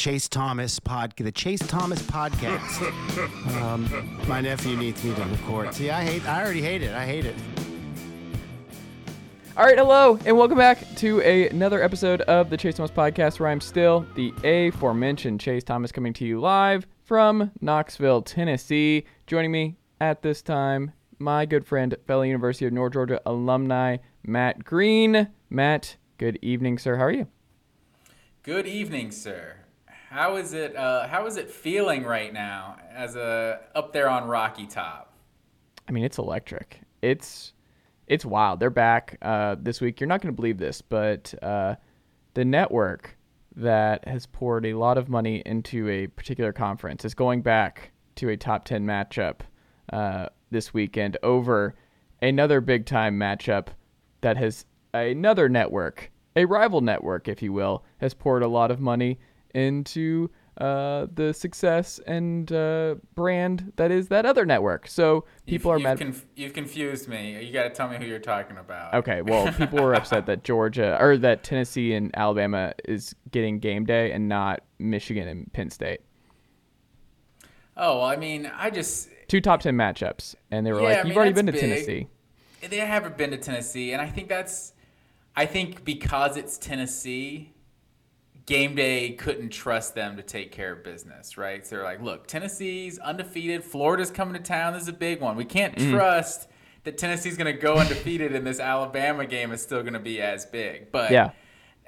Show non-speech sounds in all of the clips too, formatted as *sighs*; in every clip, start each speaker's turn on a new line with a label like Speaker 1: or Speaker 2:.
Speaker 1: Chase Thomas pod, the Chase Thomas podcast. *laughs* um, my nephew needs me to record. See, I hate. I already hate it. I hate it.
Speaker 2: All right, hello, and welcome back to a, another episode of the Chase Thomas podcast, where I'm still the aforementioned Chase Thomas coming to you live from Knoxville, Tennessee. Joining me at this time, my good friend, fellow University of North Georgia alumni, Matt Green. Matt, good evening, sir. How are you?
Speaker 3: Good evening, sir. How is it? Uh, how is it feeling right now, as a up there on Rocky Top?
Speaker 2: I mean, it's electric. It's it's wild. They're back uh, this week. You're not going to believe this, but uh, the network that has poured a lot of money into a particular conference is going back to a top 10 matchup uh, this weekend over another big time matchup that has another network, a rival network, if you will, has poured a lot of money into uh, the success and uh, brand that is that other network. So people
Speaker 3: you've,
Speaker 2: are
Speaker 3: you've
Speaker 2: mad.
Speaker 3: Conf- you've confused me. You got to tell me who you're talking about.
Speaker 2: Okay, well, *laughs* people were upset that Georgia or that Tennessee and Alabama is getting game day and not Michigan and Penn State.
Speaker 3: Oh, well, I mean, I just
Speaker 2: Two top 10 matchups. And they were
Speaker 3: Yeah,
Speaker 2: like, you've
Speaker 3: mean,
Speaker 2: already been to
Speaker 3: big.
Speaker 2: Tennessee.
Speaker 3: they haven't been to Tennessee, and I think that's, I think because it's Tennessee, game day couldn't trust them to take care of business, right? So they're like, look, Tennessee's undefeated. Florida's coming to town. This is a big one. We can't
Speaker 2: Mm.
Speaker 3: trust that Tennessee's going to go undefeated and this Alabama game is still going to be as big. But
Speaker 2: Yeah.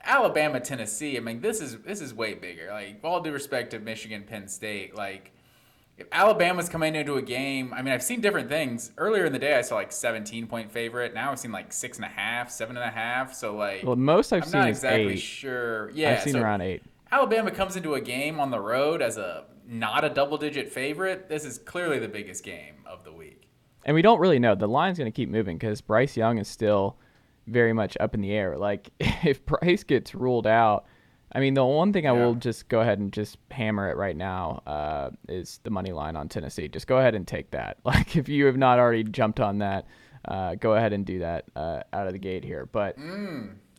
Speaker 3: Alabama, Tennessee. I mean, this is this is way bigger. Like, all due respect to Michigan, Penn State, like if Alabama's coming into a game, I mean, I've seen different things. Earlier in the day, I saw like 17 point favorite. Now I've seen like six and a half, seven and a half. So like,
Speaker 2: Well, most I've
Speaker 3: I'm
Speaker 2: seen
Speaker 3: not exactly
Speaker 2: eight.
Speaker 3: sure. Yeah,
Speaker 2: I've seen
Speaker 3: so
Speaker 2: around eight.
Speaker 3: Alabama comes into a game on the road as a not a double digit favorite. This is clearly the biggest game of the week.
Speaker 2: And we don't really know. The line's going to keep moving because Bryce Young is still very much up in the air. Like, *laughs* if Bryce gets ruled out, I mean, the one thing I will just go ahead and just hammer it right now uh, is the money line on Tennessee. Just go ahead and take that. *laughs* Like, if you have not already jumped on that, uh, go ahead and do that uh, out of the gate here. But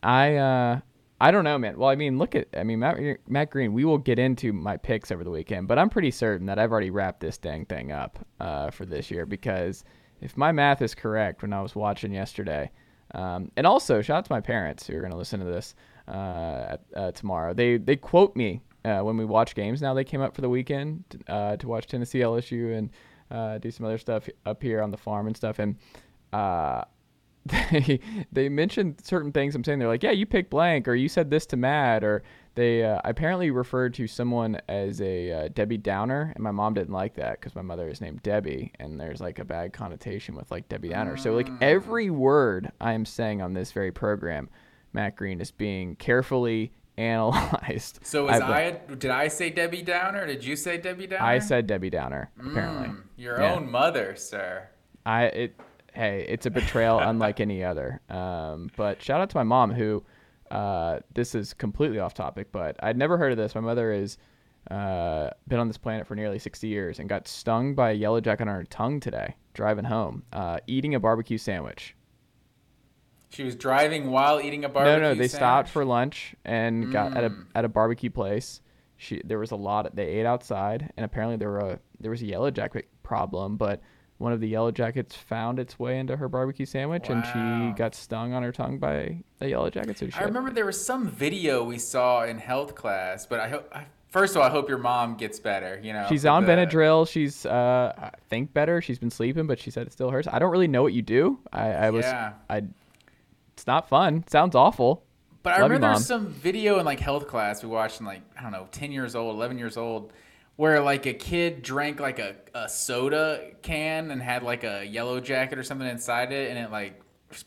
Speaker 2: I, uh, I don't know, man. Well, I mean, look at, I mean, Matt, Matt Green. We will get into my picks over the weekend, but I'm pretty certain that I've already wrapped this dang thing up uh, for this year because if my math is correct, when I was watching yesterday, um, and also shout out to my parents who are going to listen to this uh, uh, tomorrow. They they quote me uh, when we watch games. Now they came up for the weekend uh, to watch Tennessee LSU and uh, do some other stuff up here on the farm and stuff, and. Uh, *laughs* they they mentioned certain things. I'm saying they're like, yeah, you picked blank, or you said this to Matt, or they uh, apparently referred to someone as a uh, Debbie Downer, and my mom didn't like that because my mother is named Debbie, and there's like a bad connotation with like Debbie Downer. So like every word I am saying on this very program, Matt Green is being carefully analyzed.
Speaker 3: So *laughs* was
Speaker 2: I've-
Speaker 3: I? Did I say Debbie Downer? Did you say Debbie Downer?
Speaker 2: I said Debbie Downer apparently.
Speaker 3: Mm, your
Speaker 2: Yeah.
Speaker 3: own mother, sir.
Speaker 2: I it hey, it's a betrayal unlike any other. Um, but shout out to my mom who uh, this is completely off topic, but I'd never heard of this. My mother is uh, been on this planet for nearly 60 years and got stung by a yellow jacket on her tongue today driving home, uh, eating a barbecue sandwich.
Speaker 3: She was driving while eating a barbecue.
Speaker 2: no, no, they stopped for lunch and got at a
Speaker 3: Mm.
Speaker 2: at a barbecue place. She there was a lot. They ate outside, and apparently there were a, there was a yellow jacket problem, but one of the yellow jackets found its way into her barbecue sandwich, and she got stung on her tongue by a yellow jacket. So she
Speaker 3: I remember there was some video we saw in health class, but I hope. I, first of all, I hope your mom gets better. You know,
Speaker 2: she's on
Speaker 3: the-
Speaker 2: Benadryl. She's uh, I think better. She's been sleeping, but she said it still hurts. I don't really know what you do. I, I was
Speaker 3: Yeah.
Speaker 2: I. It's not fun. Sounds awful.
Speaker 3: But I
Speaker 2: Love you,
Speaker 3: remember there was some video in like health class we watched in like I don't know, ten years old, eleven years old, where like a kid drank like a, a soda can and had like a yellow jacket or something inside it, and it like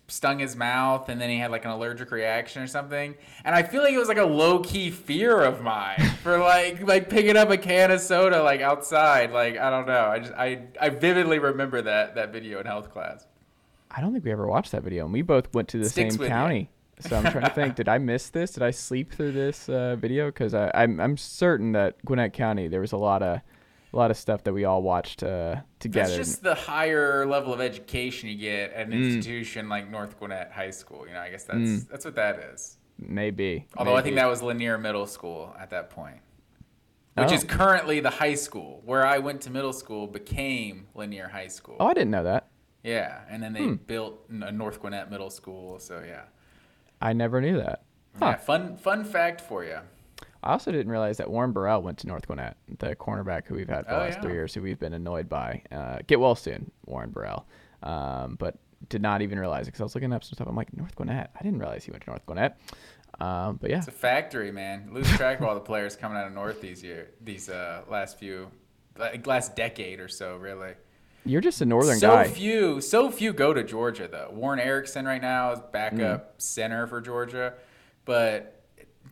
Speaker 3: stung his mouth, and then he had like an allergic reaction or something. And I feel like it was like a low key fear of mine *laughs* for like like picking up a can of soda like outside. Like I don't know, I just I I vividly remember that that video in health class.
Speaker 2: I don't think we ever watched that video, and we both went to the
Speaker 3: Sticks
Speaker 2: same county. So I'm trying to think, did I miss this? Did I sleep through this uh, video? Because I'm I'm certain that Gwinnett County there was a lot of a lot of stuff that we all watched uh, together.
Speaker 3: That's just the higher level of education you get at an
Speaker 2: Mm.
Speaker 3: institution like North Gwinnett High School. You know, I guess that's that's what that is.
Speaker 2: Maybe.
Speaker 3: Although I think that was Lanier Middle School at that point. which
Speaker 2: Oh.
Speaker 3: is currently the high school where I went to middle school became Lanier High School.
Speaker 2: Oh, I didn't know that.
Speaker 3: Yeah, and then they built a North Gwinnett Middle School. So yeah,
Speaker 2: I never knew that.
Speaker 3: yeah. Fun fun fact for you.
Speaker 2: I also didn't realize that Warren Burrell went to North Gwinnett, the cornerback who we've had for the
Speaker 3: Oh,
Speaker 2: last
Speaker 3: yeah.
Speaker 2: three years, who we've been annoyed by. Uh, get well soon, Warren Burrell. Um, but did not even realize it because I was looking up some stuff. I'm like, North Gwinnett. I didn't realize he went to North Gwinnett. Um, but yeah,
Speaker 3: It's a factory, man. Lose track of all the players coming out of North these year, these uh, last few, last decade or so, really.
Speaker 2: You're just a Northern
Speaker 3: so
Speaker 2: guy.
Speaker 3: few, so few go to Georgia though. Warren Ericson right now is backup
Speaker 2: Mm.
Speaker 3: center for Georgia, but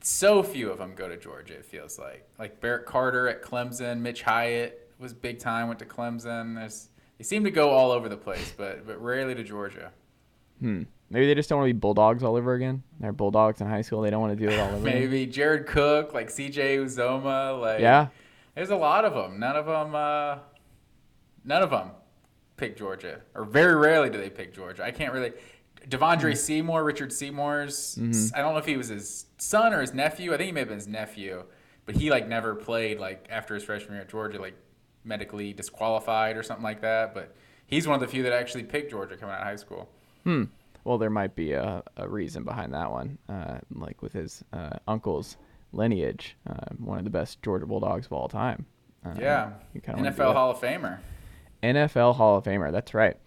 Speaker 3: so few of them go to Georgia. It feels like like Barrett Carter at Clemson, Mitch Hyatt was big time, went to Clemson. There's, they seem to go all over the place, but but rarely to Georgia.
Speaker 2: Hmm. Maybe they just don't want to be Bulldogs all over again. They're Bulldogs in high school. They don't want to do it all over. again.
Speaker 3: Maybe Jared Cook, like C.J. Uzomah, like
Speaker 2: Yeah.
Speaker 3: There's a lot of them. None of them. Uh, none of them pick Georgia, or very rarely do they pick Georgia. I can't really. Devondre
Speaker 2: Mm.
Speaker 3: Seymour, Richard Seymour's.
Speaker 2: Mm-hmm.
Speaker 3: I don't know if he was his son or his nephew. I think he may have been his nephew, but he like never played like after his freshman year at Georgia, like medically disqualified or something like that. But he's one of the few that actually picked Georgia coming out of high school.
Speaker 2: Hmm. Well, there might be a, a reason behind that one. Uh, like with his uh, uncle's lineage, uh, one of the best Georgia Bulldogs of all time. Uh,
Speaker 3: yeah, NFL. Hall of Famer.
Speaker 2: NFL Hall of Famer. That's right.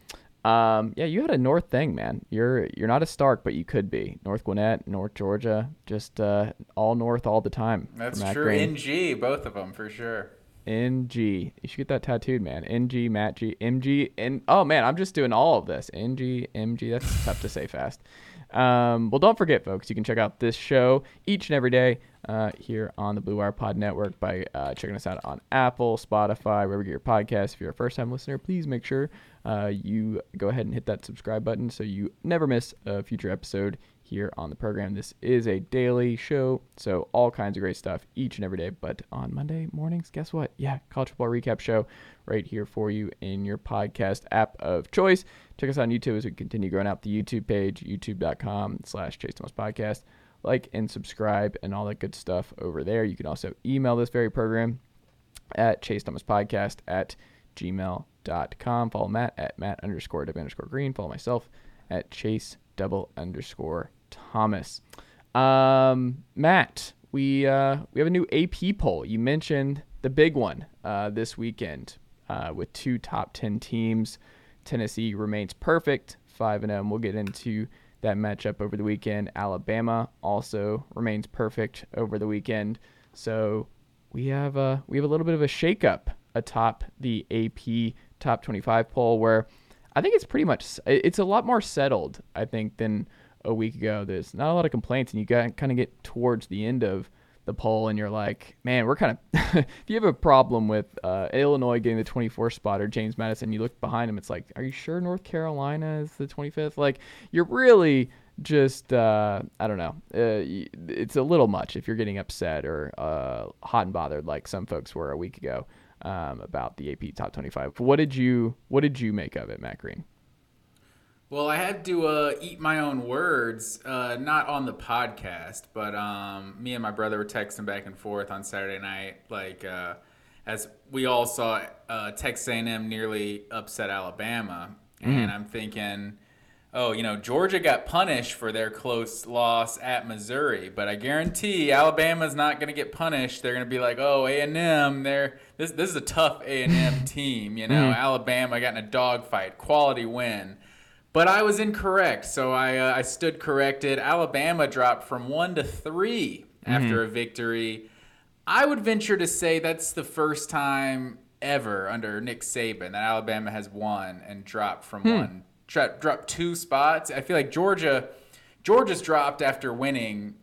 Speaker 2: Um, yeah, you had a North thing, man. You're you're not a Stark, but you could be North Gwinnett, North Georgia, just uh, all North all the time.
Speaker 3: That's true.
Speaker 2: Green.
Speaker 3: NG, both of them for sure.
Speaker 2: NG. You should get that tattooed, man. NG, Matt G, MG, and oh man, I'm just doing all of this. NG, MG. That's tough to say fast. Um, well, don't forget, folks, you can check out this show each and every day uh, here on the Blue Wire Pod Network by uh, checking us out on Apple, Spotify, wherever you get your podcast. If you're a first time listener, please make sure uh, you go ahead and hit that subscribe button so you never miss a future episode here on the program. This is a daily show, so all kinds of great stuff each and every day. But on Monday mornings, guess what? Yeah, college football recap show right here for you in your podcast app of choice. Check us out on YouTube as we continue growing out the YouTube page, youtube.com slash Chase Thomas Podcast. Like and subscribe and all that good stuff over there. You can also email this very program at Chase Thomas Podcast at gmail.com. Follow Matt at Matt underscore W underscore green. Follow myself at Chase double underscore Thomas. Um, Matt, we uh, we have a new AP poll. You mentioned the big one uh, this weekend uh, with two top ten teams. Tennessee remains perfect, five and oh, zero. We'll get into that matchup over the weekend. Alabama also remains perfect over the weekend. So we have a we have a little bit of a shakeup atop the AP top 25 poll where I think it's pretty much it's a lot more settled I think than a week ago. There's not a lot of complaints, and you got kind of get towards the end of the poll, and you're like, man, we're kind of. *laughs* if you have a problem with uh, Illinois getting the 24th spot or James Madison, you look behind him, it's like, are you sure North Carolina is the 25th? Like, you're really just uh, I don't know. Uh, it's a little much if you're getting upset or uh, hot and bothered like some folks were a week ago um, about the AP top 25. What did you What did you make of it, Matt Green?
Speaker 3: Well, I had to uh, eat my own words, uh, not on the podcast, but um, me and my brother were texting back and forth on Saturday night, like uh, as we all saw uh, Texas A&M nearly upset Alabama, and I'm thinking, oh, you know, Georgia got punished for their close loss at Missouri, but I guarantee Alabama's not going to get punished. They're going to be like, oh, A&M, they're this this is a tough A&M *laughs* team, you know. Alabama got in a dogfight, quality win. But I was incorrect, so I uh, I stood corrected. Alabama dropped from one to three after a victory. I would venture to say that's the first time ever under Nick Saban that Alabama has won and dropped from one dro- dropped two spots. I feel like Georgia Georgia's dropped after winning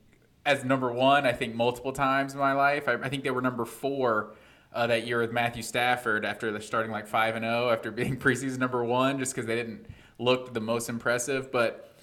Speaker 3: as number one. I think multiple times in my life. I, I think they were number four. Uh, that year with Matthew Stafford after they're starting like five and zero after being *laughs* preseason number one just because they didn't look the most impressive. But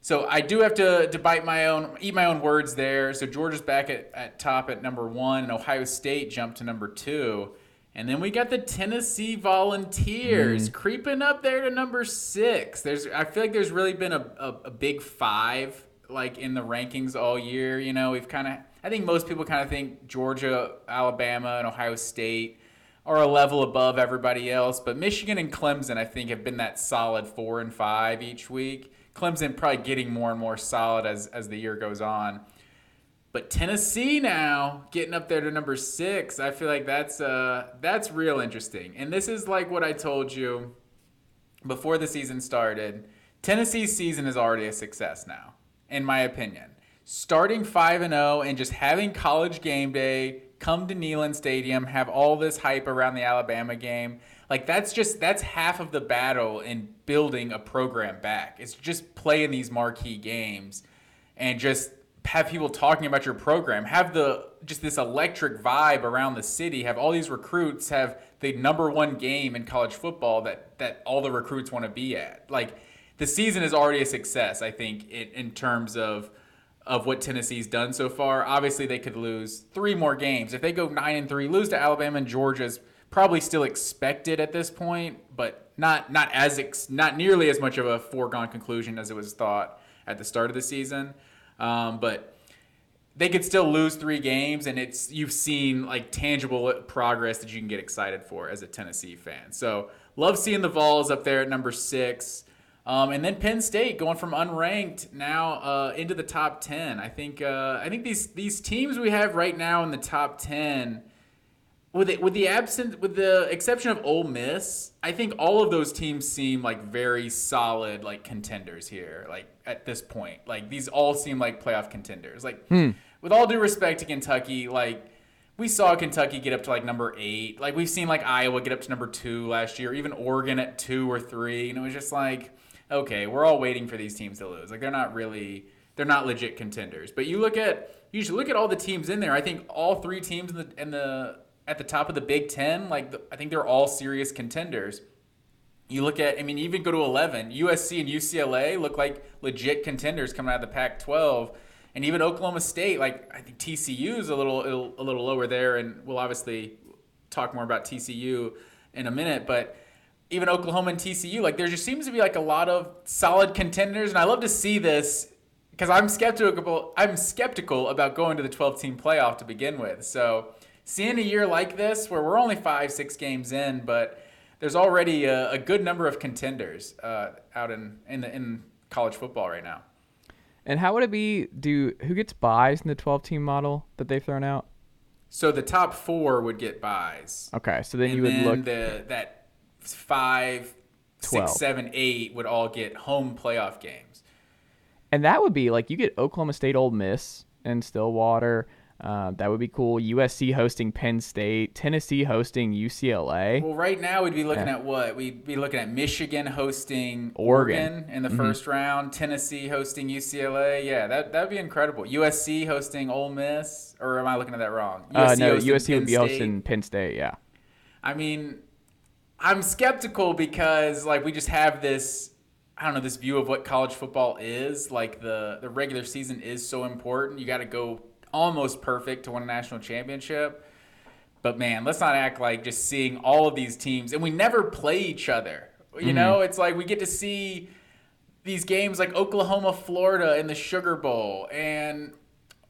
Speaker 3: so I do have to, to bite my own, eat my own words there. So Georgia's back at, at top at number one, and Ohio State jumped to number two. And then we got the Tennessee Volunteers mm. creeping up there to number six. There's, I feel like there's really been a, a, a big five like in the rankings all year. You know, we've kind of I think most people kind of think Georgia, Alabama, and Ohio State are a level above everybody else, but Michigan and Clemson, I think, have been that solid four and five each week. Clemson probably getting more and more solid as as the year goes on. But Tennessee now getting up there to number six, I feel like that's uh that's real interesting. And this is like what I told you before the season started. Tennessee's season is already a success now, in my opinion. Starting five and zero and just having college game day, come to Neyland Stadium, have all this hype around the Alabama game. Like that's just that's half of the battle in building a program back. It's just playing these marquee games and just have people talking about your program. Have the just this electric vibe around the city. Have all these recruits have the number one game in college football that that all the recruits want to be at. Like the season is already a success, I think, in, in terms of of what Tennessee's done so far. Obviously, they could lose three more games. If they go nine and three, lose to Alabama and Georgia's probably still expected at this point, but not not as ex, not nearly as much of a foregone conclusion as it was thought at the start of the season. Um, but they could still lose three games, and it's you've seen like tangible progress that you can get excited for as a Tennessee fan. So love seeing the Vols up there at number six. Um, and then Penn State going from unranked now uh, into the top ten. I think uh, I think these these teams we have right now in the top ten, with it, with the absence with the exception of Ole Miss, I think all of those teams seem like very solid like contenders here. Like at this point, like these all seem like playoff contenders. Like
Speaker 2: Hmm.
Speaker 3: with all due respect to Kentucky, like we saw Kentucky get up to like number eight. Like we've seen like Iowa get up to number two last year, even Oregon at two or three, and it was just like, okay, we're all waiting for these teams to lose. Like they're not really, they're not legit contenders. But you look at, you should look at all the teams in there. I think all three teams in the in the at the top of the Big Ten, like the, I think they're all serious contenders. You look at, I mean, even go to 11. USC and UCLA look like legit contenders coming out of the Pac 12. And even Oklahoma State, like, I think TCU is a little, a little lower there. And we'll obviously talk more about TCU in a minute. But even Oklahoma and TCU, like, there just seems to be like a lot of solid contenders. And I love to see this because I'm skeptical. I'm skeptical about going to the 12 team playoff to begin with. So seeing a year like this where we're only five, six games in, but there's already a, a good number of contenders uh, out in, in the in college football right now.
Speaker 2: And how would it be? Do who gets buys in the 12 team model that they've thrown out?
Speaker 3: So the top four would get buys.
Speaker 2: Okay, so then
Speaker 3: and
Speaker 2: you would
Speaker 3: then
Speaker 2: look.
Speaker 3: the that five,
Speaker 2: Twelve.
Speaker 3: six, seven, eight would all get home playoff games.
Speaker 2: And that would be like you get Oklahoma State, Ole Miss, and Stillwater. Uh, that would be cool. USC hosting Penn State, Tennessee hosting UCLA.
Speaker 3: Well, right now we'd be looking
Speaker 2: Yeah.
Speaker 3: at what? We'd be looking at Michigan hosting
Speaker 2: Oregon.
Speaker 3: Oregon, in the
Speaker 2: Mhm.
Speaker 3: first round, Tennessee hosting UCLA. Yeah, that that'd be incredible. USC hosting Ole Miss, or am I looking at that wrong?
Speaker 2: Uh, no, USC would be
Speaker 3: State.
Speaker 2: hosting Penn State. Yeah.
Speaker 3: I mean, I'm skeptical because like we just have this I don't know this view of what college football is. Like the the regular season is so important. You got to go almost perfect to win a national championship. But man, let's not act like just seeing all of these teams and we never play each other. You know, it's like we get to see these games like Oklahoma, Florida in the Sugar Bowl and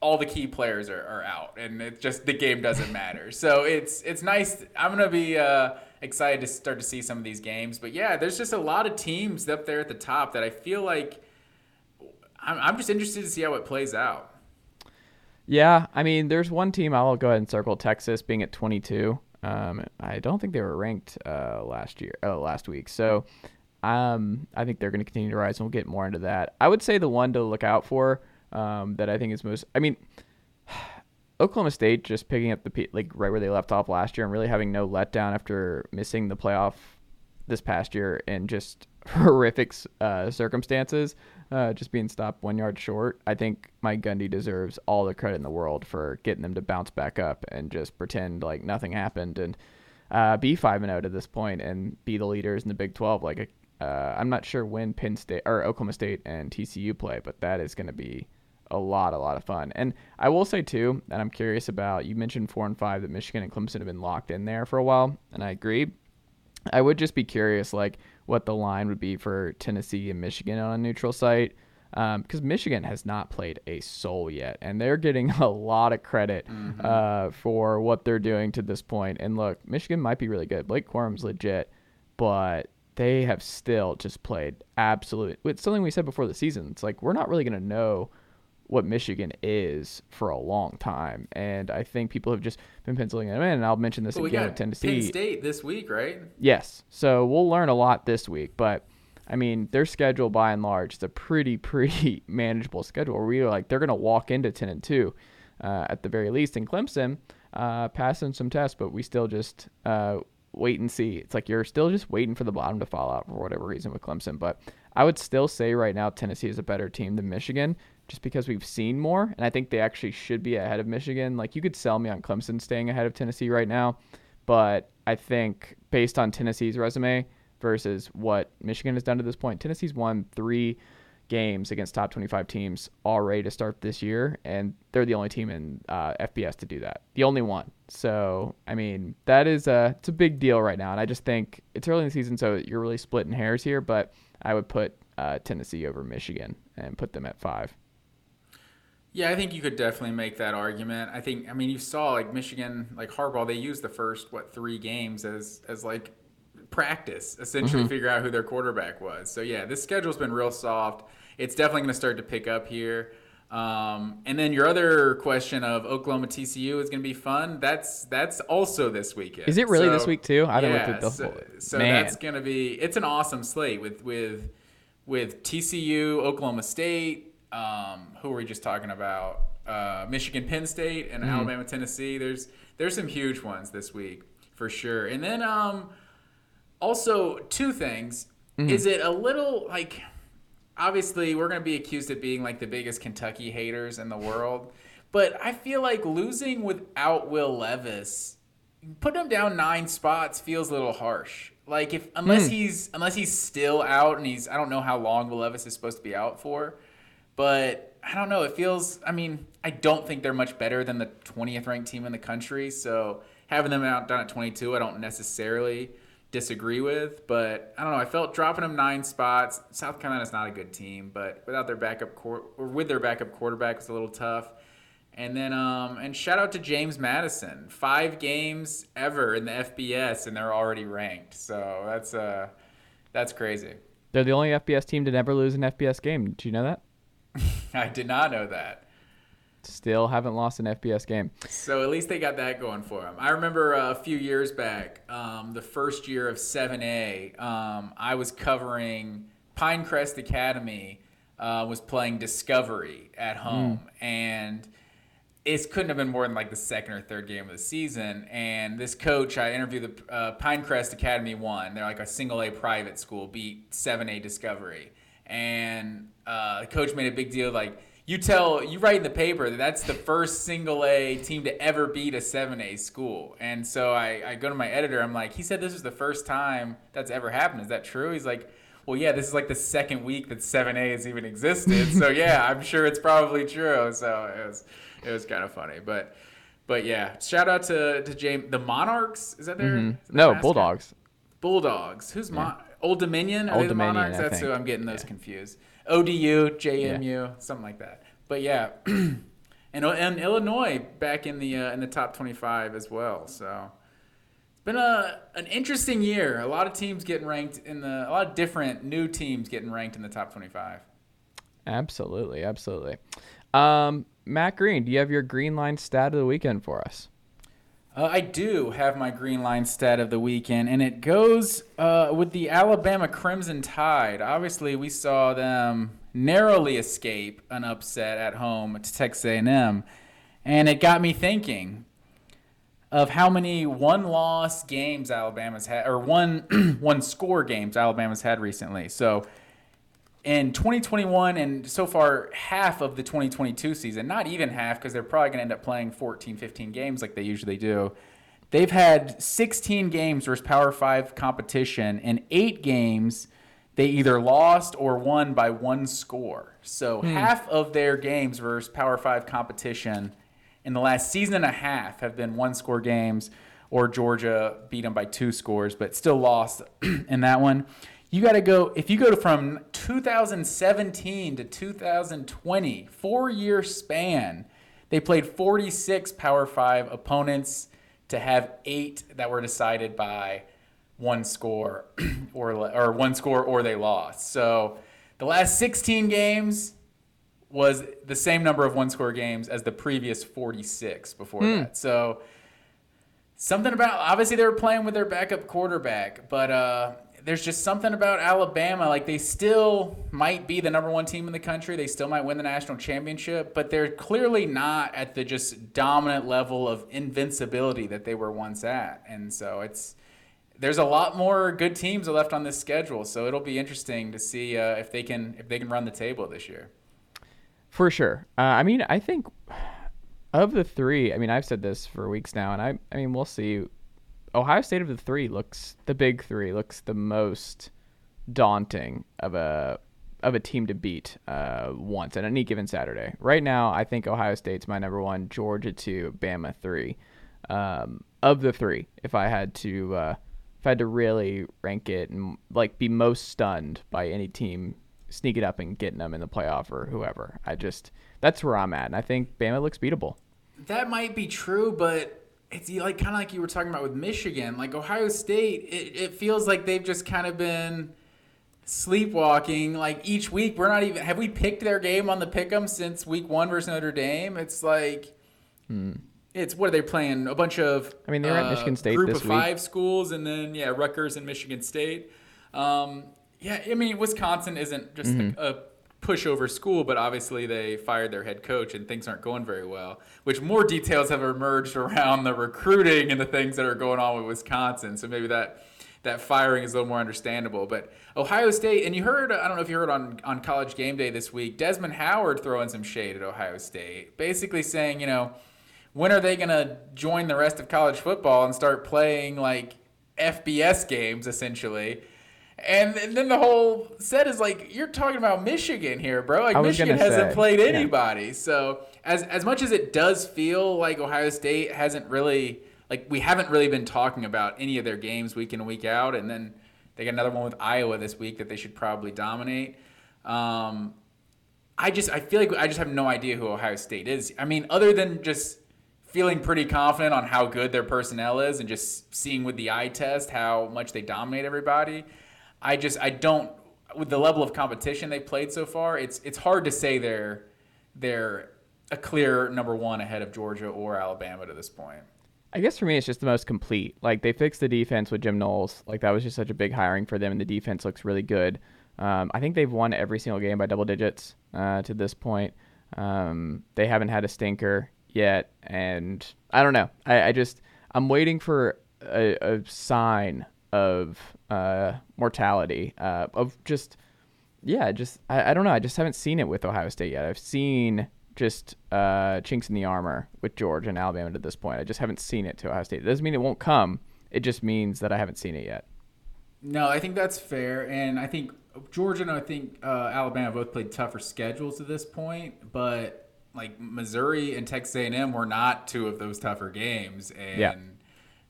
Speaker 3: all the key players are, are out and it just the game doesn't matter. So it's it's nice. I'm gonna be uh, excited to start to see some of these games. But yeah, there's just a lot of teams up there at the top that I feel like I'm, I'm just interested to see how it plays out.
Speaker 2: Yeah, I mean, there's one team I'll go ahead and circle Texas being at 22. Um, I don't think they were ranked uh, last year, uh, last week. So, um, I think they're going to continue to rise, and we'll get more into that. I would say the one to look out for um, that I think is most. I mean, Oklahoma State just picking up the like right where they left off last year and really having no letdown after missing the playoff this past year and just *laughs* horrific uh, circumstances, uh, just being stopped one yard short. I think Mike Gundy deserves all the credit in the world for getting them to bounce back up and just pretend like nothing happened and uh, be five and zero to this point and be the leaders in the Big Twelve. Like uh, I'm not sure when Penn State or Oklahoma State and TCU play, but that is going to be a lot, a lot of fun. And I will say too, and I'm curious about. You mentioned four and five that Michigan and Clemson have been locked in there for a while, and I agree. I would just be curious, like what the line would be for Tennessee and Michigan on a neutral site. because Michigan has not played a soul yet, and they're getting *laughs* a lot of credit uh, for what they're doing to this point. And look, Michigan might be really good. Blake Corum's legit, but they have still just played absolute. It's something we said before the season. It's like we're not really going to know what Michigan is for a long time, and I think people have just been penciling them in. And I'll mention this
Speaker 3: But we
Speaker 2: again
Speaker 3: got
Speaker 2: with Tennessee.
Speaker 3: Penn State this week, right?
Speaker 2: Yes. So we'll learn a lot this week, but I mean, their schedule by and large is a pretty, *laughs* pretty manageable schedule. We are like they're going to walk into ten and two, uh, at the very least. And Clemson, uh, passing some tests, but we still just uh, wait and see. It's like you're still just waiting for the bottom to fall out for whatever reason with Clemson. But I would still say right now Tennessee is a better team than Michigan, just because we've seen more, and I think they actually should be ahead of Michigan. Like you could sell me on Clemson staying ahead of Tennessee right now, but I think based on Tennessee's resume versus what Michigan has done to this point, Tennessee's won three games against top 25 teams already to start this year, and they're the only team in uh, FBS to do that. The only one. So, I mean, that is a it's a big deal right now, and I just think it's early in the season, so you're really splitting hairs here. But I would put uh, Tennessee over Michigan and put them at five.
Speaker 3: Yeah, I think you could definitely make that argument. I think, I mean, you saw like Michigan, like Harbaugh, they used the first what three games as as like practice, essentially
Speaker 2: Mm-hmm.
Speaker 3: figure out who their quarterback was. So yeah, this schedule's been real soft. It's definitely going to start to pick up here. Um, and then your other question of Oklahoma TCU is going to be fun. That's that's also this weekend.
Speaker 2: Is it really
Speaker 3: So-
Speaker 2: this week too? I haven't
Speaker 3: yeah,
Speaker 2: looked at the
Speaker 3: so, so
Speaker 2: Man.
Speaker 3: that's going to be it's an awesome slate with with with TCU, Oklahoma State. Um, who were we just talking about? Uh, Michigan, Penn State, and Alabama, Tennessee. There's there's some huge ones this week for sure. And then um, also two things. Is it a little like obviously we're going to be accused of being like the biggest Kentucky haters in the world, but I feel like losing without Will Levis, putting him down nine spots feels a little harsh. Like if unless he's unless he's still out and he's I don't know how long Will Levis is supposed to be out for, but I don't know. It feels. I mean, I don't think they're much better than the 20th ranked team in the country. So having them out down at 22, I don't necessarily disagree with. But I don't know. I felt dropping them nine spots. South Carolina's not a good team, but without their backup or with their backup quarterback, it's a little tough. And then, um, and shout out to James Madison. Five games ever in the FBS, and they're already ranked. So that's uh, that's crazy.
Speaker 2: They're the only FBS team to never lose an FBS game. Did you know that? *laughs*
Speaker 3: I did not know that.
Speaker 2: Still haven't lost an FBS game.
Speaker 3: So at least they got that going for them. I remember uh, a few years back, um, the first year of 7A, um, I was covering Pinecrest Academy, uh, was playing Discovery at home, and it couldn't have been more than like the second or third game of the season. And this coach, I interviewed the uh, Pinecrest Academy one. They're like a single A private school, beat 7A Discovery, and uh, coach made a big deal like you tell you write in the paper that that's the first single A team to ever beat a 7A school. And so I, I go to my editor, I'm like, he said this is the first time that's ever happened. Is that true? He's like, well, yeah, this is like the second week that 7A has even existed. so *laughs* yeah, I'm sure it's probably true. So it was it was kind of funny. But but yeah, shout out to, to James the Monarchs. Is that their is that
Speaker 2: No? Bulldogs.
Speaker 3: Bulldogs. Who's Mon- Old Dominion? Are
Speaker 2: Old
Speaker 3: they the
Speaker 2: Dominion,
Speaker 3: Monarchs?
Speaker 2: I
Speaker 3: That's who. I'm getting those confused. ODU, JMU, something like that. But yeah, *clears throat* and and Illinois back in the uh, in the top 25 as well. So it's been a an interesting year. A lot of teams getting ranked in the a lot of different new teams getting ranked in the top 25.
Speaker 2: Absolutely, absolutely. Um, Matt Green, do you have your green line stat of the weekend for us?
Speaker 3: Uh, I do have my green line stat of the weekend, and it goes uh, with the Alabama Crimson Tide. Obviously, we saw them narrowly escape an upset at home to Texas A&M, and it got me thinking of how many one-loss games Alabama's had, or one *clears throat* one-score games Alabama's had recently. So in 2021 and so far half of the 2022 season, not even half because they're probably going to end up playing 14, 15 games like they usually do. They've had 16 games versus Power 5 competition and 8 games they either lost or won by one score. So hmm. half of their games versus Power 5 competition in the last season and a half have been one score games or Georgia beat them by two scores but still lost *clears throat* in that one. You got to go if you go from 2017 to 2020, four year span. They played 46 Power Five opponents to have eight that were decided by one score *clears throat* or or one score or they lost. So the last 16 games was the same number of one score games as the previous 46 before
Speaker 2: Hmm.
Speaker 3: that. So something about obviously they were playing with their backup quarterback, but uh, there's just something about Alabama. Like they still might be the number one team in the country. They still might win the national championship, but they're clearly not at the just dominant level of invincibility that they were once at. And so it's there's a lot more good teams left on this schedule. So it'll be interesting to see uh, if they can if they can run the table this year.
Speaker 2: For sure. Uh, I mean, I think of the three, I mean, I've said this for weeks now, and I, I mean, we'll see. Ohio State of the three looks the big three looks the most daunting of a of a team to beat uh, once on any given Saturday. Right now, I think Ohio State's my number one, Georgia two, Bama three. Um, of the three, if I had to uh, if I had to really rank it and like be most stunned by any team sneaking up and getting them in the playoff or whoever, I just that's where I'm at, and I think Bama looks beatable.
Speaker 3: That might be true, but it's like kind of like you were talking about with Michigan. Like Ohio State, it, it feels like they've just kind of been sleepwalking. Like each week, we're not even have we picked their game on the pick'em since week one versus Notre Dame. It's like. It's what are they playing? A bunch of
Speaker 2: Hmm. I mean, they were at
Speaker 3: uh,
Speaker 2: Michigan State
Speaker 3: group
Speaker 2: this
Speaker 3: of
Speaker 2: week.
Speaker 3: five schools, and then yeah, Rutgers and Michigan State. Um, yeah, I mean, Wisconsin isn't just
Speaker 2: Mm-hmm.
Speaker 3: a, a pushover school, but obviously they fired their head coach, and things aren't going very well. Which more details have emerged around the recruiting and the things that are going on with Wisconsin. So maybe that that firing is a little more understandable. But Ohio State, and you heard, I don't know if you heard on, on College Game Day this week, Desmond Howard throwing some shade at Ohio State, basically saying, you know, when are they going to join the rest of college football and start playing like FBS games essentially? And then the whole set is like you're talking about Michigan here, bro. Like Michigan hasn't
Speaker 2: say,
Speaker 3: played
Speaker 2: yeah.
Speaker 3: anybody. So as as much as it does feel like Ohio State hasn't really like we haven't really been talking about any of their games week in week out, and then they got another one with Iowa this week that they should probably dominate. Um, I just I feel like I just have no idea who Ohio State is. I mean, other than just feeling pretty confident on how good their personnel is and just seeing with the eye test how much they dominate everybody. I just I don't with the level of competition they played so far. It's it's hard to say they're they're a clear number one ahead of Georgia or Alabama to this point.
Speaker 2: I guess for me, it's just the most complete. Like they fixed the defense with Jim Knowles. Like that was just such a big hiring for them, and the defense looks really good. Um, I think they've won every single game by double digits uh, to this point. Um, they haven't had a stinker yet, and I don't know. I, I just I'm waiting for a, a sign of uh, mortality uh, of just yeah, just I, I don't know. I just haven't seen it with Ohio State yet. I've seen just uh, chinks in the armor with Georgia and Alabama to this point. I just haven't seen it to Ohio State. It doesn't mean it won't come. It just means that I haven't seen it yet.
Speaker 3: No, I think that's fair, and I think Georgia and I think uh, Alabama both played tougher schedules to this point, but like Missouri and Texas A&M were not two of those tougher games, and
Speaker 2: Yeah.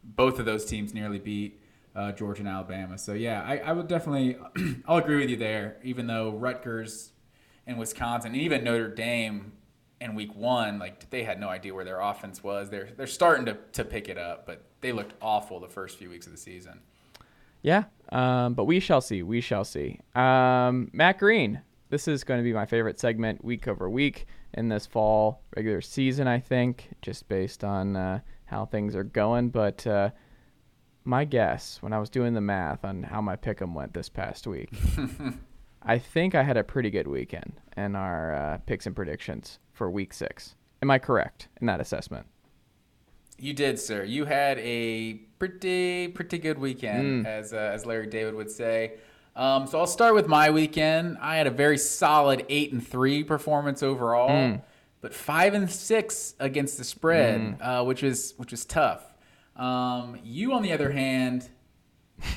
Speaker 3: both of those teams nearly beat uh, Georgia and Alabama. So yeah, I, I would definitely, *clears throat* I'll agree with you there. Even though Rutgers and Wisconsin, even Notre Dame in Week One, like they had no idea where their offense was. They're they're starting to to pick it up, but they looked awful the first few weeks of the season.
Speaker 2: Yeah, um, but we shall see. We shall see. Um, Matt Green. This is going to be my favorite segment week over week in this fall regular season. I think just based on uh, how things are going, but. Uh, my guess when I was doing the math on how my pick'em went this past week, *laughs* I think I had a pretty good weekend in our uh, picks and predictions for week six. Am I correct in that assessment?
Speaker 3: You did, sir. You had a pretty pretty good weekend, as uh, as Larry David would say. Um, so I'll start with my weekend. I had a very solid eight and three performance overall, but five and six against the spread, uh, which is which is tough. Um, you, on the other hand, *laughs*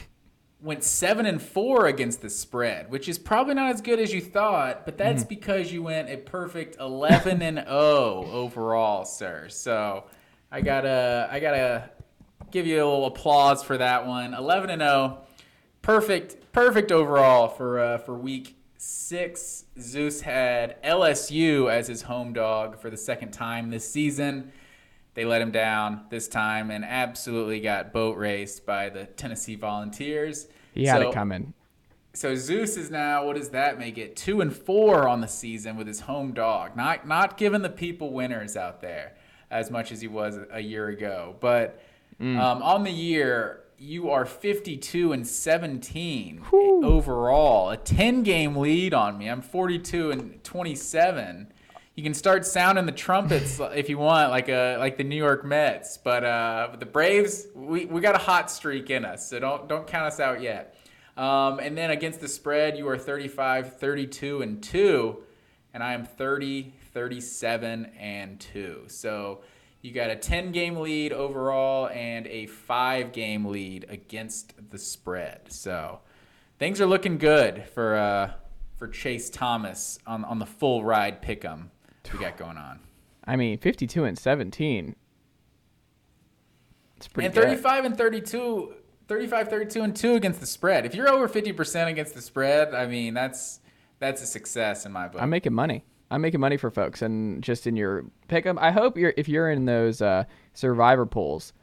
Speaker 3: went seven and four against the spread, which is probably not as good as you thought, but that's because you went a perfect eleven and zero *laughs* overall, sir. So I gotta I gotta give you a little applause for that one. Eleven and zero. perfect, perfect overall for uh, for week six. Zeus had LSU as his home dog for the second time this season. They let him down this time and absolutely got boat raced by the Tennessee Volunteers.
Speaker 2: He had
Speaker 3: So-
Speaker 2: it coming.
Speaker 3: so Zeus is now what does that make it? Two and four on the season with his home dog. Not not giving the people winners out there as much as he was a year ago. But um, on the year, you are 52 and 17 overall. A 10 game lead on me. I'm 42 and 27. You can start sounding the trumpets *laughs* if you want, like a like the New York Mets. But uh, the Braves, we, we got a hot streak in us, so don't don't count us out yet. Um, and then against the spread, you are 35, 32, and 2. And I am 30, 37, and 2. So you got a 10 game lead overall and a 5 game lead against the spread. So things are looking good for uh, for Chase Thomas on, on the full ride pick 'em we got going on.
Speaker 2: I mean, 52 and 17. It's pretty
Speaker 3: and
Speaker 2: good.
Speaker 3: 35 and 32 35 32 and 2 against the spread if you're over 50% against the spread i mean that's that's a success in my book
Speaker 2: I'm making money. I'm making money for folks, and just in your pick 'em. I hope you're if you're in those uh, survivor pools,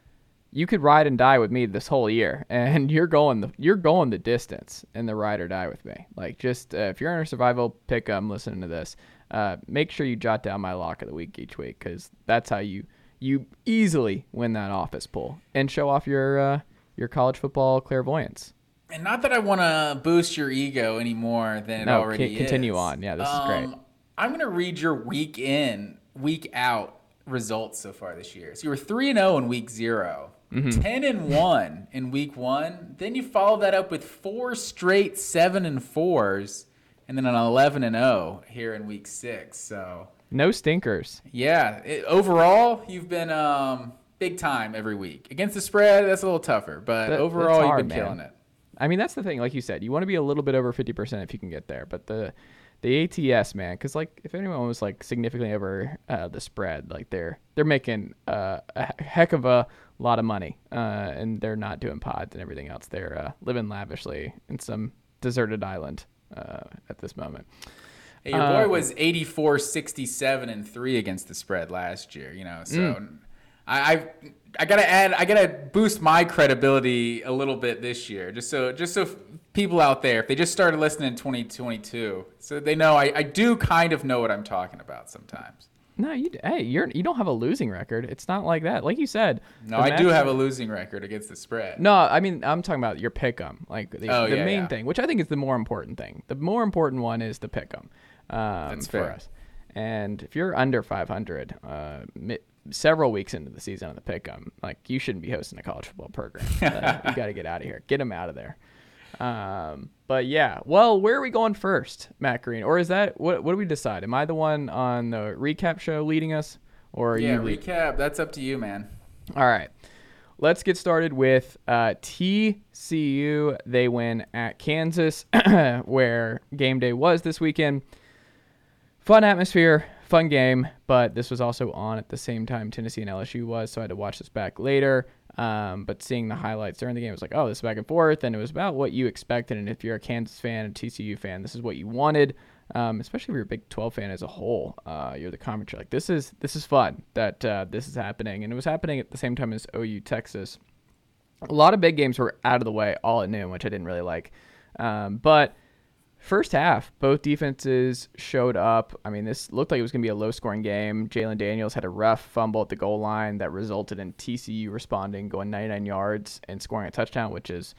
Speaker 2: you could ride and die with me this whole year, *laughs* and you're going the you're going the distance in the ride or die with me. Like just uh, if you're in a survival pick 'em, listening to this, uh, make sure you jot down my lock of the week each week because that's how you you easily win that office pool and show off your uh, your college football clairvoyance.
Speaker 3: and not that i want to boost your ego any more than it
Speaker 2: No,
Speaker 3: already
Speaker 2: ca- continue
Speaker 3: is.
Speaker 2: on. Yeah, this is great.
Speaker 3: Um, i'm going to read your week in week out results so far this year so you were 3 and 0 in week 0
Speaker 2: Mm-hmm.
Speaker 3: 10 and 1 in week 1 then you follow that up with four straight 7 and 4s and then an 11 and 0 here in week 6 so
Speaker 2: No stinkers.
Speaker 3: Yeah, it, overall you've been um, big time every week. Against the spread, that's a little tougher, but
Speaker 2: That-
Speaker 3: overall
Speaker 2: that's
Speaker 3: you've been
Speaker 2: man.
Speaker 3: killing it.
Speaker 2: I mean, that's the thing. Like you said, you want to be a little bit over fifty percent if you can get there. But the the ATS man, because like if anyone was like significantly over uh, the spread, like they're they're making uh, a heck of a lot of money, uh, and they're not doing pods and everything else. They're uh, living lavishly in some deserted island uh, at this moment.
Speaker 3: Hey, your boy was 84, 67, and three against the spread last year. You know, so
Speaker 2: Mm.
Speaker 3: I, I I gotta add, I gotta boost my credibility a little bit this year, just so just so people out there, if they just started listening in 2022, so they know I, I do kind of know what I'm talking about sometimes.
Speaker 2: No, you hey, you're you don't have a losing record. It's not like that. Like you said.
Speaker 3: No, I do have a losing record against the spread.
Speaker 2: No, I mean I'm talking about your pick 'em, like the,
Speaker 3: Oh,
Speaker 2: the
Speaker 3: yeah,
Speaker 2: main
Speaker 3: yeah.
Speaker 2: thing, which I think is the more important thing. The more important one is the pick 'em um,
Speaker 3: That's
Speaker 2: for
Speaker 3: fair.
Speaker 2: us. And if you're under 500, uh, mi- several weeks into the season on the pick 'em, like you shouldn't be hosting a college football program. *laughs* Uh, you got to get out of here. Get them out of there. Um, but yeah, well, where are we going first, Matt Green? Or is that what? What do we decide? Am I the one on the recap show leading us, or are
Speaker 3: yeah,
Speaker 2: you? lead-
Speaker 3: recap. That's up to you, man.
Speaker 2: all right. Let's get started with uh, TCU. They win at Kansas, *clears throat* where game day was this weekend. Fun atmosphere, fun game, but this was also on at the same time Tennessee and LSU was, so I had to watch this back later. Um, but seeing the highlights during the game, was like, oh, this is back and forth, and it was about what you expected. And if you're a Kansas fan and TCU fan, this is what you wanted. Um, especially if you're a Big 12 fan as a whole, uh, you're the. You're like, this is this is fun that uh, this is happening, and it was happening at the same time as OU Texas. A lot of big games were out of the way all at noon, which I didn't really like. Um, but First half, both defenses showed up. I mean, this looked like it was going to be a low scoring game. Jalon Daniels had a rough fumble at the goal line that resulted in TCU responding, going 99 yards and scoring a touchdown, which is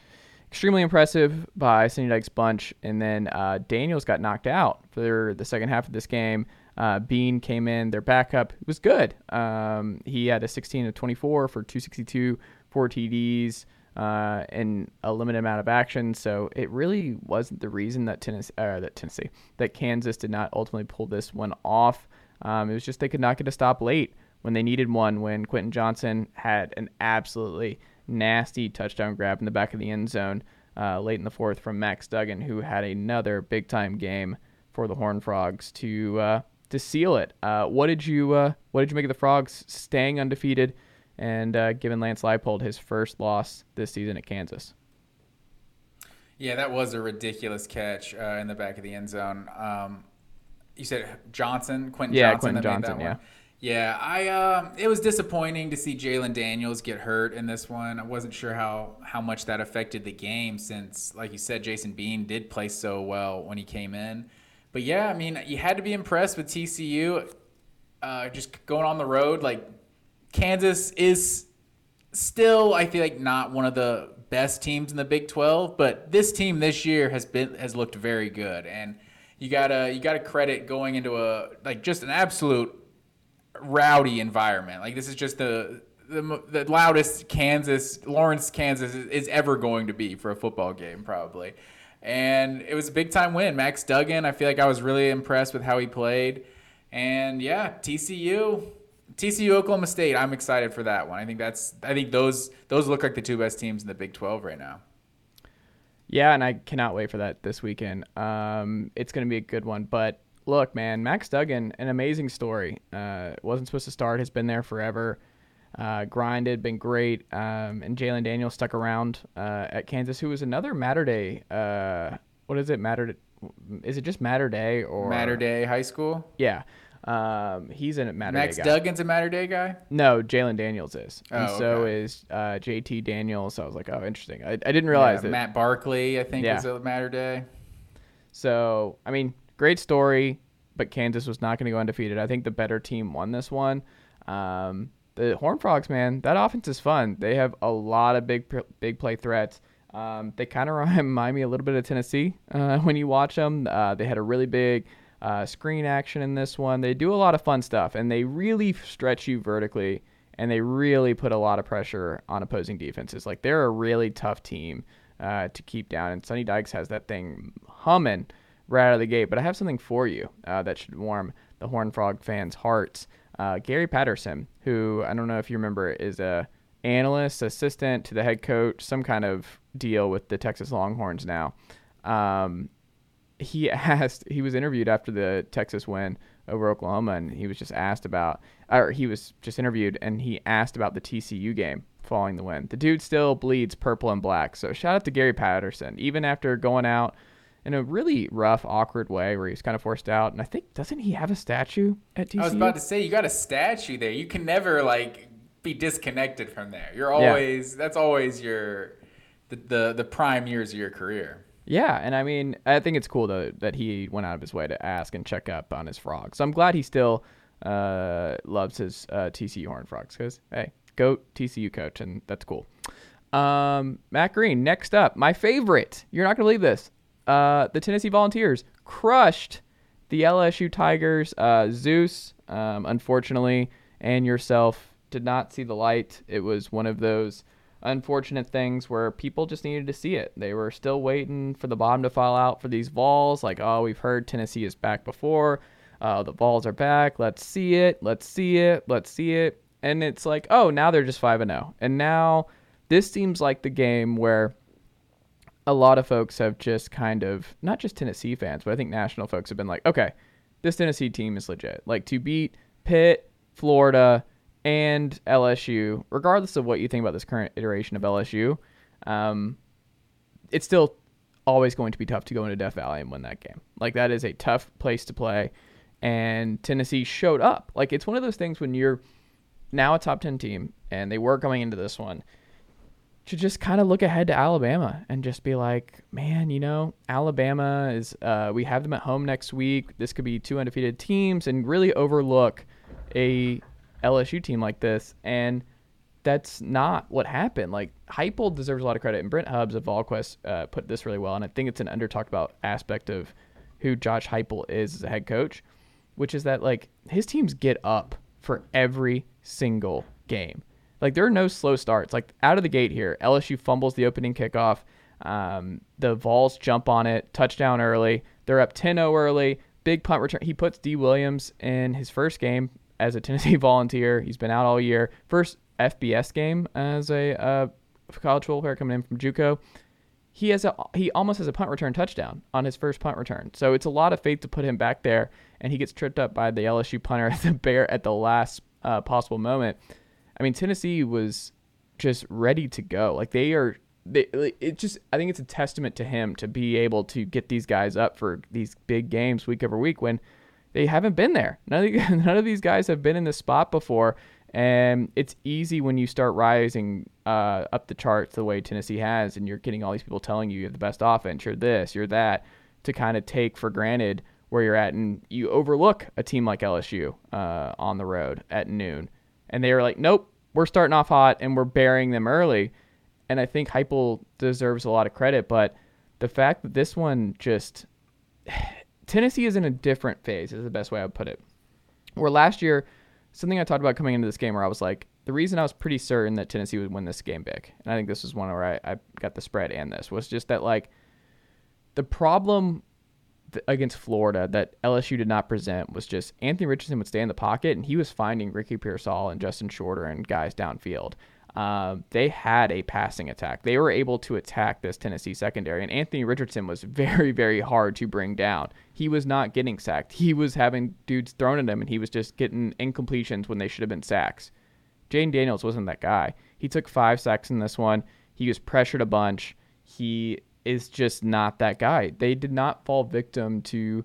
Speaker 2: extremely impressive by Sonny Dykes' bunch. And then uh, Daniels got knocked out for the second half of this game. Uh, Bean came in, their backup was good. Um, he had a 16 of 24 for 262, four TDs uh, in a limited amount of action. So it really wasn't the reason that Tennessee, uh, that Tennessee, that Kansas did not ultimately pull this one off. Um, it was just they could not get a stop late when they needed one. When Quentin Johnston had an absolutely nasty touchdown grab in the back of the end zone uh, late in the fourth from Max Duggan, who had another big time game for the Horned Frogs to uh, to seal it. Uh, what did you uh, what did you make of the Frogs staying undefeated? And uh, giving Lance Leipold his first loss this season at Kansas.
Speaker 3: Yeah, that was a ridiculous catch uh, in the back of the end zone. Um, you said Johnson, Quentin
Speaker 2: Yeah,
Speaker 3: Johnson.
Speaker 2: Quentin
Speaker 3: that made that
Speaker 2: Johnson,
Speaker 3: one. Yeah, I. Uh, it was disappointing to see Jalon Daniels get hurt in this one. I wasn't sure how how much that affected the game, since, like you said, Jason Bean did play so well when he came in. But yeah, I mean, you had to be impressed with TCU. Uh, just going on the road, like Kansas is still, I feel like, not one of the best teams in the Big 12, but this team this year has been has looked very good, and you gotta you gotta credit going into a like just an absolute rowdy environment. Like this is just the the, the loudest Kansas Lawrence Kansas is, is ever going to be for a football game probably. And it was a big time win. Max Duggan, I feel like I was really impressed with how he played. And yeah, TCU TCU Oklahoma State, I'm excited for that one. I think that's I think those those look like the two best teams in the Big 12 right now.
Speaker 2: Yeah, and I cannot wait for that this weekend. Um, it's going to be a good one. But look, man, Max Duggan, an amazing story. Uh, wasn't supposed to start, has been there forever. Uh, grinded, been great. Um, and Jalon Daniels stuck around uh, at Kansas, who was another Mater Dei. Uh, what is it? Mater? Is it just Mater Dei or
Speaker 3: Mater Dei High School.
Speaker 2: Yeah, um, he's in a Matter
Speaker 3: Max
Speaker 2: Day guy.
Speaker 3: Duggan's a Mater Dei guy.
Speaker 2: No, Jalon Daniels is, and
Speaker 3: Oh,
Speaker 2: so
Speaker 3: okay.
Speaker 2: is uh, JT Daniels. So I was like, oh, interesting. I, I didn't realize
Speaker 3: Yeah,
Speaker 2: that.
Speaker 3: Matt Barkley, I think,
Speaker 2: Yeah.
Speaker 3: is a Mater Dei.
Speaker 2: So, I mean, great story, but Kansas was not going to go undefeated. I think the better team won this one. Um, the Horned Frogs, man, that offense is fun. They have a lot of big, big play threats. Um, they kind of *laughs* remind me a little bit of Tennessee uh, when you watch them. Uh, they had a really big uh, screen action in this one. They do a lot of fun stuff, and they really stretch you vertically, and they really put a lot of pressure on opposing defenses. Like they're a really tough team uh, to keep down, and Sonny Dykes has that thing humming right out of the gate. But I have something for you uh, that should warm the Horned Frog fans' hearts. Uh, Gary Patterson, who I don't know if you remember, is a analyst, assistant to the head coach, some kind of deal with the Texas Longhorns now. Um, he *laughs* asked, he was interviewed after the Texas win over Oklahoma, and he was just asked about, or he was just interviewed, and he asked about the TCU game following the win. The dude still bleeds purple and black. So shout out to Gary Patterson, even after going out in a really rough, awkward way where he was kind of forced out. And I think doesn't he have a statue at TCU?
Speaker 3: I was about to say you got a statue there. You can never like be disconnected from there. You're
Speaker 2: Yeah.
Speaker 3: always that's always your the, the the prime years of your career.
Speaker 2: Yeah, and I mean, I think it's cool though that he went out of his way to ask and check up on his frogs. So I'm glad he still uh, loves his uh, TCU Horned Frogs because hey, go TCU coach, and that's cool. Um, Matt Green, next up, my favorite. You're not gonna believe this. Uh, the Tennessee Volunteers crushed the LSU Tigers. Uh, Zeus, um, unfortunately, and yourself did not see the light. It was one of those unfortunate things where people just needed to see it. They were still waiting for the bottom to fall out for these Vols. Like, oh, we've heard Tennessee is back before. Uh, the Vols are back. Let's see it. Let's see it. Let's see it. And it's like, oh, now they're just 5 and 0. And now this seems like the game where a lot of folks have just kind of not just Tennessee fans, but I think national folks have been like, okay, this Tennessee team is legit. Like to beat Pitt, Florida, and LSU, regardless of what you think about this current iteration of LSU, um, it's still always going to be tough to go into Death Valley and win that game. Like that is a tough place to play, and Tennessee showed up. Like it's one of those things when you're now a top ten team, and they were coming into this one to just kind of look ahead to Alabama and just be like, man, you know, Alabama is, uh, we have them at home next week. This could be two undefeated teams and really overlook a LSU team like this. And that's not what happened. Like, Heupel deserves a lot of credit, and Brent Hubbs of VolQuest uh, put this really well. And I think it's an under talked about aspect of who Josh Heupel is as a head coach, which is that, like, his teams get up for every single game. Like there are no slow starts. Like out of the gate here, LSU fumbles the opening kickoff. Um, the Vols jump on it, touchdown early. They're up 10-0 early. Big punt return. He puts Dee Williams in his first game as a Tennessee *laughs* Volunteer. He's been out all year. First FBS game as a uh, college football player coming in from JUCO. He has a he almost has a punt return touchdown on his first punt return. So it's a lot of faith to put him back there, and he gets tripped up by the LSU punter *laughs* at the bear at the last uh, possible moment. I mean, Tennessee was just ready to go. Like they are they, it just I think it's a testament to him to be able to get these guys up for these big games week over week when they haven't been there. None of, the, *laughs* none of these guys have been in this spot before, and it's easy when you start rising uh, up the charts the way Tennessee has, and you're getting all these people telling you you have the best offense, you're this, you're that, to kind of take for granted where you're at, and you overlook a team like LSU uh, on the road at noon, and they are like, nope, we're starting off hot and we're burying them early, and I think Heupel deserves a lot of credit, but the fact that this one just Tennessee is in a different phase is the best way I would put it. Where last year something I talked about coming into this game where I was like, the reason I was pretty certain that Tennessee would win this game big, and I think this is one where I, I got the spread and this, was just that like the problem th- against Florida that LSU did not present was just Anthony Richardson would stay in the pocket and he was finding Ricky Pearsall and Justin Shorter and guys downfield. Um, they had a passing attack. They were able to attack this Tennessee secondary, and Anthony Richardson was *laughs* very, very hard to bring down. He was not getting sacked. He was having dudes thrown at him, and he was just getting incompletions when they should have been sacks. Jayden Daniels wasn't that guy. He took five sacks in this one. He was pressured a bunch. He is just not that guy. They did not fall victim to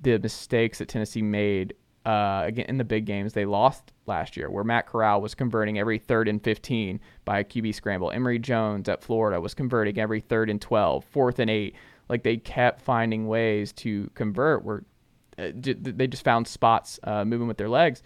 Speaker 2: the mistakes that Tennessee made uh, again in the big games they lost last year, where Matt Corral was converting every third and 15 by a QB scramble. Emory Jones at Florida was converting every third and 12, fourth and eight. Like they kept finding ways to convert. Where uh, they just found spots uh, moving with their legs.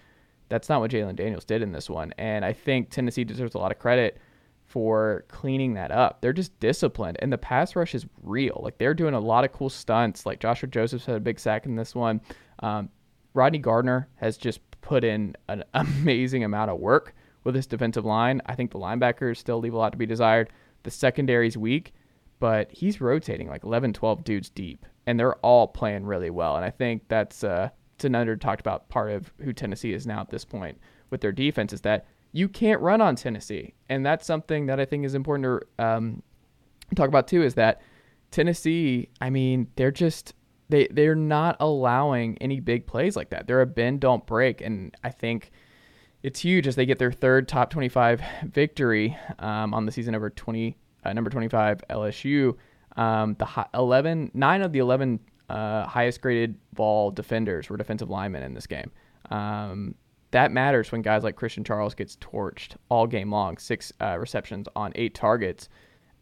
Speaker 2: That's not what Jalon Daniels did in this one, and I think Tennessee deserves a lot of credit for cleaning that up. They're just disciplined, and the pass rush is real. Like they're doing a lot of cool stunts. Like Joshua Josephs had a big sack in this one. Um, Rodney Garner has just put in an *laughs* amazing amount of work with this defensive line. I think the linebackers still leave a lot to be desired. The secondary's weak, but he's rotating like 11, 12 dudes deep, and they're all playing really well. And I think that's uh, it's an under talked about part of who Tennessee is now at this point with their defense is that you can't run on Tennessee, and that's something that I think is important to um, talk about too. Is that Tennessee? I mean, they're just they they're not allowing any big plays like that. They're a bend don't break, and I think it's huge as they get their third top 25 victory um, on the season over 20 uh, number 25 LSU. Um, the 11 nine of the 11 uh, highest graded ball defenders were defensive linemen in this game. Um, that matters when guys like Christian Charles gets torched all game long, six uh, receptions on eight targets.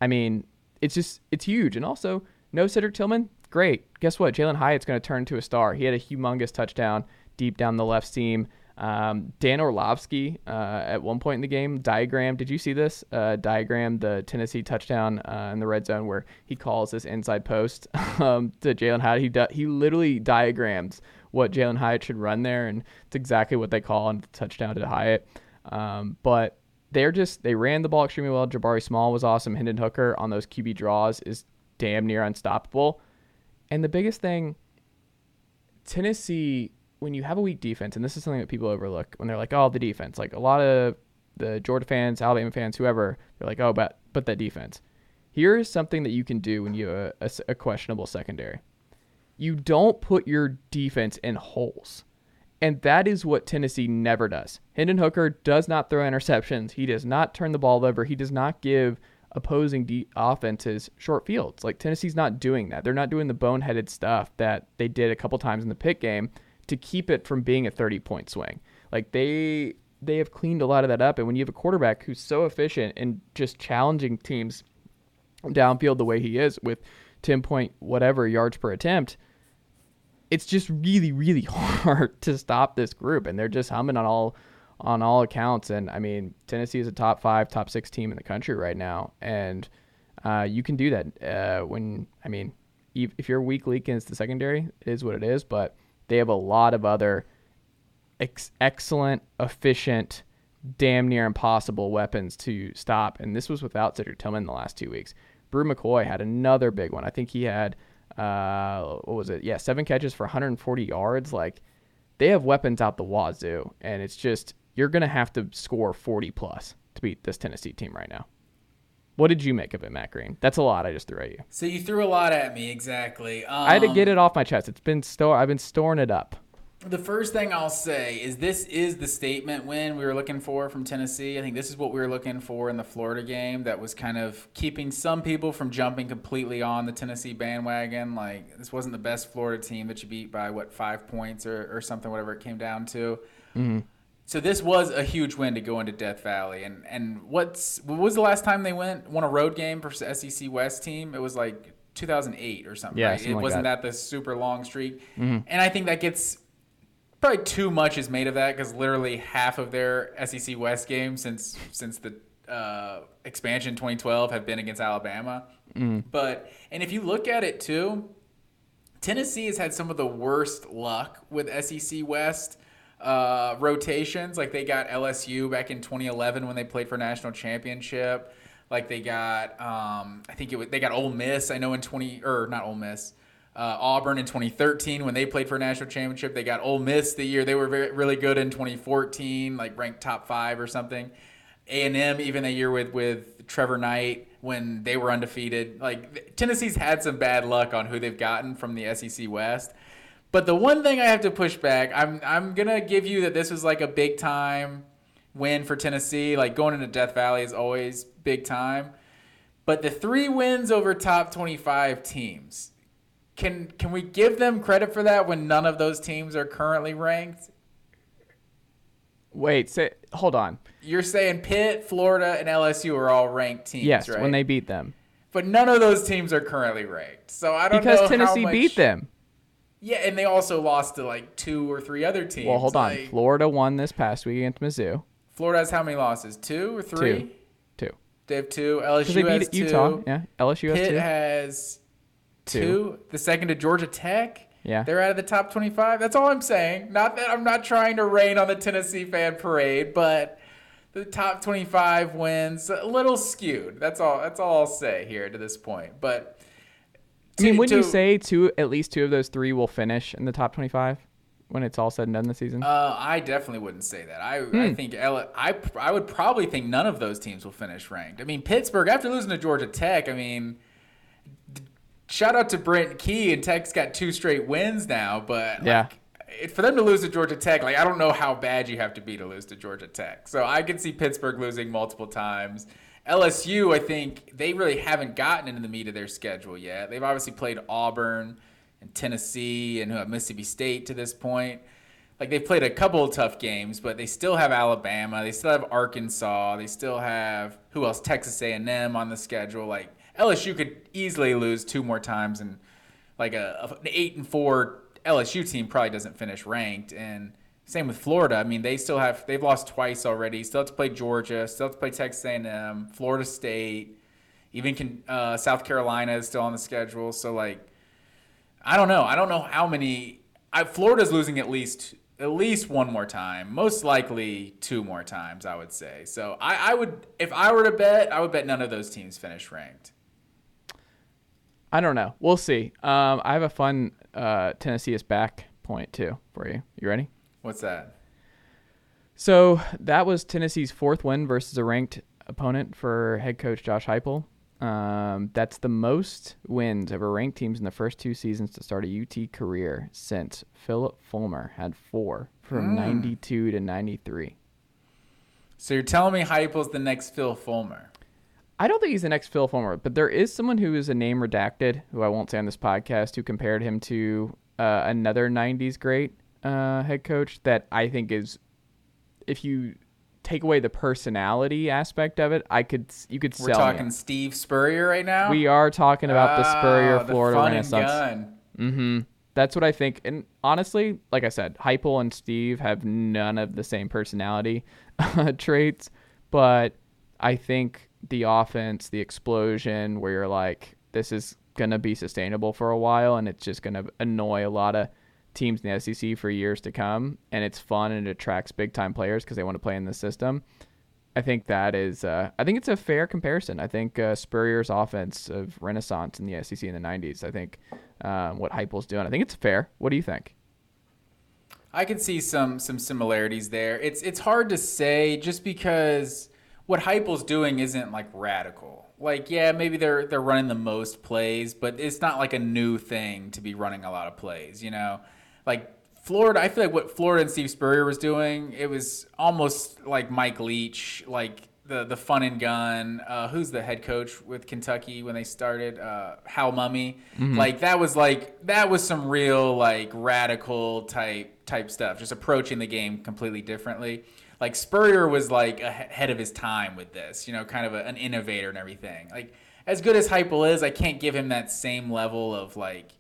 Speaker 2: I mean, it's just it's huge, and also no Cedric Tillman great. Guess what? Jalen Hyatt's going to turn into a star. He had a humongous touchdown deep down the left seam. Um, Dan Orlovsky uh, at one point in the game diagram. Did you see this uh, diagram? The Tennessee touchdown uh, in the red zone where he calls this inside post *laughs* um, to Jalen Hyatt. He he literally diagrams what Jalen Hyatt should run there, and it's exactly what they call on the touchdown to Hyatt. Um, but they're just they ran the ball extremely well. Jabari Small was awesome. Hendon Hooker on those QB draws is damn near unstoppable. And the biggest thing, Tennessee, when you have a weak defense, and this is something that people overlook when they're like, oh, the defense. Like a lot of the Georgia fans, Alabama fans, whoever, they're like, oh, but but that defense. Here is something that you can do when you have a, a, a questionable secondary. You don't put your defense in holes. And that is what Tennessee never does. Hendon Hooker does not throw interceptions. He does not turn the ball over. He does not give opposing de- offenses short fields. Like Tennessee's not doing that. They're not doing the boneheaded stuff that they did a couple times in the Pitt game to keep it from being a 30 point swing. Like they they have cleaned a lot of that up and when you have a quarterback who's so efficient and just challenging teams downfield the way he is with 10 point whatever yards per attempt, it's just really really *laughs* hard to stop this group and they're just humming on all on all accounts. And I mean, Tennessee is a top five, top six team in the country right now, and uh, you can do that uh, when I mean, if you're weak link against the secondary, it is what it is. But they have a lot of other ex- excellent, efficient, damn near impossible weapons to stop. And this was without Cedric Tillman in the last two weeks. Bru McCoy had another big one. I think he had uh, what was it? Yeah, seven catches for 140 yards. Like they have weapons out the wazoo, and it's just you're going to have to score 40 plus to beat this Tennessee team right now. What did you make of it, Matt Green? That's a lot I just threw at you.
Speaker 3: So you threw a lot at me, exactly. Um,
Speaker 2: I had to get it off my chest. It's been store. I've been storing it up.
Speaker 3: The first thing I'll say is this is the statement win we were looking for from Tennessee. I think this is what we were looking for in the Florida game that was kind of keeping some people from jumping completely on the Tennessee bandwagon. Like, this wasn't the best Florida team that you beat by, what, five points or, or something, whatever it came down to.
Speaker 2: Mm-hmm.
Speaker 3: So this was a huge win to go into Death Valley. And, and what's what was the last time they went won a road game for SEC West team? It was like 2008 or something,
Speaker 2: Yeah,
Speaker 3: right?
Speaker 2: something
Speaker 3: it
Speaker 2: like
Speaker 3: wasn't
Speaker 2: that.
Speaker 3: that. the super long streak.
Speaker 2: Mm-hmm.
Speaker 3: And I think that gets probably too much is made of that because literally half of their SEC West games since since the uh, expansion 2012 have been against Alabama. But and if you look at it too, Tennessee has had some of the worst luck with SEC West uh, rotations. Like they got LSU back in 2011 when they played for national championship. Like they got, um, I think it was, they got Ole Miss. I know in 20 or not Ole Miss, uh, Auburn in 2013 when they played for national championship. They got Ole Miss the year they were very, really good in 2014, like ranked top five or something. A and M even a year with with Trevor Knight when they were undefeated. Like Tennessee's had some bad luck on who they've gotten from the SEC West. But the one thing I have to push back, I'm I'm gonna give you that this was like a big time win for Tennessee. Like going into Death Valley is always big time. But the three wins over top 25 teams, can can we give them credit for that when none of those teams are currently ranked?
Speaker 2: Wait, say, hold on.
Speaker 3: You're saying Pitt, Florida, and LSU are all ranked teams,
Speaker 2: Yes,
Speaker 3: right?
Speaker 2: when they beat them.
Speaker 3: but none of those teams are currently ranked. So I don't know
Speaker 2: Because Tennessee
Speaker 3: much-
Speaker 2: beat them.
Speaker 3: Yeah, and they also lost to like two or three other teams.
Speaker 2: Well, hold on.
Speaker 3: Like,
Speaker 2: Florida won this past week against Mizzou.
Speaker 3: Florida has how many losses? Two or three?
Speaker 2: Two. Two.
Speaker 3: They have two. LSU
Speaker 2: they
Speaker 3: has
Speaker 2: beat Utah.
Speaker 3: two.
Speaker 2: Yeah. LSU has
Speaker 3: Pitt
Speaker 2: two.
Speaker 3: has two.
Speaker 2: Two.
Speaker 3: The second to Georgia Tech.
Speaker 2: Yeah.
Speaker 3: They're out of the top 25. That's all I'm saying. Not that I'm not trying to rain on the Tennessee fan parade, but the top 25 wins a little skewed. That's all. That's all I'll say here to this point. But
Speaker 2: I mean, wouldn't you say two, at least two of those three will finish in the top 25 when it's all said and done this season?
Speaker 3: Uh, I definitely wouldn't say that. I,
Speaker 2: Hmm.
Speaker 3: I think L- I I would probably think none of those teams will finish ranked. I mean, Pittsburgh after losing to Georgia Tech. I mean, shout out to Brent Key and Tech's got two straight wins now. But
Speaker 2: Yeah.
Speaker 3: like, it, for them to lose to Georgia Tech, like I don't know how bad you have to be to lose to Georgia Tech. So I could see Pittsburgh losing multiple times. LSU, I think they really haven't gotten into the meat of their schedule yet. They've obviously played Auburn and Tennessee and uh, Mississippi State to this point. Like they've played a couple of tough games, but they still have Alabama. They still have Arkansas. They still have who else? Texas A&M on the schedule. Like LSU could easily lose two more times, and like a, an eight and four LSU team probably doesn't finish ranked. And same with Florida. I mean, they still have they've lost twice already. Still have to play Georgia. Still have to play Texas A&M, Florida State. Even can, uh, South Carolina is still on the schedule. So like, I don't know. I don't know how many. I, Florida's losing at least at least one more time. Most likely two more times. I would say. So I, I would if I were to bet, I would bet none of those teams finish ranked.
Speaker 2: I don't know. We'll see. Um, I have a fun uh, Tennessee is back point too for you. You ready?
Speaker 3: What's that?
Speaker 2: So that was Tennessee's fourth win versus a ranked opponent for head coach Josh Heupel. Um, that's the most wins over ranked teams in the first two seasons to start a UT career since Philip Fulmer had four from 92 to 93.
Speaker 3: So you're telling me Heupel's the next Phil Fulmer?
Speaker 2: I don't think he's the next Phil Fulmer, but there is someone who is a name redacted, who I won't say on this podcast, who compared him to uh, another 90s great uh, head coach that I think is, if you take away the personality aspect of it, I could you could sell.
Speaker 3: We're talking
Speaker 2: me.
Speaker 3: Steve Spurrier right now.
Speaker 2: We are talking about the Spurrier
Speaker 3: Ah, the
Speaker 2: Florida
Speaker 3: and
Speaker 2: Renaissance. Mm-hmm. That's what I think. And honestly, like I said, Heupel and Steve have none of the same personality *laughs* uh, traits, but I think the offense, the explosion, where you're like, this is gonna be sustainable for a while, and it's just gonna annoy a lot of teams in the SEC for years to come, and it's fun and it attracts big time players because they want to play in the system. I think that is. Uh, I think it's a fair comparison. I think uh, Spurrier's offense of renaissance in the SEC in the '90s. I think um, what Heupel's doing. I think it's fair. What do you think?
Speaker 3: I can see some some similarities there. It's it's hard to say just because what Heupel's doing isn't like radical. Like yeah, maybe they're they're running the most plays, but it's not like a new thing to be running a lot of plays. You know, like Florida, I feel like what Florida and Steve Spurrier was doing, it was almost like Mike Leach, like the the fun and gun. Uh, who's the head coach with Kentucky when they started? Uh, Hal Mumme. Like that was like that was some real like radical type type stuff. Just approaching the game completely differently. Like Spurrier was like ahead of his time with this. You know, kind of a, an innovator and everything. Like as good as Heupel is, I can't give him that same level of like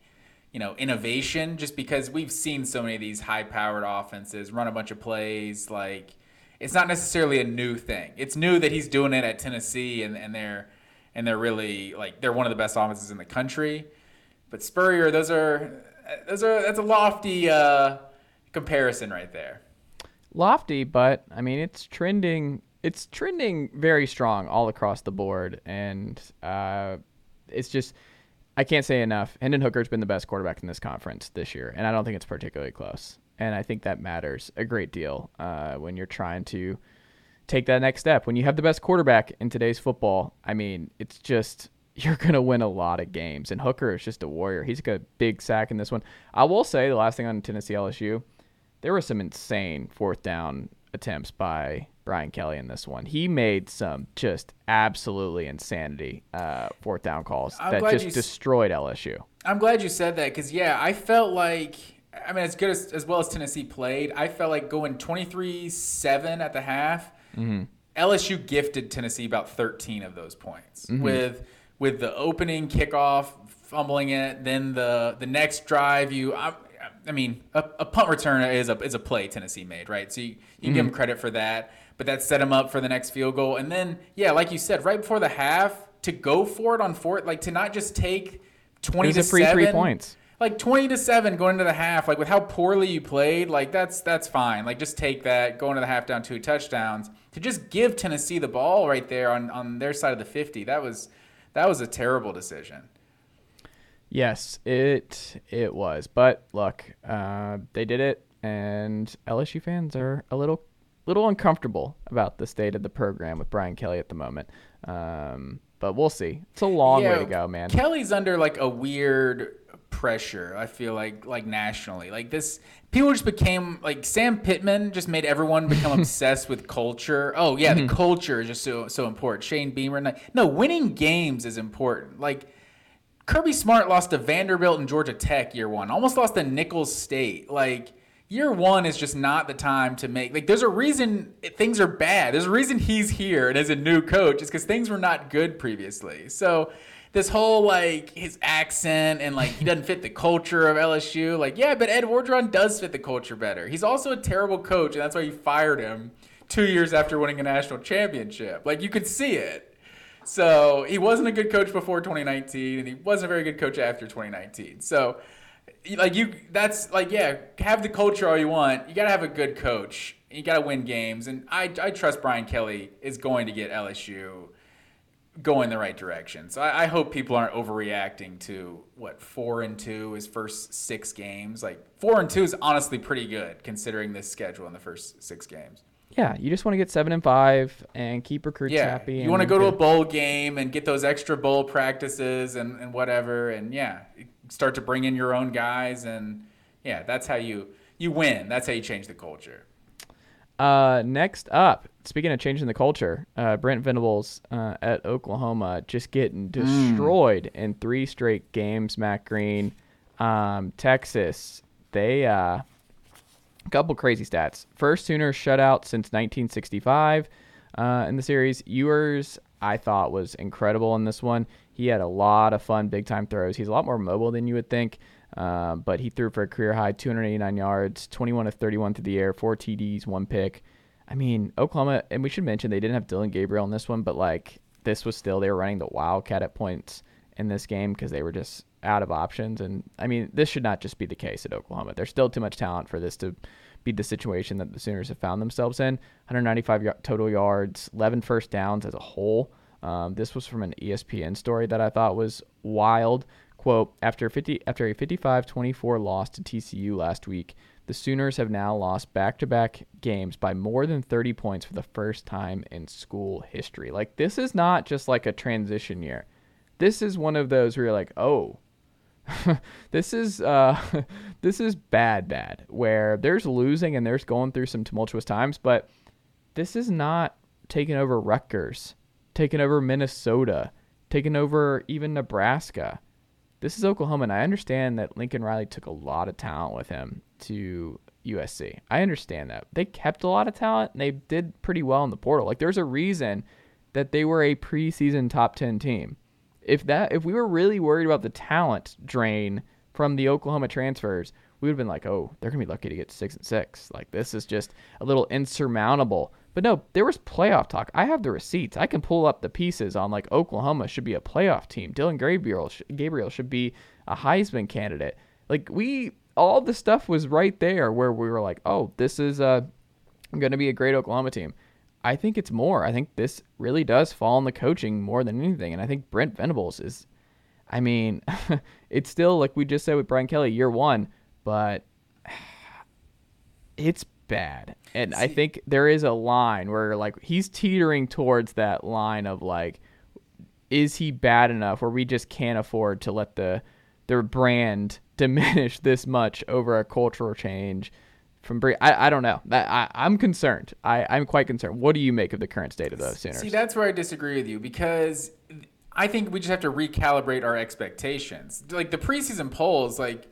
Speaker 3: you know innovation just because we've seen so many of these high powered offenses run a bunch of plays like it's not necessarily a new thing it's new that he's doing it at tennessee and, and they're and they're really like they're one of the best offenses in the country but spurrier those are those are that's a lofty uh, comparison right there
Speaker 2: lofty, but I mean it's trending. It's trending very strong all across the board, and uh, it's just I can't say enough. Hendon Hooker's been the best quarterback in this conference this year, and I don't think it's particularly close. And I think that matters a great deal uh, when you're trying to take that next step. When you have the best quarterback in today's football, I mean, it's just *laughs* you're gonna win a lot of games. And Hooker is just a warrior. He's got a big sack in this one. I will say the last thing on Tennessee LSU, there were some insane fourth down attempts by Brian Kelly in this one. He made some just absolutely insanity uh, fourth down calls
Speaker 3: I'm
Speaker 2: that just destroyed LSU.
Speaker 3: I'm glad you said that because yeah, I felt like I mean as good as as well as Tennessee played, I felt like going 23-7 at the half. Mm-hmm. LSU gifted Tennessee about 13 of those points mm-hmm. with with the opening kickoff fumbling it, then the the next drive you I, I mean a, a punt return is a is a play Tennessee made, right? So you, you can give mm-hmm. them credit for that, but that set them up for the next field goal. And then yeah, like you said, right before the half to go for it on fourth, like to not just take 20 to
Speaker 2: a free three points.
Speaker 3: like 20 to 7 going into the half like with how poorly you played like that's that's fine like just take that go into the half down two touchdowns to just give tennessee the ball right there on on their side of the 50 that was that was a terrible decision
Speaker 2: Yes, it it was. But look, uh, they did it, and LSU fans are a little little uncomfortable about the state of the program with Brian Kelly at the moment. Um, but we'll see. It's a long way to go, man.
Speaker 3: kelly's under like a weird pressure i feel like like nationally like this people just became like sam pittman just made everyone become *laughs* obsessed with culture oh yeah
Speaker 2: Mm-hmm.
Speaker 3: the culture is just so so important shane beamer like, no winning games is important like Kirby Smart lost to Vanderbilt and Georgia Tech year one. Almost lost to Nicholls State. Like year one is just not the time to make. Like there's a reason things are bad. There's a reason he's here and as a new coach is because things were not good previously. So this whole like his accent and like he doesn't fit the culture of LSU. Like yeah, but Ed Orgeron does fit the culture better. He's also a terrible coach and that's why you fired him two years after winning a national championship. Like you could see it. So he wasn't a good coach before 2019, and he wasn't a very good coach after 2019. So, like you, that's like yeah, have the culture all you want. You gotta have a good coach. You gotta win games, and I, I trust Brian Kelly is going to get LSU going the right direction. So I, I hope people aren't overreacting to what four and two his first six games. Like four and two is honestly pretty good considering this schedule in the first six games.
Speaker 2: Yeah, you just want to get seven and five and keep recruits
Speaker 3: Yeah,
Speaker 2: happy.
Speaker 3: you want to go to a bowl game and get those extra bowl practices and, and whatever, and yeah, start to bring in your own guys, and yeah, that's how you you win. That's how you change the culture.
Speaker 2: Uh, next up, speaking of changing the culture, uh, Brent Venables uh, at Oklahoma just getting destroyed in three straight games. Matt Green, um, Texas, they uh, a couple crazy stats. First Sooners shutout since 1965 uh, in the series. Ewers, I thought, was incredible in this one. He had a lot of fun, big time throws. He's a lot more mobile than you would think, uh, but he threw for a career high 289 yards, 21 of 31 through the air, four TDs, one pick. I mean, Oklahoma, and we should mention they didn't have Dillon Gabriel in this one, but like this was still, they were running the Wildcat at points in this game because they were just out of options. And I mean, this should not just be the case at Oklahoma. There's still too much talent for this to be the situation that the Sooners have found themselves in. 195 y- total yards, 11 first downs as a whole. Um, this was from an ESPN story that I thought was wild. Quote, after 50 after a 55-24 loss to TCU last week, the Sooners have now lost back-to-back games by more than 30 points for the first time in school history. Like this is not just like a transition year. This is one of those where you're like, "Oh, *laughs* this is uh, *laughs* this is bad, bad. Where there's losing and there's going through some tumultuous times, but this is not taking over Rutgers, taking over Minnesota, taking over even Nebraska. This is Oklahoma, and I understand that Lincoln Riley took a lot of talent with him to USC. I understand that. They kept a lot of talent and they did pretty well in the portal. Like there's a reason that they were a preseason top 10 team. If that if we were really worried about the talent drain from the Oklahoma transfers, we would have been like, "Oh, they're going to be lucky to get 6 and 6." Like this is just a little insurmountable. But no, there was playoff talk. I have the receipts. I can pull up the pieces on like Oklahoma should be a playoff team. Dillon Gabriel Gabriel should be a Heisman candidate. Like we all the stuff was right there where we were like, "Oh, this is uh going to be a great Oklahoma team." I think it's more. I think this really does fall on the coaching more than anything. And I think Brent Venables is, I mean, *laughs* it's still like we just said with Brian Kelly, year one, but *sighs* it's bad. And See, I think there is a line where like he's teetering towards that line of like, is he bad enough where we just can't afford to let the their brand *laughs* diminish this much over a cultural change? from Bree. I, I don't know. I, I, am concerned. I, I'm quite concerned. What do you make of the current state of the Sooners?
Speaker 3: See, that's where I disagree with you because I think we just have to recalibrate our expectations. Like the preseason polls, like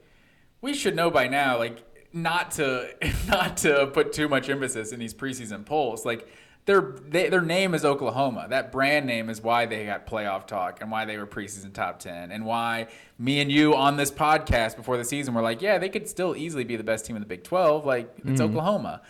Speaker 3: we should know by now, like not to *laughs* not to put too much emphasis in these preseason polls. Like their they, their name is Oklahoma. That brand name is why they got playoff talk and why they were preseason top ten and why me and you on this podcast before the season were like, yeah, they could still easily be the best team in the Big Twelve. Like it's mm-hmm. Oklahoma,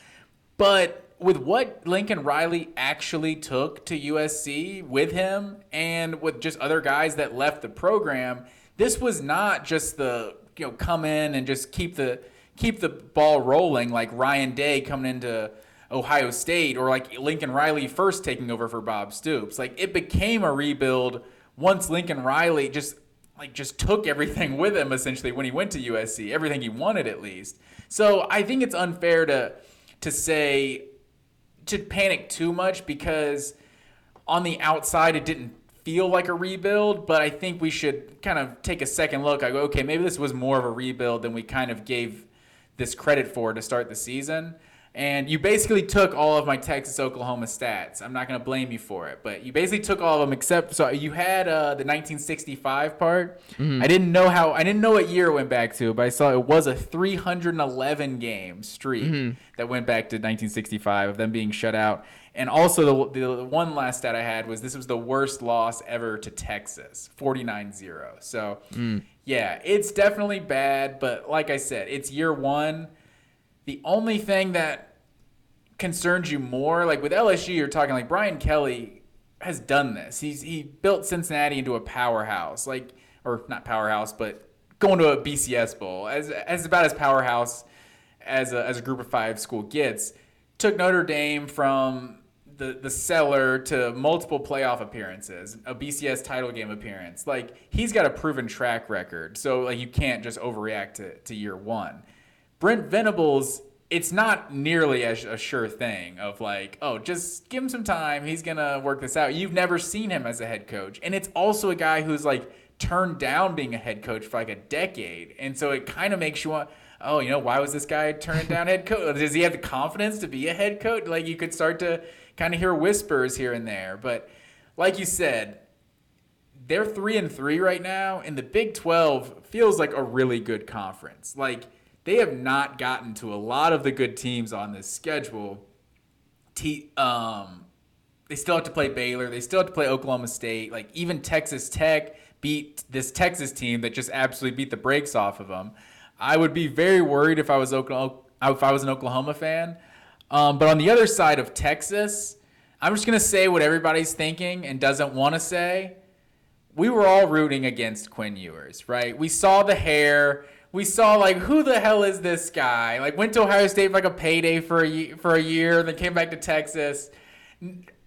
Speaker 3: but with what Lincoln Riley actually took to USC with him and with just other guys that left the program, this was not just the you know come in and just keep the keep the ball rolling like Ryan Day coming into Ohio State or like Lincoln Riley first taking over for Bob Stoops. Like it became a rebuild once Lincoln Riley just like just took everything with him essentially when he went to USC, everything he wanted at least. So I think it's unfair to to say to panic too much because on the outside it didn't feel like a rebuild, but I think we should kind of take a second look. I go, okay, maybe this was more of a rebuild than we kind of gave this credit for to start the season. And you basically took all of my Texas Oklahoma stats. I'm not going to blame you for it, but you basically took all of them except so you had uh, the 1965 part. Mm-hmm. I didn't know how I didn't know what year it went back to, but I saw it was a 311 game streak mm-hmm. that went back to 1965 of them being shut out. And also the, the one last stat I had was this was the worst loss ever to Texas, 49-0. So mm. Yeah, it's definitely bad, but like I said, it's year 1 the only thing that concerns you more, like with LSU, you're talking like Brian Kelly has done this. He's he built Cincinnati into a powerhouse, like or not powerhouse, but going to a BCS bowl as as about as powerhouse as a, as a group of five school gets. Took Notre Dame from the the cellar to multiple playoff appearances, a BCS title game appearance. Like he's got a proven track record, so like you can't just overreact to, to year one. Brent Venables, it's not nearly as a sure thing of like, oh, just give him some time. He's to work this out. You've never seen him as a head coach. And it's also a guy who's like turned down being a head coach for like a decade. And so it kind of makes you want, oh, you know, why was this guy turning down head coach? Does he have the confidence to be a head coach? Like you could start to kind of hear whispers here and there. But like you said, they're three and three right now, and the Big Twelve feels like a really good conference. Like they have not gotten to a lot of the good teams on this schedule. T, um, they still have to play Baylor. They still have to play Oklahoma State. Like even Texas Tech beat this Texas team that just absolutely beat the brakes off of them. I would be very worried if I was Oklahoma, if I was an Oklahoma fan. Um, but on the other side of Texas, I'm just gonna say what everybody's thinking and doesn't want to say. We were all rooting against Quinn Ewers, right? We saw the hair we saw like who the hell is this guy? Like went to Ohio State for like a payday for a for a year, then came back to Texas.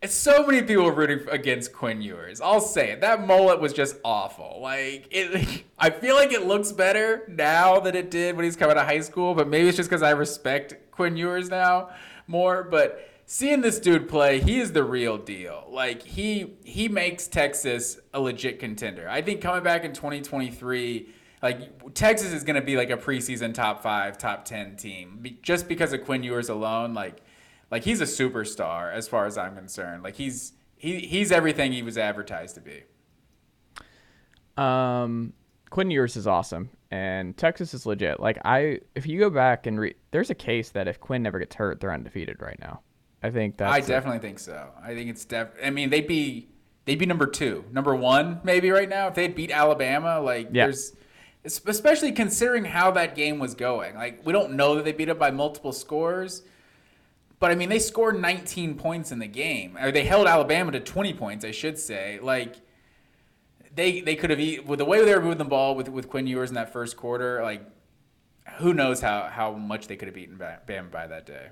Speaker 3: So many people were rooting against Quinn Ewers. I'll say it. That mullet was just awful. Like it, *laughs* I feel like it looks better now than it did when he's coming out of high school. But maybe it's just because I respect Quinn Ewers now more. But seeing this dude play, he is the real deal. Like he he makes Texas a legit contender. I think coming back in 2023 like Texas is going to be like a preseason top five, top ten team just because of Quinn Ewers alone. Like, like he's a superstar as far as I'm concerned. Like he's he he's everything he was advertised to be.
Speaker 2: Um, Quinn Ewers is awesome, and Texas is legit. Like I, if you go back and read, there's a case that if Quinn never gets hurt, they're undefeated right now. I think that's.
Speaker 3: I definitely think so. I think it's def. I mean, they'd be they'd be number two, number one maybe right now if they beat Alabama. Like
Speaker 2: Yeah.
Speaker 3: there's, especially considering how that game was going. Like we don't know that they beat up by multiple scores, but I mean they scored 19 points in the game, or they held Alabama to 20 points, I should say. Like they they could have eat with the way they were moving the ball with with Quinn Ewers in that first quarter. Like who knows how how much they could have beaten Bam by that day.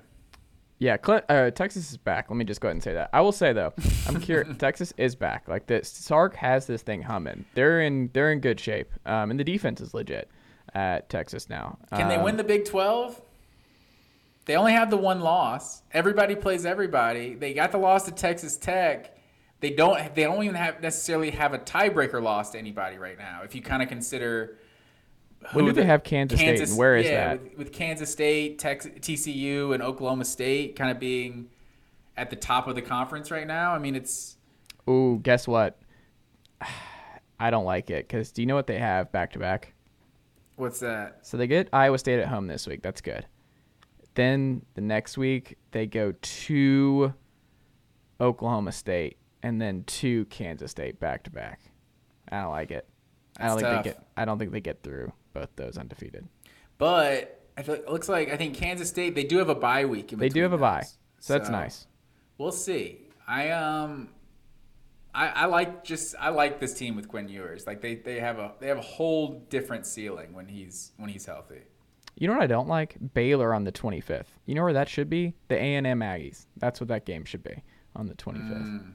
Speaker 2: Yeah, Clint, uh, Texas is back. Let me just go ahead and say that. I will say though, I'm *laughs* curious. Texas is back. Like the Sark has this thing humming. They're in they're in good shape. Um, and the defense is legit at Texas now.
Speaker 3: Can they
Speaker 2: Um,
Speaker 3: win the Big 12? They only have the one loss. Everybody plays everybody. They got the loss to Texas Tech. They don't. They don't even have necessarily have a tiebreaker loss to anybody right now. If you kind of consider.
Speaker 2: When
Speaker 3: who
Speaker 2: do they
Speaker 3: the-
Speaker 2: have Kansas State, and where is
Speaker 3: yeah,
Speaker 2: that?
Speaker 3: With, with Kansas State, Tex, TCU, and Oklahoma State kind of being at the top of the conference right now. I mean, it's
Speaker 2: Ooh, guess what? *sighs* I don't like it because do you know what they have back to back?
Speaker 3: what's that?
Speaker 2: So they get Iowa State at home this week. That's good. Then the next week they go to Oklahoma State and then two Kansas State back to back. I don't like it. I don't
Speaker 3: That's
Speaker 2: think
Speaker 3: tough.
Speaker 2: they get. I don't think they get through both those undefeated.
Speaker 3: But I feel, it looks like I think Kansas State. They do have a bye week. In
Speaker 2: They do have a bye,
Speaker 3: those.
Speaker 2: so that's nice.
Speaker 3: We'll see. I um, I, I like just I like this team with Quinn Ewers. Like they, they have a they have a whole different ceiling when he's when he's healthy.
Speaker 2: You know what I don't like? Baylor on the 25th. You know where that should be? The A&M Aggies. That's what that game should be on the 25th.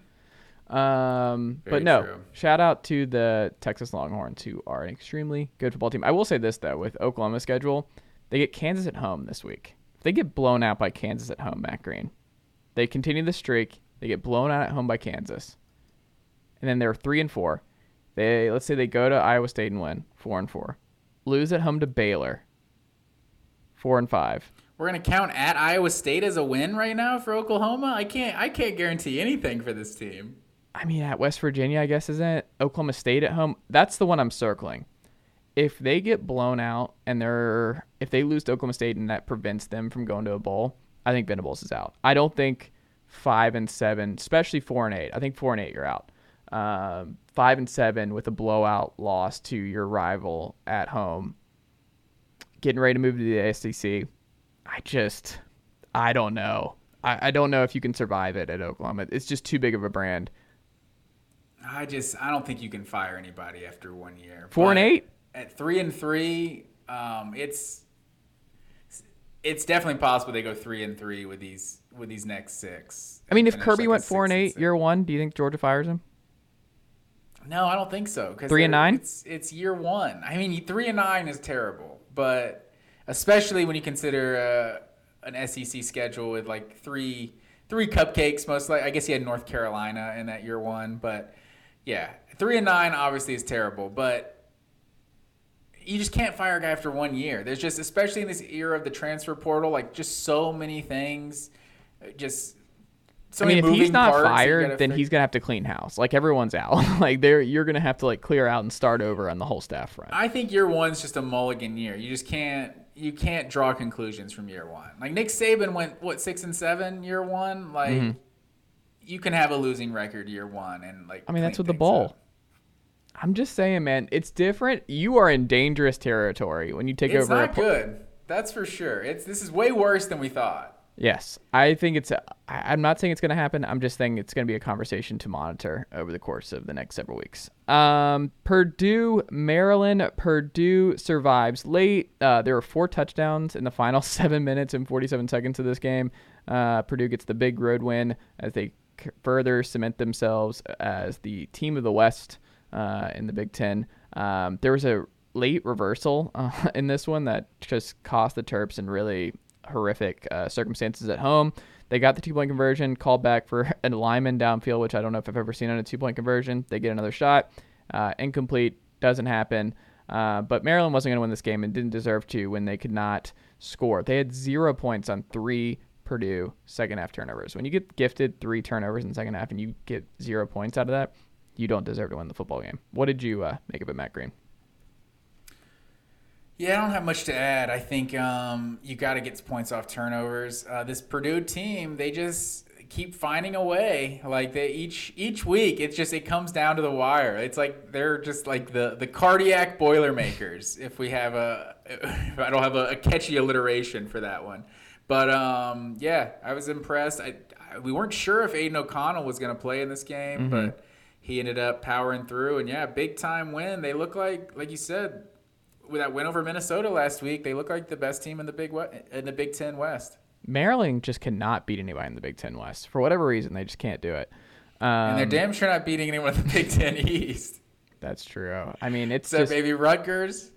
Speaker 2: Um, but no,
Speaker 3: true.
Speaker 2: shout out to the Texas Longhorns, who are an extremely good football team. I will say this though, with Oklahoma's schedule, they get Kansas at home this week. If they get blown out by Kansas at home, Matt Green, they continue the streak. They get blown out at home by Kansas, and then they're three and four. They let's say they go to Iowa State and win four and four, lose at home to Baylor, four and five.
Speaker 3: We're gonna count at Iowa State as a win right now for Oklahoma. I can't I can't guarantee anything for this team.
Speaker 2: I mean, at West Virginia, I guess, isn't it? Oklahoma State at home. That's the one I'm circling. If they get blown out and they're if they lose to Oklahoma State and that prevents them from going to a bowl, I think Venables is out. I don't think five and seven, especially four and eight. I think four and eight, you're out. Um, five and seven with a blowout loss to your rival at home, getting ready to move to the SEC. I just, I don't know. I, I don't know if you can survive it at Oklahoma. It's just too big of a brand.
Speaker 3: I just I don't think you can fire anybody after one year.
Speaker 2: Four and eight?
Speaker 3: at three and three, um, it's it's definitely possible they go three and three with these with these next six.
Speaker 2: I mean, if Kirby
Speaker 3: like
Speaker 2: went four and eight
Speaker 3: six.
Speaker 2: year one, do you think Georgia fires him?
Speaker 3: No, I don't think so. 'cause
Speaker 2: Three and nine?
Speaker 3: It's it's year one. I mean, three and nine is terrible, but especially when you consider uh, an SEC schedule with like three three cupcakes. Most like I guess he had North Carolina in that year one, but yeah, three and nine obviously is terrible, but. You just can't fire a guy after one year. There's just, especially in this era of the transfer portal, like just so many things. uh, Just so
Speaker 2: I mean, if he's not
Speaker 3: parts that you
Speaker 2: fired, then
Speaker 3: fig-
Speaker 2: he's gonna have to clean house. Like everyone's out. *laughs* like they're you're gonna have to like clear out and start over on the whole staff front.
Speaker 3: I think year one's just a mulligan year. You just can't you can't draw conclusions from year one. Like Nick Saban went what six and seven year one. Like
Speaker 2: Mm-hmm.
Speaker 3: You can have a losing record year one and like.
Speaker 2: I mean, that's with the bowl.
Speaker 3: up.
Speaker 2: I'm just saying, man, it's different. You are in dangerous territory when you take
Speaker 3: It's
Speaker 2: over. a
Speaker 3: not good. That's for sure. It's this is way worse than we thought.
Speaker 2: Yes, I think it's. I, I'm not saying it's going to happen. I'm just saying it's going to be a conversation to monitor over the course of the next several weeks. Um, Purdue, Maryland. Purdue survives late. Uh, there were four touchdowns in the final *laughs* seven minutes and 47 seconds of this game. Uh, Purdue gets the big road win as they further cement themselves as the team of the West uh, in the Big Ten. Um, there was a late reversal *laughs* uh, in this one that just cost the Terps in really horrific uh, circumstances at home. They got the two point conversion, called back for *laughs* a lineman downfield, which I don't know if I've ever seen on a two point conversion. They get another shot, uh, incomplete, doesn't happen. Uh, but Maryland wasn't going to win this game and didn't deserve to when they could not score. They had zero points on three Purdue second half turnovers. When you get gifted three turnovers in second half and you get zero points out of that, you don't deserve to win the football game. What did you uh, make of it, Matt Green?
Speaker 3: Yeah, I don't have much to add. I think um, you got to get points off turnovers. Uh, this Purdue team, they just keep finding a way. Like they each each week, it's just it comes down to the wire. It's like they're just like the the cardiac boilermakers. if we have a, *laughs* I don't have a, a, catchy alliteration for that one, but um, yeah, I was impressed. I, I, we weren't sure if Aidan O'Connell was going to play in this game, mm-hmm. but he ended up powering through. And yeah, big time win. They look like like you said with that win over Minnesota last week, they look like the best team in the Big in the Big Ten West.
Speaker 2: Maryland just cannot beat anybody in the Big Ten West for whatever reason. They just can't do it.
Speaker 3: Um, and they're um, damn sure not beating anyone in the Big Ten *laughs* East.
Speaker 2: That's true. I mean, it's
Speaker 3: so
Speaker 2: just,
Speaker 3: maybe Rutgers.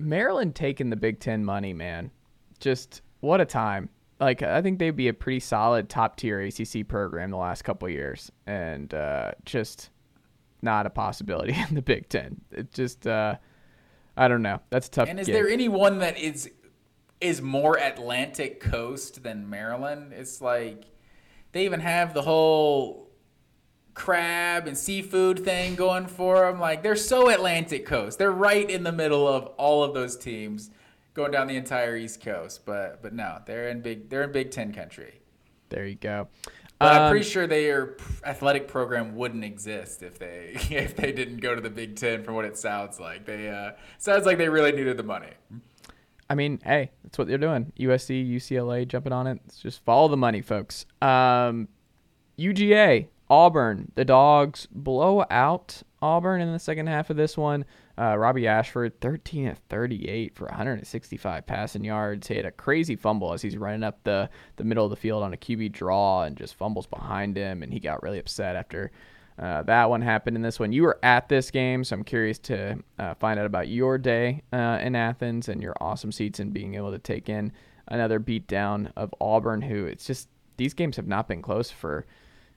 Speaker 2: Maryland taking the Big Ten money, man. Just what a time. Like I think they'd be a pretty solid top tier ACC program the last couple years, and uh, just not a possibility *laughs* in the Big Ten. It just. Uh, I don't know. That's tough.
Speaker 3: And is
Speaker 2: gig.
Speaker 3: there anyone that is is more Atlantic Coast than Maryland? It's like they even have the whole crab and seafood thing going for them. Like they're so Atlantic Coast. They're right in the middle of all of those teams going down the entire East Coast. But but no, they're in big they're in Big Ten country.
Speaker 2: There you go.
Speaker 3: But um, I'm pretty sure their athletic program wouldn't exist if they *laughs* if they didn't go to the Big Ten. From what it sounds like, they uh, sounds like they really needed the money.
Speaker 2: I mean, hey, that's what they're doing. USC, UCLA, jumping on it. Just follow the money, folks. Um, UGA, Auburn, the Dogs blow out Auburn in the second half of this one. Uh, Robby Ashford, 13 of 38 for 165 passing yards. He had a crazy fumble as he's running up the, the middle of the field on a QB draw and just fumbles behind him. And he got really upset after uh, that one happened in this one. You were at this game, so I'm curious to uh, find out about your day uh, in Athens and your awesome seats and being able to take in another beatdown of Auburn, who it's just these games have not been close for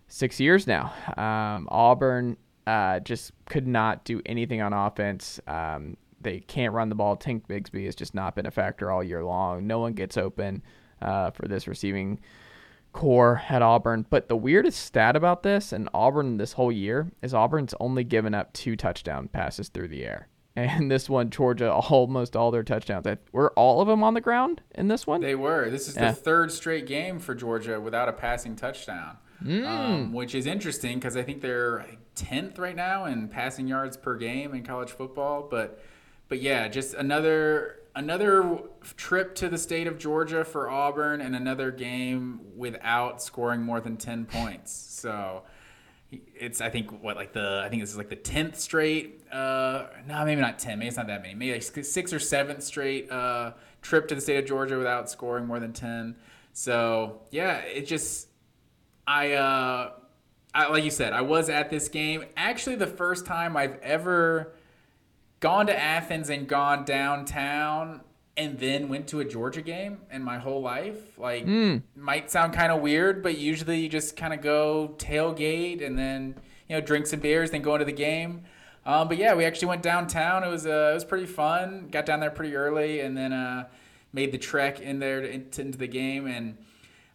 Speaker 2: six years now. Um, Auburn uh, just could not do anything on offense. Um, they can't run the ball. Tank Bigsby has just not been a factor all year long. No one gets open uh, for this receiving corps at Auburn. But the weirdest stat about this and Auburn this whole year is Auburn's only given up two touchdown passes through the air. *laughs* And this one, Georgia, almost all their touchdowns. Were all of them on the ground in this one?
Speaker 3: They were. This is yeah. the third straight game for Georgia without a passing touchdown, mm. um, which is interesting because I think they're 10th right now in passing yards per game in college football. But, but yeah, just another another trip to the state of Georgia for Auburn and another game without scoring more than 10 points. So it's I think what like the I think this is like the 10th straight uh no maybe not 10 maybe it's not that many maybe like 6 or 7th straight uh trip to the state of Georgia without scoring more than 10. So, yeah, it just I uh I, like you said, I was at this game. Actually, the first time I've ever gone to Athens and gone downtown and then went to a Georgia game in my whole life. Like, mm. might sound kind of weird, but usually you just kind of go tailgate and then you know drink some beers, then go into the game. Um, but yeah, we actually went downtown. It was uh, it was pretty fun. Got down there pretty early, and then uh, made the trek in there to, into the game and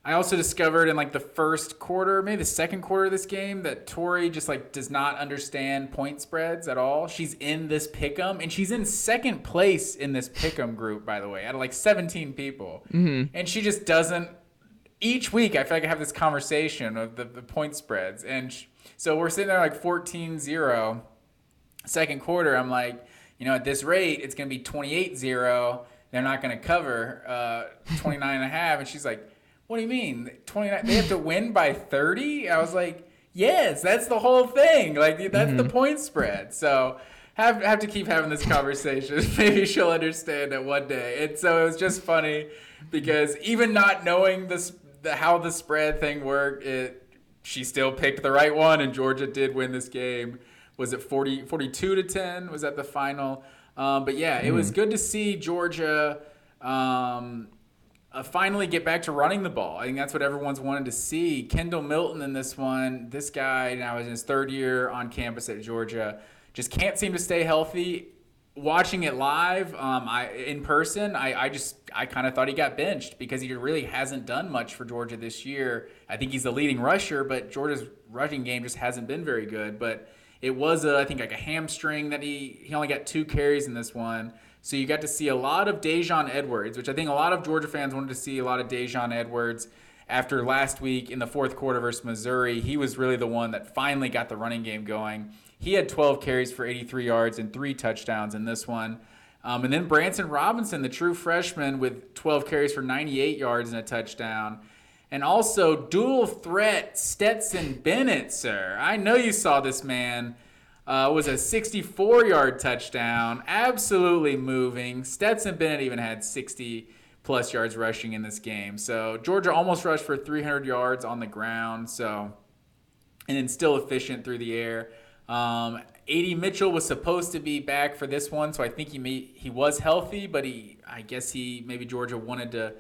Speaker 3: I also discovered in like the first quarter, maybe the second quarter of this game, that Tori just like does not understand point spreads at all. She's in this pick'em, and she's in second place in this pick'em group, by the way, out of like 17 people, mm-hmm. and she just doesn't. Each week, I feel like I have this conversation of the, the point spreads, and sh- so we're sitting there like 14-0, second quarter. I'm like, you know, at this rate, it's gonna be 28-0. They're not gonna cover uh, 29 and a half, and she's like what do you mean? 29 they have to win by 30 i was like yes that's the whole thing. Like that's mm-hmm. the point spread. So have have to keep having this conversation. *laughs* Maybe she'll understand it one day. And so it was just funny because even not knowing this the, how the spread thing worked it she still picked the right one and georgia did win this game. Was it 40 42 to 10 was that the final? Um, but yeah it mm. was good to see georgia um, uh, finally get back to running the ball. I think that's what everyone's wanted to see. Kendall Milton in this one, this guy now is in his third year on campus at Georgia, just can't seem to stay healthy. watching it live, um, I in person, I, I just I kind of thought he got benched because he really hasn't done much for Georgia this year. I think he's the leading rusher, but Georgia's rushing game just hasn't been very good. But it was a, I think like a hamstring that he he only got two carries in this one. So you got to see a lot of Daijun Edwards, which I think a lot of Georgia fans wanted to see a lot of Daijun Edwards after last week in the fourth quarter versus Missouri. He was really the one that finally got the running game going. He had 12 carries for 83 yards and three touchdowns in this one. Um, and then Branson Robinson, the true freshman, with 12 carries for 98 yards and a touchdown. And also dual threat Stetson Bennett, sir. I know you saw this man. Uh, was a 64 yard touchdown. Absolutely moving. Stetson Bennett even had 60 plus yards rushing in this game. So Georgia almost rushed for 300 yards on the ground. So, and then still efficient through the air. Um, AD Mitchell was supposed to be back for this one, so I think he may, he was healthy, but he I guess he maybe Georgia wanted to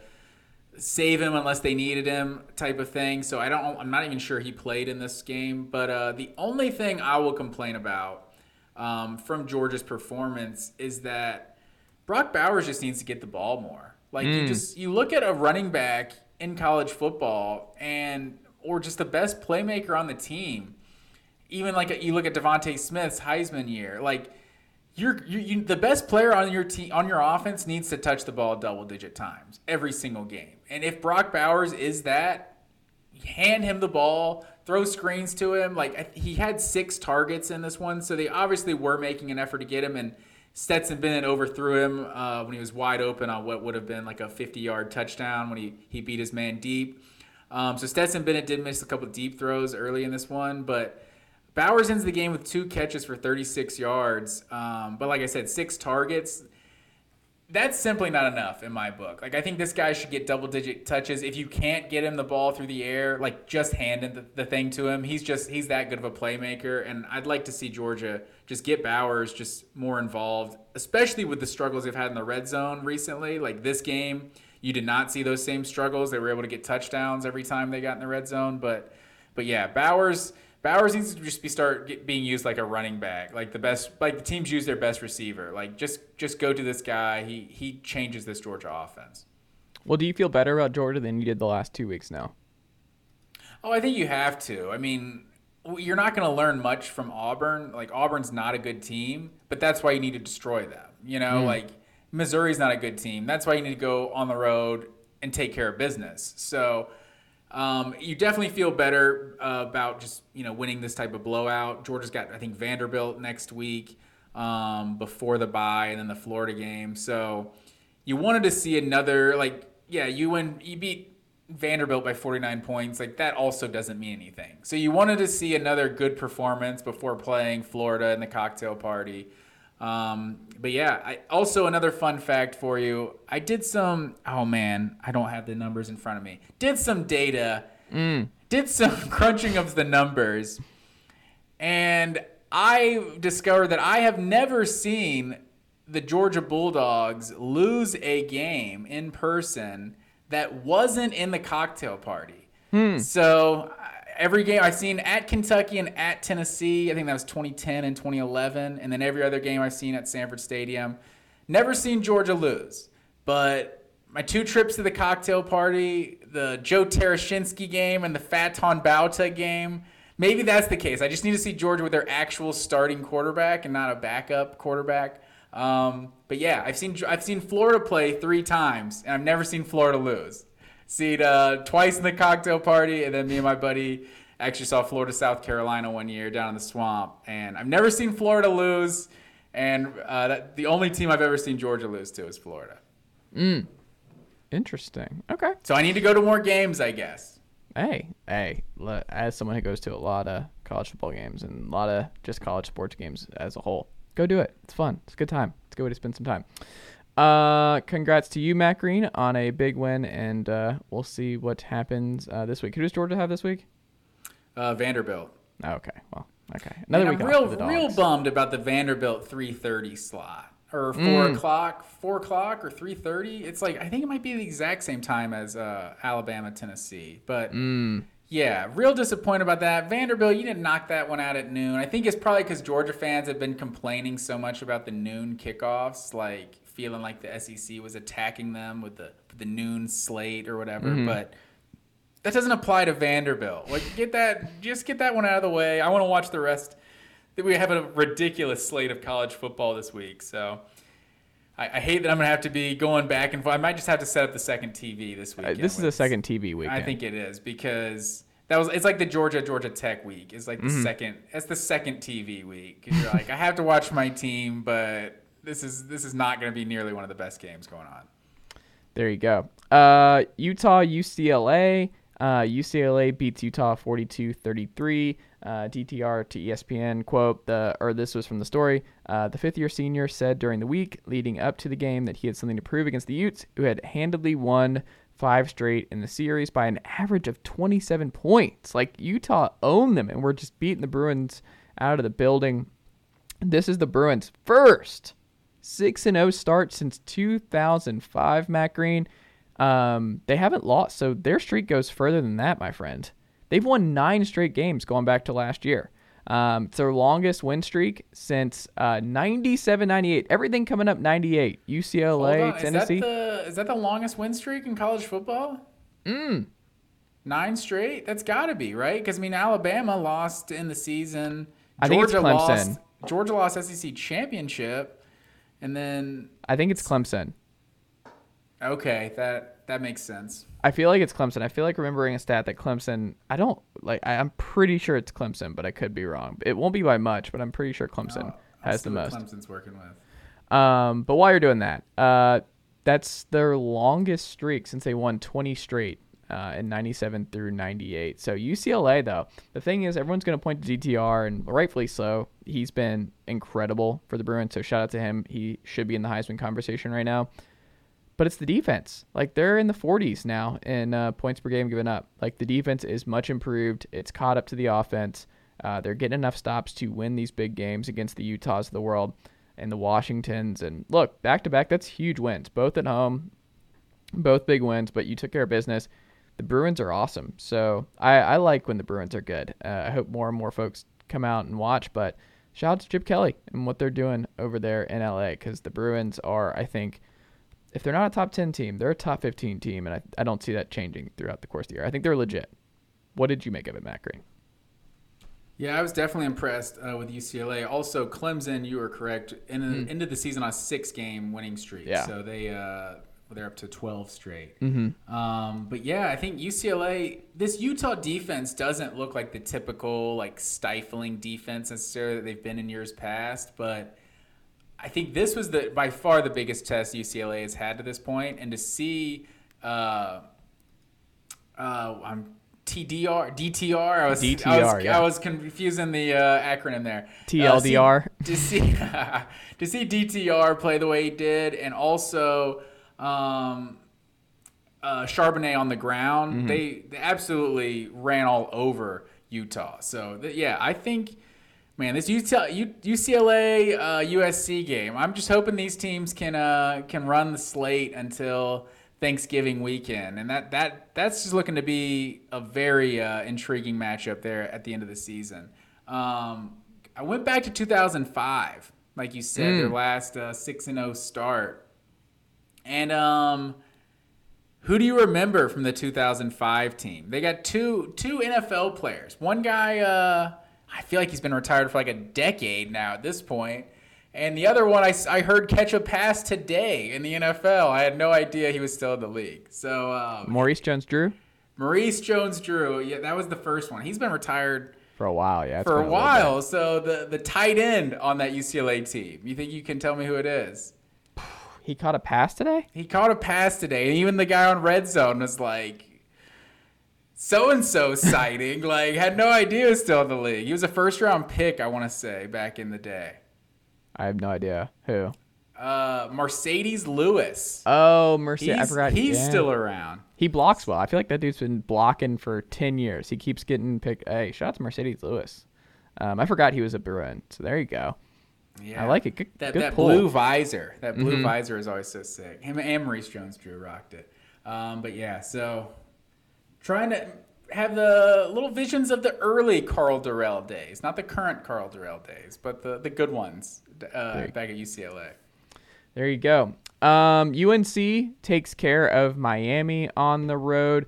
Speaker 3: save him unless they needed him type of thing. So I don't I'm not even sure he played in this game. But uh, the only thing I will complain about um, from Georgia's performance is that Brock Bowers just needs to get the ball more. Like mm. you just you look at a running back in college football and or just the best playmaker on the team. Even like you look at DeVonta Smith's Heisman year, like you're you, you, the best player on your team on your offense needs to touch the ball double digit times every single game. And if Brock Bowers is that, hand him the ball, throw screens to him. Like he had six targets in this one, so they obviously were making an effort to get him. And Stetson Bennett overthrew him uh, when he was wide open on what would have been like a 50 yard touchdown when he he beat his man deep. Um, so Stetson Bennett did miss a couple deep throws early in this one, but Bowers ends the game with two catches for 36 yards. Um, but like I said, six targets. That's simply not enough in my book. Like I think this guy should get double digit touches. If you can't get him the ball through the air, like just hand the, the thing to him. He's just he's that good of a playmaker, and I'd like to see Georgia just get Bowers just more involved, especially with the struggles they've had in the red zone recently. Like this game, you did not see those same struggles. They were able to get touchdowns every time they got in the red zone, but but yeah, Bowers Bowers needs to just be start get, being used like a running back, like the best, like the teams use their best receiver. Like just just go to this guy. He he changes this Georgia offense.
Speaker 2: Well, do you feel better about Georgia than you did the last two weeks now?
Speaker 3: Oh, I think you have to. I mean, you're not going to learn much from Auburn. Like Auburn's not a good team, but that's why you need to destroy them. You know, mm. like Missouri's not a good team. That's why you need to go on the road and take care of business. So um, you definitely feel better uh, about just you know winning this type of blowout. Georgia's got I think Vanderbilt next week um, before the bye, and then the Florida game. So you wanted to see another like yeah you win you beat Vanderbilt by 49 points like that also doesn't mean anything. So you wanted to see another good performance before playing Florida in the cocktail party. Um, but yeah, I, also another fun fact for you. I did some. Oh man, I don't have the numbers in front of me. Did some data. Mm. Did some *laughs* crunching of the numbers, and I discovered that I have never seen the Georgia Bulldogs lose a game in person that wasn't in the cocktail party. Hmm. So every game I've seen at Kentucky and at Tennessee, I think that was 2010 and 2011, and then every other game I've seen at Sanford Stadium. Never seen Georgia lose, but my two trips to the cocktail party, the Joe Tereshinski game and the Faton Bauta game, maybe that's the case. I just need to see Georgia with their actual starting quarterback and not a backup quarterback. Um, but yeah, I've seen I've seen Florida play three times, and I've never seen Florida lose seen uh, twice in the cocktail party, and then me and my buddy actually saw Florida South Carolina one year down in the swamp. And I've never seen Florida lose, and uh, that, the only team I've ever seen Georgia lose to is Florida.
Speaker 2: Mm. Interesting. Okay.
Speaker 3: So I need to go to more games, I guess.
Speaker 2: Hey, hey, as someone who goes to a lot of college football games and a lot of just college sports games as a whole, go do it. It's fun. It's a good time. It's a good way to spend some time. Uh, congrats to you, Matt Green, on a big win, and uh, we'll see what happens uh, this week. Who does Georgia have this week?
Speaker 3: Uh, Vanderbilt.
Speaker 2: Okay, well, okay. Another
Speaker 3: week. I'm real, real bummed about the Vanderbilt 3:30 slot or four mm. o'clock, four o'clock or 3:30. It's like I think it might be the exact same time as uh, Alabama, Tennessee, but. Mm. Yeah, real disappointed about that. Vanderbilt, you didn't knock that one out at noon. I think it's probably because Georgia fans have been complaining so much about the noon kickoffs, like feeling like the SEC was attacking them with the with the noon slate or whatever.
Speaker 2: Mm-hmm.
Speaker 3: But that doesn't apply to Vanderbilt. Like, get that, just get that one out of the way. I want to watch the rest. We have a ridiculous slate of college football this week, so. I, I hate that I'm gonna have to be going back and forth. I might just have to set up the second TV this
Speaker 2: Uh,
Speaker 3: week.
Speaker 2: this is a second TV weekend.
Speaker 3: I think it is because that was it's like the Georgia Georgia Tech week. It's like the
Speaker 2: Mm-hmm.
Speaker 3: second it's the second TV week. You're like I have to watch my team, but this is this is not going to be nearly one of the best games going on.
Speaker 2: There you go. Uh, Utah, UCLA. Uh, UCLA beats Utah 42-33. Uh, DTR to ESPN quote the or this was from the story. Uh, the fifth-year senior said during the week leading up to the game that he had something to prove against the Utes, who had handedly won five straight in the series by an average of 27 points. Like Utah owned them, and we're just beating the Bruins out of the building. This is the Bruins' first 6 and 0 start since 2005, Matt Green. Um, they haven't lost, so their streak goes further than that, my friend. They've won nine straight games going back to last year. Um, it's their longest win streak since uh, 97 98. Everything coming up 98. UCLA,
Speaker 3: on,
Speaker 2: Tennessee.
Speaker 3: Is that the is that the longest win streak in college football? Mm. Nine straight. That's got to be right because I mean Alabama lost in the season.
Speaker 2: I think it's
Speaker 3: Georgia
Speaker 2: Clemson.
Speaker 3: lost. Georgia lost SEC championship, and then
Speaker 2: I think it's Clemson.
Speaker 3: okay, that that makes sense.
Speaker 2: I feel like it's Clemson. I feel like remembering a stat that Clemson. I don't like. I, I'm pretty sure it's Clemson, but I could be wrong. It won't be by much, but I'm pretty sure Clemson
Speaker 3: I'll
Speaker 2: has the most.
Speaker 3: Clemson's working with.
Speaker 2: Um, but while you're doing that, uh, that's their longest streak since they won 20 straight uh, in 97 through 98. So UCLA, though, the thing is, everyone's going to point to DTR, and rightfully so. He's been incredible for the Bruins, so shout out to him. He should be in the Heisman conversation right now. But it's the defense. Like they're in the 40s now in uh, points per game given up. Like the defense is much improved. It's caught up to the offense. Uh, they're getting enough stops to win these big games against the Utahs of the world and the Washingtons. And look, back to back, that's huge wins, both at home, both big wins. But you took care of business. The Bruins are awesome, so I, I like when the Bruins are good. Uh, I hope more and more folks come out and watch. But shout out to Chip Kelly and what they're doing over there in LA because the Bruins are, I think, if they're not a top 10 team, they're a top 15 team, and I, I don't see that changing throughout the course of the year. I think they're legit. What did you make of it, Matt Green?
Speaker 3: Yeah, I was definitely impressed uh, with UCLA. Also, Clemson, you were correct. In, Into the season on a six-game winning streak.
Speaker 2: Yeah.
Speaker 3: so they uh, they're up to twelve straight. Mm-hmm. Um, but yeah, I think UCLA. This Utah defense doesn't look like the typical like stifling defense necessarily that they've been in years past, but. I think this was the by far the biggest test UCLA has had to this point, and to see, uh, uh, I'm TDR, DTR. I was I was,
Speaker 2: yeah.
Speaker 3: I was confusing the uh, acronym there.
Speaker 2: TLDR.
Speaker 3: Uh, see- *laughs* to see *laughs* to see DTR play the way he did, and also um, uh, Charbonnet on the ground,
Speaker 2: Mm-hmm.
Speaker 3: they, they absolutely ran all over Utah. So th- yeah, I think. Man, this Utah, U- UCLA uh, USC game. I'm just hoping these teams can uh, can run the slate until Thanksgiving weekend, and that that that's just looking to be a very uh, intriguing matchup there at the end of the season. Um, I went back to 2005, like you said, their last uh, six and zero start, and um, who do you remember from the 2005 team? They got two two NFL players. One guy, uh, I feel like he's been retired for like a decade now at this point. And the other one, I, I heard catch a pass today in the NFL. I had no idea he was still in the league. So um,
Speaker 2: Maurice Jones-Drew
Speaker 3: Maurice Jones-Drew, yeah, that was the first one. He's been retired
Speaker 2: for a while, yeah.
Speaker 3: for a while. So the the tight end on that UCLA team. You think you can tell me who it is?
Speaker 2: He caught a pass today.
Speaker 3: He caught a pass today, and even the guy on red zone was like, "So and so sighting." *laughs* like, had no idea he was still in the league. He was a first round pick, I want to say, back in the day.
Speaker 2: I have no idea who.
Speaker 3: Uh, Marcedes Lewis.
Speaker 2: Oh, Mercy.
Speaker 3: He's,
Speaker 2: I forgot.
Speaker 3: he's
Speaker 2: yeah.
Speaker 3: still around.
Speaker 2: He blocks well. I feel like that dude's been blocking for ten years. He keeps getting picked. Hey, shout out to Marcedes Lewis. Um, I forgot he was a Bruin. So there you go.
Speaker 3: Yeah.
Speaker 2: I like it. Good,
Speaker 3: That,
Speaker 2: good
Speaker 3: that.
Speaker 2: Mm-hmm.
Speaker 3: blue visor, that blue visor is always so sick. Him and Maurice Jones-Drew rocked it. Um, but yeah, so trying to have the little visions of the early Karl Dorrell days, not the current Karl Dorrell days, but the, the good ones uh, back at UCLA.
Speaker 2: There you go. Um, UNC takes care of Miami on the road.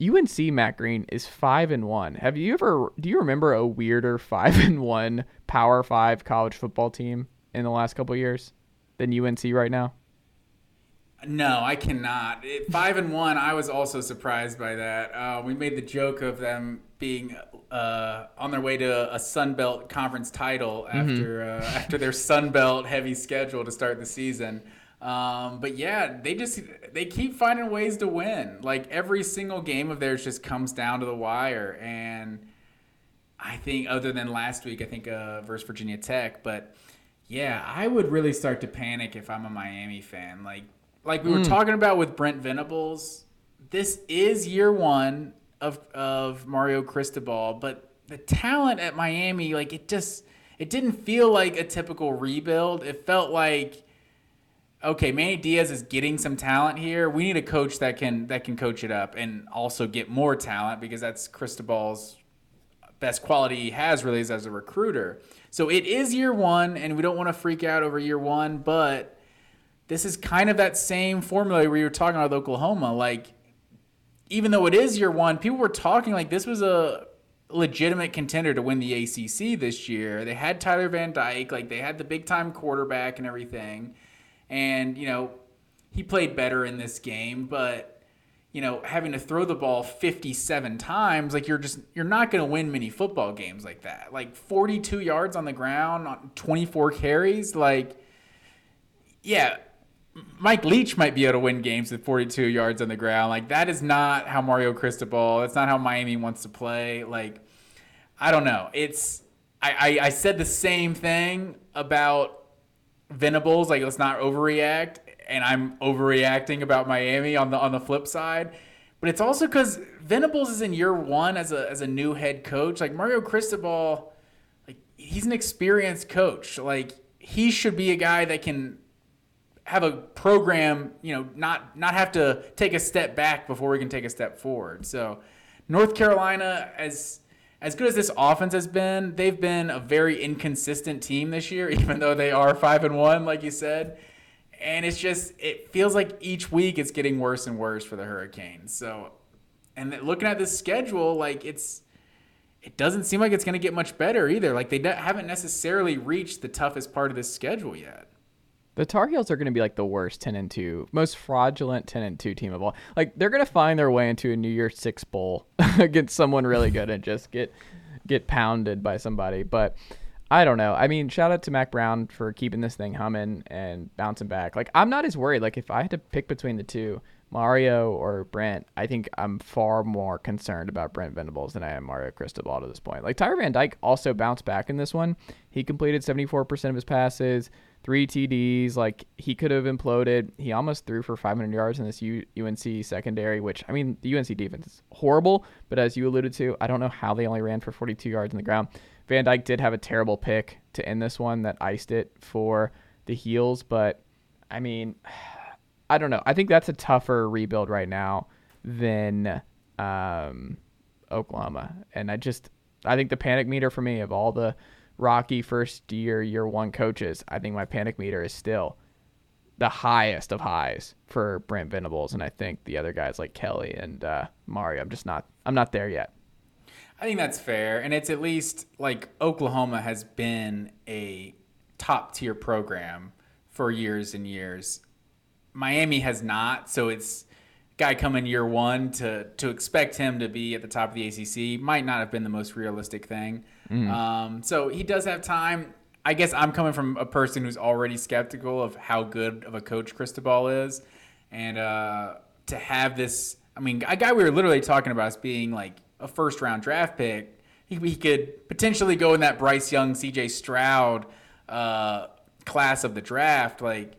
Speaker 2: UNC Matt Green is five and one. Have you ever? Do you remember a weirder *laughs* five and one Power Five college football team in the last couple years than UNC right now?
Speaker 3: No, I cannot. It, five and one. I was also surprised by that. Uh, we made the joke of them being uh, on their way to a Sun Belt conference title after mm-hmm. uh, *laughs* after their Sun Belt heavy schedule to start the season. Um, but yeah, they just they keep finding ways to win. Like every single game of theirs just comes down to the wire. And I think, other than last week, I think uh, versus Virginia Tech, but yeah, I would really start to panic if I'm a Miami fan. Like like we were mm. talking about with Brent Venables, this is year one of of Mario Cristobal, but the talent at Miami, like it just it didn't feel like a typical rebuild. It felt like okay, Manny Diaz is getting some talent here. We need a coach that can that can coach it up and also get more talent because that's Cristobal's best quality he has really is as a recruiter. So it is year one, and we don't want to freak out over year one, but this is kind of that same formula where you were talking about Oklahoma. Like, even though it is year one, people were talking like this was a legitimate contender to win the ACC this year. They had Tyler Van Dyke, like they had the big time quarterback and everything, and you know he played better in this game, but you know having to throw the ball 57 times like you're just you're not going to win many football games like that like 42 yards on the ground on 24 carries like yeah Mike Leach might be able to win games with 42 yards on the ground. Like that is not how Mario Cristobal. That's not how Miami wants to play. Like I don't know. It's I, I, I said the same thing about Venables. Like let's not overreact, and I'm overreacting about Miami on the on the flip side. But it's also because Venables is in year one as a as a new head coach. Like Mario Cristobal, like he's an experienced coach. Like he should be a guy that can have a program, you know, not not have to take a step back before we can take a step forward. So, North Carolina, as as good as this offense has been, they've been a very inconsistent team this year, *laughs* even though they are five and one, like you said. And it's just it feels like each week it's getting worse and worse for the Hurricanes. So, and looking at this schedule, like it's it doesn't seem like it's going to get much better either. Like they haven't necessarily reached the toughest part of this schedule yet.
Speaker 2: The Tar Heels are going to be like the worst 10 and 2, most fraudulent 10 and 2 team of all. Like they're going to find their way into a New Year's 6 bowl *laughs* against someone really good and just get get pounded by somebody. But I don't know. I mean, shout out to Mack Brown for keeping this thing humming and bouncing back. Like I'm not as worried. Like if I had to pick between the two, Mario or Brent, I think I'm far more concerned about Brent Venables than I am Mario Cristobal to this point. Like Tyler Van Dyke also bounced back in this one. He completed 74% of his passes three TDs. Like he could have imploded. He almost threw for 500 yards in this UNC secondary, which I mean the UNC defense is horrible. But as you alluded to, I don't know how they only ran for 42 yards in the ground. Van Dyke did have a terrible pick to end this one that iced it for the heels, but I mean, *sighs* I don't know. I think that's a tougher rebuild right now than um, Oklahoma, and I just I think the panic meter for me of all the rocky first year, year one coaches, I think my panic meter is still the highest of highs for Brent Venables, and I think the other guys like Kelly and uh, Mario. I'm just not. I'm not there yet.
Speaker 3: I think that's fair, and it's at least like Oklahoma has been a top tier program for years and years. Miami has not, so it's guy coming year one to to expect him to be at the top of the ACC might not have been the most realistic thing. Mm. Um, so he does have time. I guess I'm coming from a person who's already skeptical of how good of a coach Cristobal is, and uh, to have this. I mean, a guy we were literally talking about as being like a first round draft pick. He, could potentially go in that Bryce Young, C.J. Stroud uh, class of the draft, like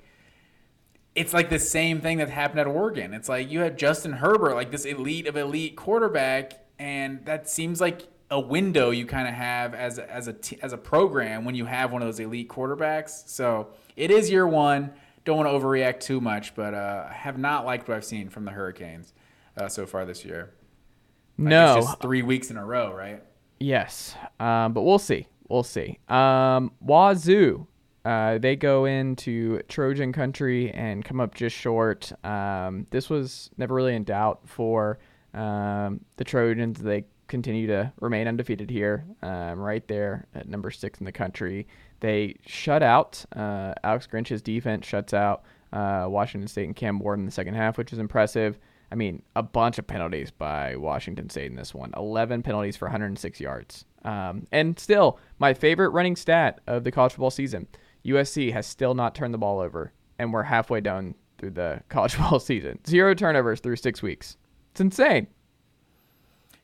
Speaker 3: it's like the same thing that happened at Oregon. It's like you have Justin Herbert, like this elite of elite quarterback, and that seems like a window you kind of have as a, as a t- as a program when you have one of those elite quarterbacks. So it is year one. Don't want to overreact too much, but uh, I have not liked what I've seen from the Hurricanes uh, so far this year. Like,
Speaker 2: No.
Speaker 3: it's just three weeks in a row, right?
Speaker 2: Yes, um, but we'll see. We'll see. Um, Wazoo, uh, they go into Trojan country and come up just short. Um, this was never really in doubt for um, the Trojans. They continue to remain undefeated here, um, right there at number six in the country. They shut out uh, Alex Grinch's defense, shuts out uh, Washington State and Cam Ward in the second half, which is impressive. I mean, a bunch of penalties by Washington State in this one. 11 penalties for 106 yards. Um, and still, my favorite running stat of the college football season USC has still not turned the ball over, and we're halfway done through the *laughs* college football season. Zero turnovers through six weeks. It's insane.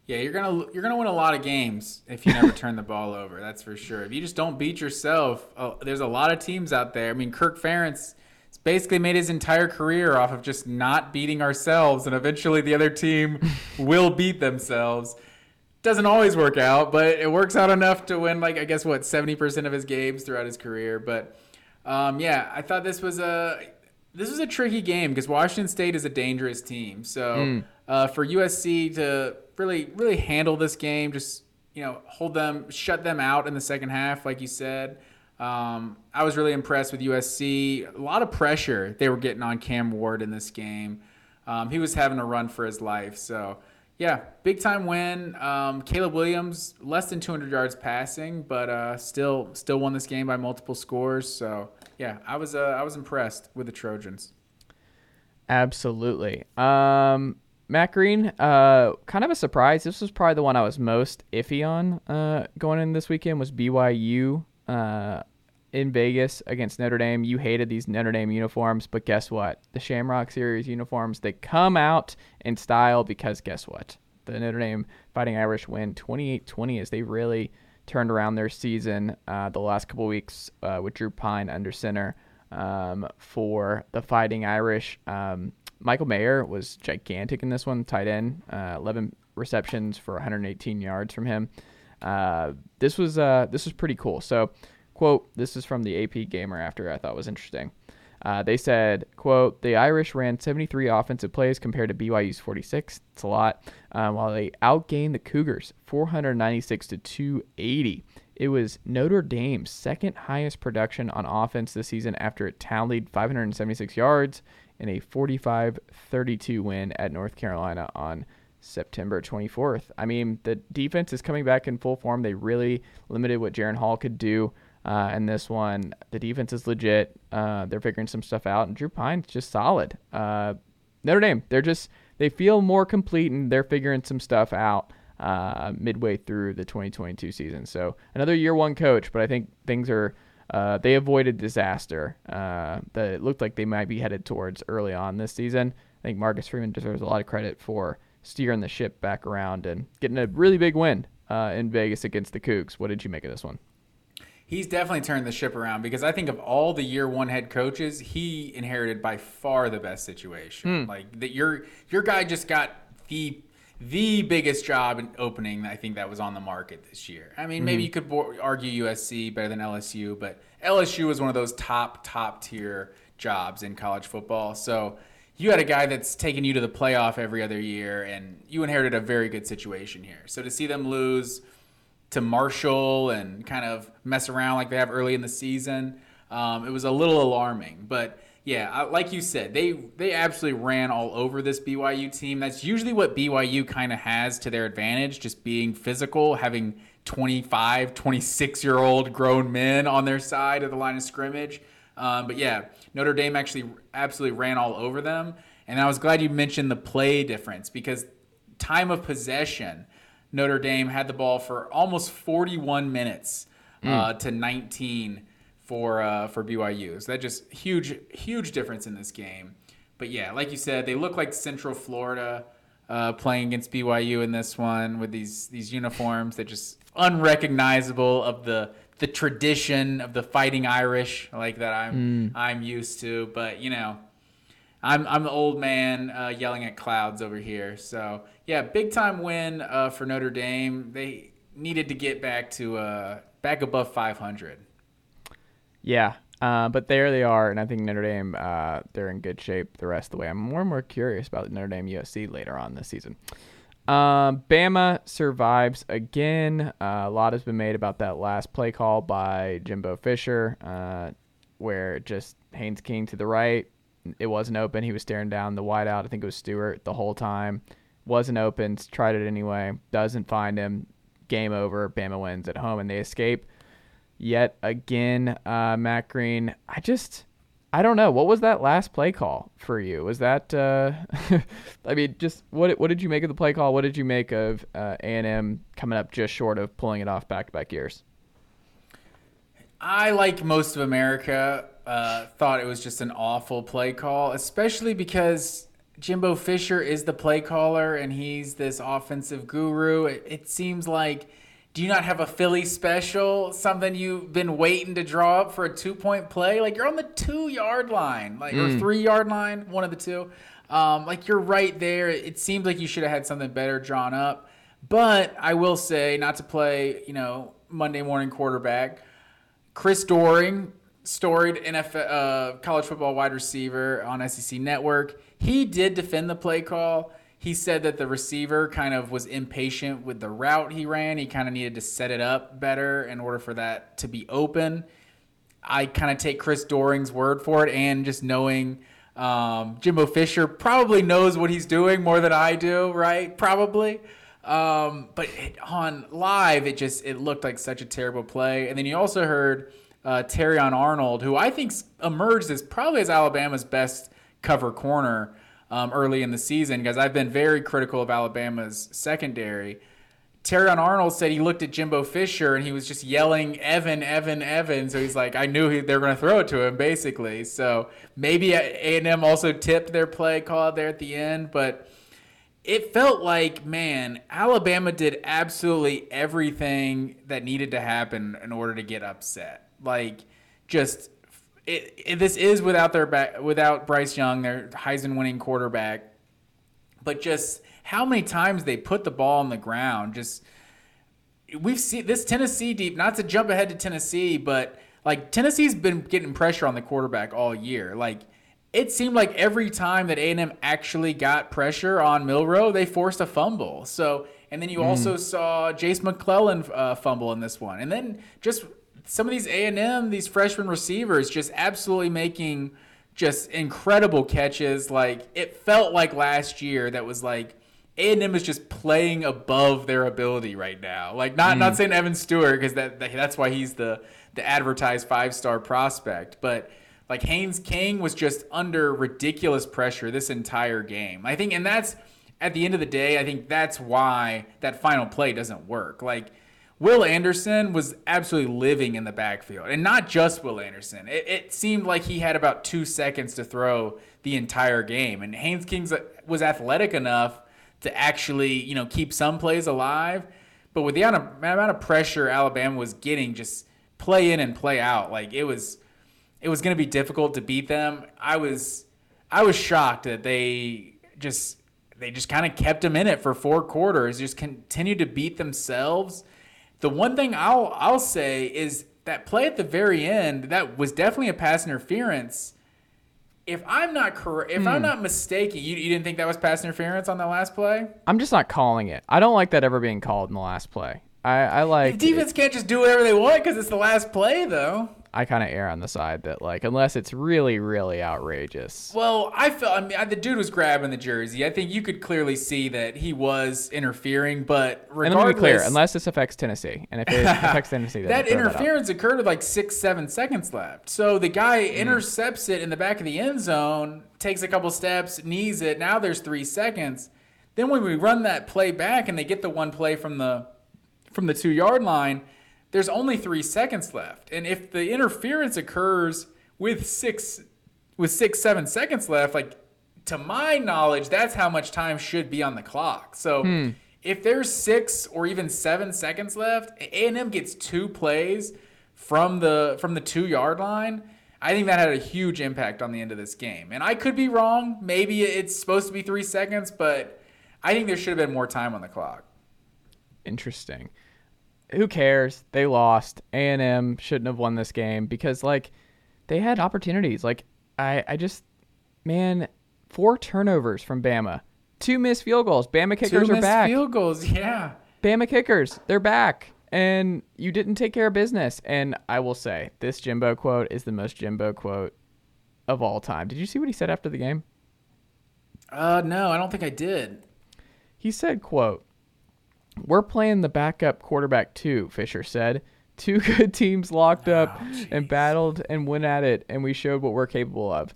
Speaker 3: Yeah, you're gonna you're gonna win a lot of games if you never turn the ball over. That's for sure. If you just don't beat yourself, oh, there's a lot of teams out there. I mean, Kirk Ferentz has basically made his entire career off of just not beating ourselves, and eventually the other team *laughs* will beat themselves. Doesn't always work out, but it works out enough to win like I guess what seventy percent of his games throughout his career. But um, yeah, I thought this was a this was a tricky game because Washington State is a dangerous team. So uh, for USC to really really handle this game, just you know hold them, shut them out in the second half, like you said. Um, I was really impressed with USC. A lot of pressure they were getting on Cam Ward in this game. Um, he was having a run for his life. So yeah, big time win. Um, Caleb Williams less than 200 yards passing, but uh, still still won this game by multiple scores. So yeah, I was uh, I was impressed with the Trojans.
Speaker 2: Absolutely. Um, Matt Green, uh, kind of a surprise. This was probably the one I was most iffy on uh, going in this weekend was BYU uh, in Vegas against Notre Dame. You hated these Notre Dame uniforms, but guess what? The Shamrock Series uniforms, they come out in style because guess what? The Notre Dame Fighting Irish win 28-20 as they really turned around their season uh, the last couple weeks uh, with Drew Pyne under center um, for the Fighting Irish. Um, Michael Mayer was gigantic in this one, tight end, uh, 11 receptions for 118 yards from him. Uh, this was uh, this was pretty cool. So, quote, this is from the AP Gamer after I thought was interesting. Uh, they said, quote, the Irish ran 73 offensive plays compared to BYU's 46. It's a lot. Um, while they outgained the Cougars 496 to 280. It was Notre Dame's second highest production on offense this season after it tallied 576 yards in a 45 32 win at North Carolina on September 24th. I mean, the defense is coming back in full form. They really limited what Jaren Hall could do. Uh, this one, the defense is legit. Uh, they're figuring some stuff out, and Drew Pyne's just solid. Uh, Notre Dame, they're just they feel more complete, and they're figuring some stuff out uh, midway through the 2022 season. So another year one coach, but I think things are uh, they avoided disaster uh, that it looked like they might be headed towards early on this season. I think Marcus Freeman deserves a lot of credit for steering the ship back around and getting a really big win in Vegas against the Cougs. What did you make of this one?
Speaker 3: He's definitely turned the ship around because I think of all the year one head coaches, he inherited by far the best situation. Like that, your your guy just got the the biggest job in opening. I think that was on the market this year. I mean, maybe you could argue USC better than LSU, but LSU was one of those top top tier jobs in college football. So you had a guy that's taking you to the playoff every other year, and you inherited a very good situation here. So to see them lose to Marshall and kind of mess around like they have early in the season. Um, it was a little alarming, but yeah, like you said, they they absolutely ran all over this BYU team. That's usually what BYU kind of has to their advantage, just being physical, having 25, 26 year old grown men on their side of the line of scrimmage. Um, but yeah, Notre Dame actually absolutely ran all over them. And I was glad you mentioned the play difference because time of possession, Notre Dame had the ball for almost 41 minutes uh, to 19 for uh, for BYU. So that just huge huge difference in this game. But yeah, like you said, they look like Central Florida uh, playing against BYU in this one with these these uniforms that just unrecognizable of the the tradition of the Fighting Irish like that I'm I'm used to. But you know, I'm I'm the old man uh, yelling at clouds over here. So yeah, big time win uh, for Notre Dame. They needed to get back to uh, back above 500.
Speaker 2: Yeah, uh, but there they are, and I think Notre Dame uh, they're in good shape the rest of the way. I'm more and more curious about Notre Dame USC later on this season. Um, Bama survives again. Uh, a lot has been made about that last play call by Jimbo Fisher, uh, where just Haynes King to the right. It wasn't open. He was staring down the wideout. I think it was Stewart the whole time. Wasn't open. Tried it anyway. Doesn't find him. Game over. Bama wins at home and they escape. Yet again, uh, Matt Green. I just I don't know. What was that last play call for you? Was that uh, *laughs* I mean, just what what did you make of the play call? What did you make of uh, A&M coming up just short of pulling it off back-to-back years?
Speaker 3: I, like most of America, uh, thought it was just an awful play call, especially because Jimbo Fisher is the play caller and he's this offensive guru. It, it seems like – do you not have a Philly special? Something you've been waiting to draw up for a two point play? Like you're on the two yard line, like mm. or three yard line, one of the two. Um, like you're right there. It seems like you should have had something better drawn up. But I will say, not to play, you know, Monday morning quarterback. Chris Doering, storied NFL uh, college football wide receiver on SEC Network, he did defend the play call he said that the receiver kind of was impatient with the route he ran. He kind of needed to set it up better in order for that to be open. I kind of take Chris Doering's word for it, and just knowing um, Jimbo Fisher probably knows what he's doing more than I do, right? Probably. Um, but it, on live, it just it looked like such a terrible play. And then you also heard uh, Terrion Arnold, who I think emerged as probably as Alabama's best cover corner um, early in the season because I've been very critical of Alabama's secondary. Terrion Arnold said he looked at Jimbo Fisher and he was just yelling Evan, Evan, Evan. So he's like, I knew he, they were going to throw it to him, basically. So maybe A&M also tipped their play call there at the end, but it felt like, man, Alabama did absolutely everything that needed to happen in order to get upset. Like, just it, it, this is without their back, without Bryce Young, their Heisman winning quarterback. But just how many times they put the ball on the ground, just we've seen this Tennessee deep. Not to jump ahead to Tennessee, but like Tennessee's been getting pressure on the quarterback all year. Like it seemed like every time that A&M actually got pressure on Milroe, they forced a fumble. So, and then you mm. also saw Jase McClellan uh, fumble in this one, and then just some of these A and M, these freshman receivers, just absolutely making just incredible catches. Like it felt like last year that was like A and M is just playing above their ability right now. Like not mm. not saying Evan Stewart because that, that that's why he's the the advertised five star prospect, but like Haynes King was just under ridiculous pressure this entire game. I think, and that's at the end of the day, I think that's why that final play doesn't work. Like Will Anderson was absolutely living in the backfield, and not just Will Anderson. It, it, seemed like he had about two seconds to throw the entire game, and Haynes King was athletic enough to actually, you know, keep some plays alive. But with the amount of pressure Alabama was getting, just play in and play out, like it was, it was going to be difficult to beat them. I was, I was shocked that they just, they just kind of kept them in it for four quarters, just continued to beat themselves the one thing I'll I'll say is that play at the very end that was definitely a pass interference. If I'm not correct, if hmm. I'm not mistaken, you, you didn't think that was pass interference on the last play?
Speaker 2: I'm just not calling it. I don't like that ever being called in the last play. I, I like.
Speaker 3: The defense it, can't just do whatever they want because it's the last play, though.
Speaker 2: I kind of err on the side that like unless it's really really outrageous.
Speaker 3: Well, I felt I mean the dude was grabbing the jersey. I think you could clearly see that he was interfering, but regardless, and let me be clear,
Speaker 2: unless this affects Tennessee, and if it *laughs* affects Tennessee,
Speaker 3: that interference that occurred with like six seven seconds left. So the guy mm. intercepts it in the back of the end zone, takes a couple steps, knees it. Now there's three seconds. Then when we run that play back and they get the one play from the from the two yard line there's only three seconds left. And if the interference occurs with six with six, seven seconds left, like to my knowledge, that's how much time should be on the clock. So hmm. if there's six or even seven seconds left, A&M gets two plays from the from the two yard line. I think that had a huge impact on the end of this game. And I could be wrong. Maybe it's supposed to be three seconds, but I think there should have been more time on the clock.
Speaker 2: Interesting who cares? They lost. A and M shouldn't have won this game because like they had opportunities. Like I, I just man, four turnovers from Bama Two missed field goals. Bama
Speaker 3: Two
Speaker 2: kickers are
Speaker 3: missed
Speaker 2: back.
Speaker 3: field goals. Yeah.
Speaker 2: Bama kickers, they're back. And you didn't take care of business. And I will say, this Jimbo quote is the most Jimbo quote of all time. Did you see what he said after the game?
Speaker 3: Uh, no, I don't think I did.
Speaker 2: He said, quote, We're playing the backup quarterback too, Fisher said. Two *laughs* good teams locked up oh, and battled and went at it, and we showed what we're capable of.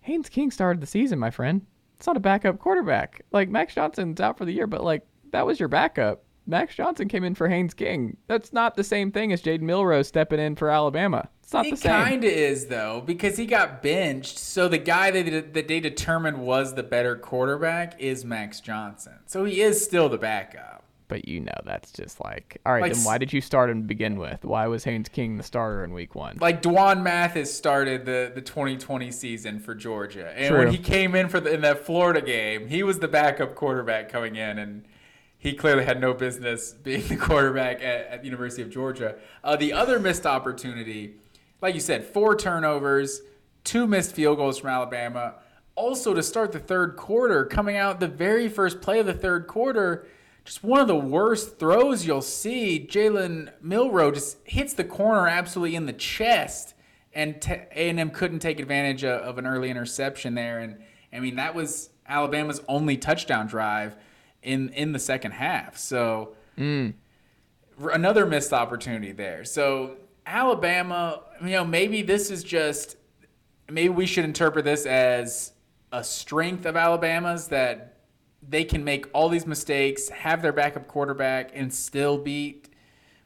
Speaker 2: Haynes King started the season, my friend. It's not a backup quarterback. Like Max Johnson's out for the year, but like that was your backup. Max Johnson came in for Haynes King. That's not the same thing as Jaden Milrose stepping in for Alabama. It's not the same.
Speaker 3: It kind of is though, because he got benched. So the guy that that they determined was the better quarterback is Max Johnson. So he is still the backup.
Speaker 2: But you know that's just like, all right,
Speaker 3: Like
Speaker 2: then why did you start him to begin with? Why was Haynes King the starter in week one?
Speaker 3: Like Dwan Mathis started the, the 2020 season for Georgia, and
Speaker 2: True.
Speaker 3: when he came in for the, in that Florida game, he was the backup quarterback coming in, and he clearly had no business being the quarterback at, at the University of Georgia. Uh, the other missed opportunity, like you said, four turnovers, two missed field goals from Alabama. Also, to start the third quarter, coming out the very first play of the third quarter, just one of the worst throws you'll see. Jalen Milroe just hits the corner absolutely in the chest, and t- A&M couldn't take advantage of, of an early interception there. And I mean, that was Alabama's only touchdown drive in in the second half. So mm. r- another missed opportunity there. So Alabama, you know, maybe this is just maybe we should interpret this as a strength of Alabama's that they can make all these mistakes, have their backup quarterback, and still beat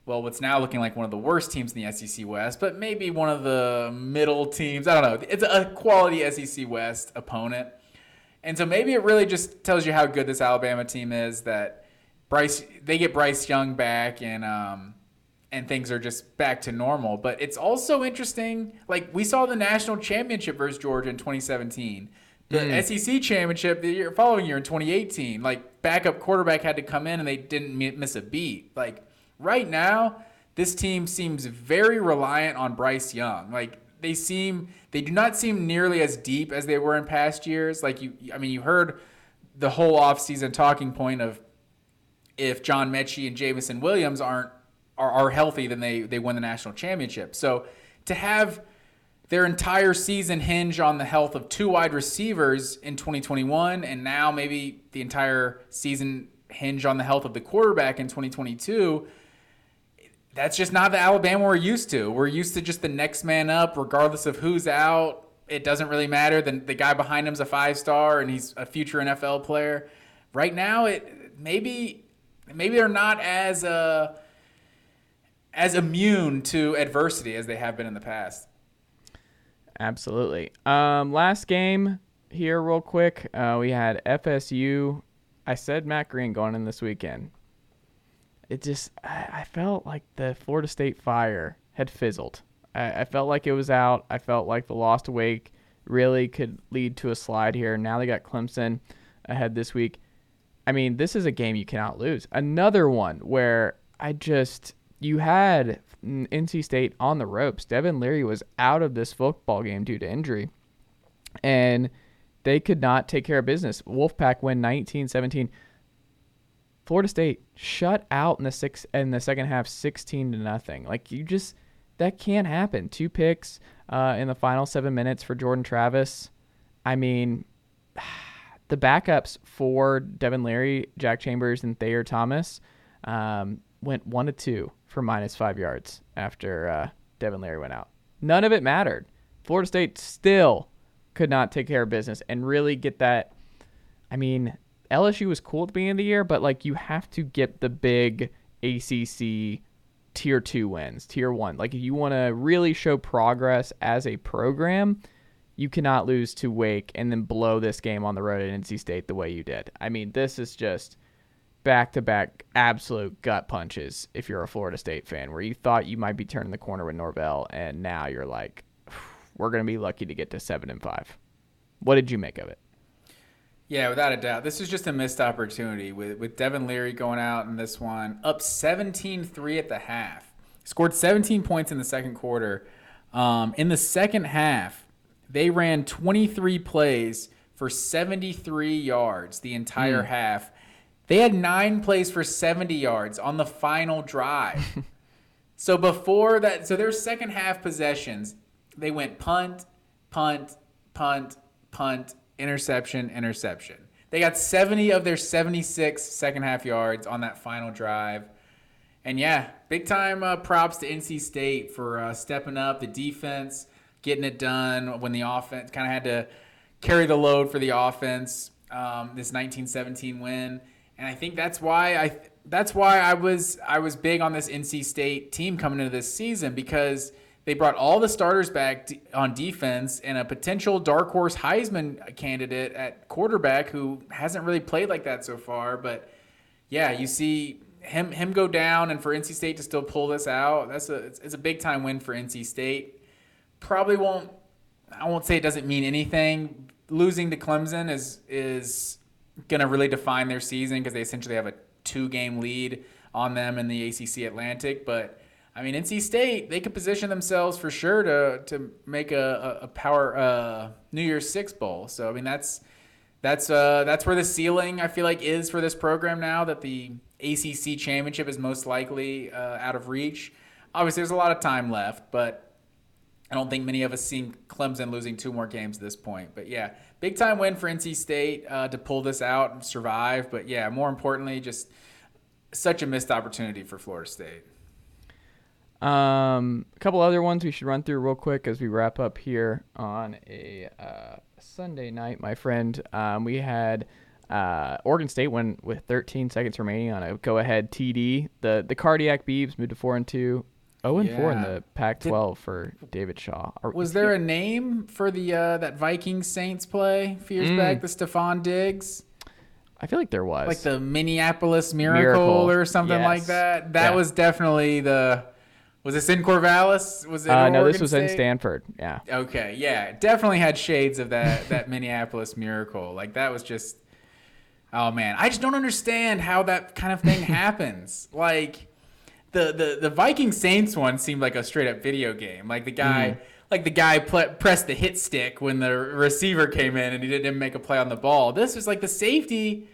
Speaker 3: well, what's now looking like one of the worst teams in the SEC West, but maybe one of the middle teams. I don't know. It's a quality SEC West opponent. And so maybe it really just tells you how good this Alabama team is that Bryce they get Bryce Young back and um and things are just back to normal. But it's also interesting, like we saw the national championship versus Georgia in 2017. The hmm. SEC championship the year following year in 2018, like backup quarterback had to come in and they didn't miss a beat. Like right now, this team seems very reliant on Bryce Young. Like they seem they do not seem nearly as deep as they were in past years. Like you I mean you heard the whole offseason talking point of if John Metchie and Jameson Williams aren't are, are healthy, then they they win the national championship. So to have their entire season hinge on the health of two wide receivers in 2021, and now maybe the entire season hinge on the health of the quarterback in 2022. That's just not the Alabama we're used to. We're used to just the next man up, regardless of who's out. It doesn't really matter. The, the guy behind him's a five star and he's a future NFL player. Right now, it maybe maybe they're not as uh, as immune to adversity as they have been in the past.
Speaker 2: Absolutely. Um, last game here, real quick. Uh, we had FSU. I said Matt Green going in this weekend. It just, I, I felt like the Florida State fire had fizzled. I, I felt like it was out. I felt like the lost wake really could lead to a slide here. Now they got Clemson ahead this week. I mean, this is a game you cannot lose. Another one where I just you had NC State on the ropes. Devin Leary was out of this football game due to injury, and they could not take care of business. Wolfpack win 19-17. Florida State shut out in the six in the second half, 16 to nothing. Like you just that can't happen. Two picks uh, in the final seven minutes for Jordan Travis. I mean, *sighs* the backups for Devin Leary, Jack Chambers, and Thayer Thomas um, went one to two for minus five yards after uh, Devin Leary went out. None of it mattered. Florida State still could not take care of business and really get that. I mean, LSU was cool at the beginning of the year, but like you have to get the big ACC tier two wins, tier one. Like if you want to really show progress as a program, you cannot lose to Wake and then blow this game on the road at NC State the way you did. I mean, this is just back to back absolute gut punches if you're a Florida State fan, where you thought you might be turning the corner with Norvell, and now you're like, we're going to be lucky to get to seven and five. What did you make of it?
Speaker 3: Yeah, without a doubt. This is just a missed opportunity with, with Devin Leary going out in this one, up 17 3 at the half. Scored 17 points in the second quarter. Um, in the second half, they ran 23 plays for 73 yards the entire
Speaker 2: Hmm.
Speaker 3: half. They had nine plays for 70 yards on the final drive. *laughs* so before that, so their second half possessions, they went punt, punt, punt, punt, interception, interception. They got 70 of their 76 second half yards on that final drive. And yeah, big time uh, props to NC State for uh, stepping up the defense, getting it done when the offense kind of had to carry the load for the offense. Um, this 1917 win, and I think that's why I that's why I was I was big on this NC State team coming into this season because they brought all the starters back on defense and a potential dark horse Heisman candidate at quarterback who hasn't really played like that so far, but yeah, you see him him go down, and for NC State to still pull this out, that's a it's, it's a big time win for NC State. Probably won't. I won't say it doesn't mean anything. Losing to Clemson is is going to really define their season because they essentially have a two game lead on them in the ACC Atlantic. But I mean, NC State they could position themselves for sure to to make a a, power uh, New Year's Six bowl. So I mean that's that's uh, that's where the ceiling I feel like is for this program now that the ACC championship is most likely uh, out of reach. Obviously, there's a lot of time left, but I don't think many of us seen Clemson losing two more games at this point. But yeah, big time win for NC State uh, to pull this out and survive. But yeah, more importantly, just such a missed opportunity for Florida State.
Speaker 2: Um, a couple other ones we should run through real quick as we wrap up here on a uh, Sunday night, my friend. Um, we had uh, Oregon State win with 13 seconds remaining on a go-ahead TD. The the cardiac Beavs moved to four and two. 0 and 4 in the Pac-12 for David Shaw. Are-
Speaker 3: Was there a name for the uh, that Vikings Saints play few years
Speaker 2: Mm.
Speaker 3: back? The Stefon Diggs,
Speaker 2: I feel like there was.
Speaker 3: like the Minneapolis Miracle,
Speaker 2: Miracle.
Speaker 3: or something like that. That
Speaker 2: Yeah.
Speaker 3: was definitely the. Was this in Corvallis? Was it?
Speaker 2: uh, no, this was in Stanford. Yeah.
Speaker 3: Okay, yeah, definitely had shades of that that *laughs* Minneapolis miracle. Like that was just Oh man, I just don't understand how that kind of thing *laughs* happens. Like the the the Viking Saints one seemed like a straight up video game. Like the guy mm. like the guy pl- pressed the hit stick when the receiver came in and he didn't make a play on the ball. This was like the safety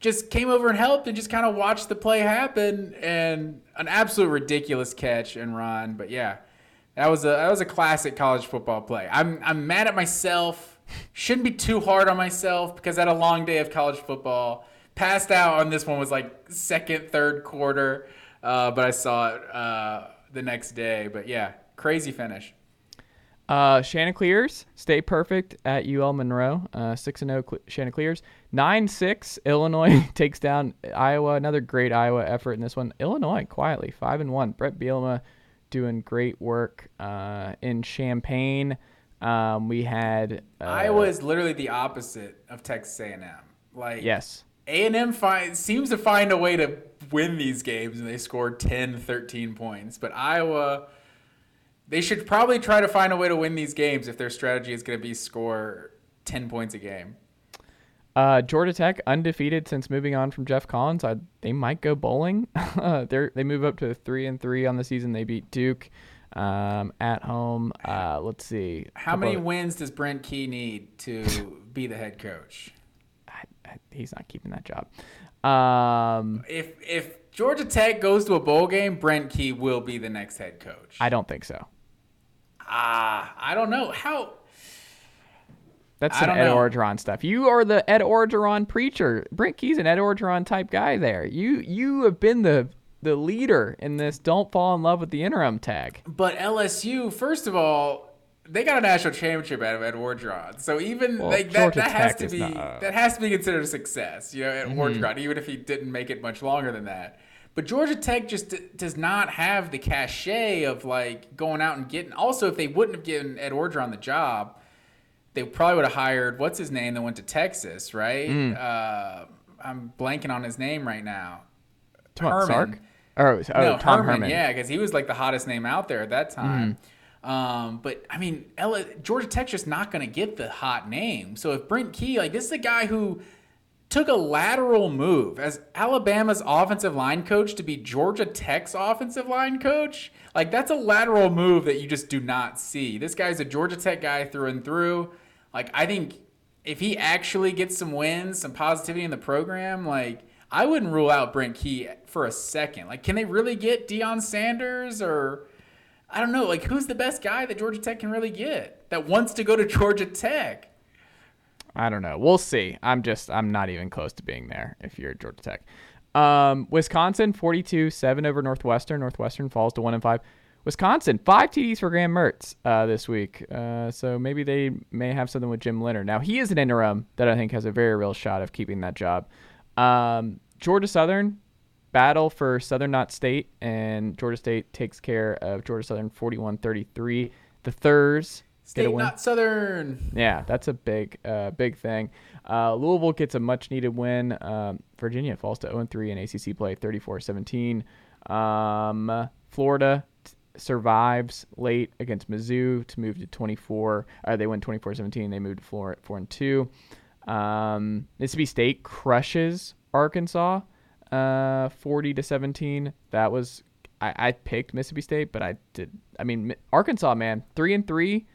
Speaker 3: just came over and helped and just kind of watched the play happen and an absolute ridiculous catch and run. But yeah, that was a that was a classic college football play. I'm I'm mad at myself. Shouldn't be too hard on myself because I had a long day of college football. Passed out on this one was like second, third quarter, uh, but I saw it uh, the next day. But yeah, crazy finish.
Speaker 2: Uh, Chanticleers stay perfect at UL Monroe. Uh, six and zero Chanticleers. Nine six Illinois *laughs* takes down Iowa. Another great Iowa effort in this one. Illinois quietly five and one. Bret Bielema doing great work uh, in Champaign. Um, we had uh,
Speaker 3: Iowa is literally the opposite of Texas A&M. Like
Speaker 2: Yes.
Speaker 3: A&M find, seems to find a way to win these games and they scored 10, 13 points. But Iowa, they should probably try to find a way to win these games if their strategy is going to be score 10 points a game.
Speaker 2: Uh, Georgia Tech undefeated since moving on from Geoff Collins. I, they might go bowling. *laughs* they they move up to three and three on the season. They beat Duke um, at home. Uh, let's see.
Speaker 3: How many
Speaker 2: of-
Speaker 3: wins does Brent Key need to be the head coach?
Speaker 2: I- I- he's not keeping that job. Um,
Speaker 3: If if Georgia Tech goes to a bowl game, Brent Key will be the next head coach.
Speaker 2: I don't think so.
Speaker 3: Ah, I don't know how.
Speaker 2: That's some Ed
Speaker 3: know.
Speaker 2: Orgeron stuff. You are the Ed Orgeron preacher. Brent Key's an Ed Orgeron type guy. There, you you have been the the leader in this. Don't fall in love with the interim tag.
Speaker 3: But LSU, first of all, they got a national championship out of Ed. So even
Speaker 2: Well,
Speaker 3: like that, that has to be
Speaker 2: not- uh,
Speaker 3: that has to be considered a success. You know, Ed Orgeron, even if he didn't make it much longer than that. But Georgia Tech just d- does not have the cachet of like going out and getting. Also, if they wouldn't have given Ed Orgeron the job, they probably would have hired what's his name that went to Texas, right?
Speaker 2: Mm.
Speaker 3: Uh, I'm blanking on his name right now.
Speaker 2: On,
Speaker 3: Herman.
Speaker 2: Sark. Oh, oh
Speaker 3: no,
Speaker 2: Tom
Speaker 3: Herman,
Speaker 2: Herman.
Speaker 3: yeah, because he was like the hottest name out there at that time.
Speaker 2: Mm-hmm.
Speaker 3: Um, but I mean, Ella, Georgia Tech's just not going to get the hot name. So if Brent Key, like this is a guy who took a lateral move as Alabama's offensive line coach to be Georgia Tech's offensive line coach, like that's a lateral move that you just do not see. This guy's a Georgia Tech guy through and through. Like I think if he actually gets some wins, some positivity in the program, like I wouldn't rule out Brent Key for a second. Like, can they really get Deion Sanders or I don't know, like who's the best guy that Georgia Tech can really get that wants to go to Georgia Tech?
Speaker 2: I don't know. We'll see. I'm just I'm not even close to being there if you're Georgia Tech. Um, Wisconsin 42-7 over Northwestern. Northwestern falls to 1 and 5. Wisconsin, five TDs for Graham Mertz uh, this week. Uh, so maybe they may have something with Jim Leonhard. Now, he is an interim that I think has a very real shot of keeping that job. Um, Georgia Southern, battle for Southern Knott State, and Georgia State takes care of Georgia Southern 41 33. The Thurs
Speaker 3: State not Southern.
Speaker 2: Yeah, that's a big, uh, big thing. Uh, Louisville gets a much needed win. Um, Virginia falls to 0 3 in ACC play, 34 17. Um, Florida survives late against Mizzou to move to 24. Uh, they win 24 17. They move to 4, 4 and 2. Um, Mississippi State crushes Arkansas uh, 40 to 17. That was. I, I picked Mississippi State, but I did. I mean, Arkansas, man, three and three.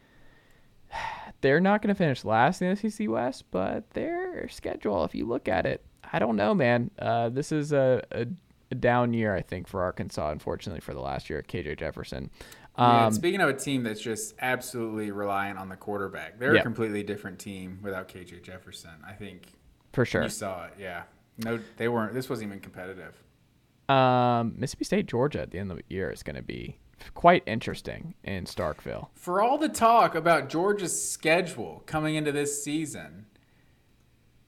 Speaker 2: *sighs* They're not going to finish last in the SEC West, but their schedule, if you look at it, I don't know, man. Uh, this is a, a a down year, I think, for Arkansas, unfortunately, for the last year at KJ Jefferson.
Speaker 3: Um, yeah, speaking of a team that's just absolutely reliant on the quarterback, they're a completely different team without KJ Jefferson. I think
Speaker 2: for sure
Speaker 3: you saw it. Yeah, no, they weren't. This wasn't even competitive.
Speaker 2: Um, Mississippi State, Georgia at the end of the year is going to be quite interesting in Starkville.
Speaker 3: For all the talk about Georgia's schedule coming into this season,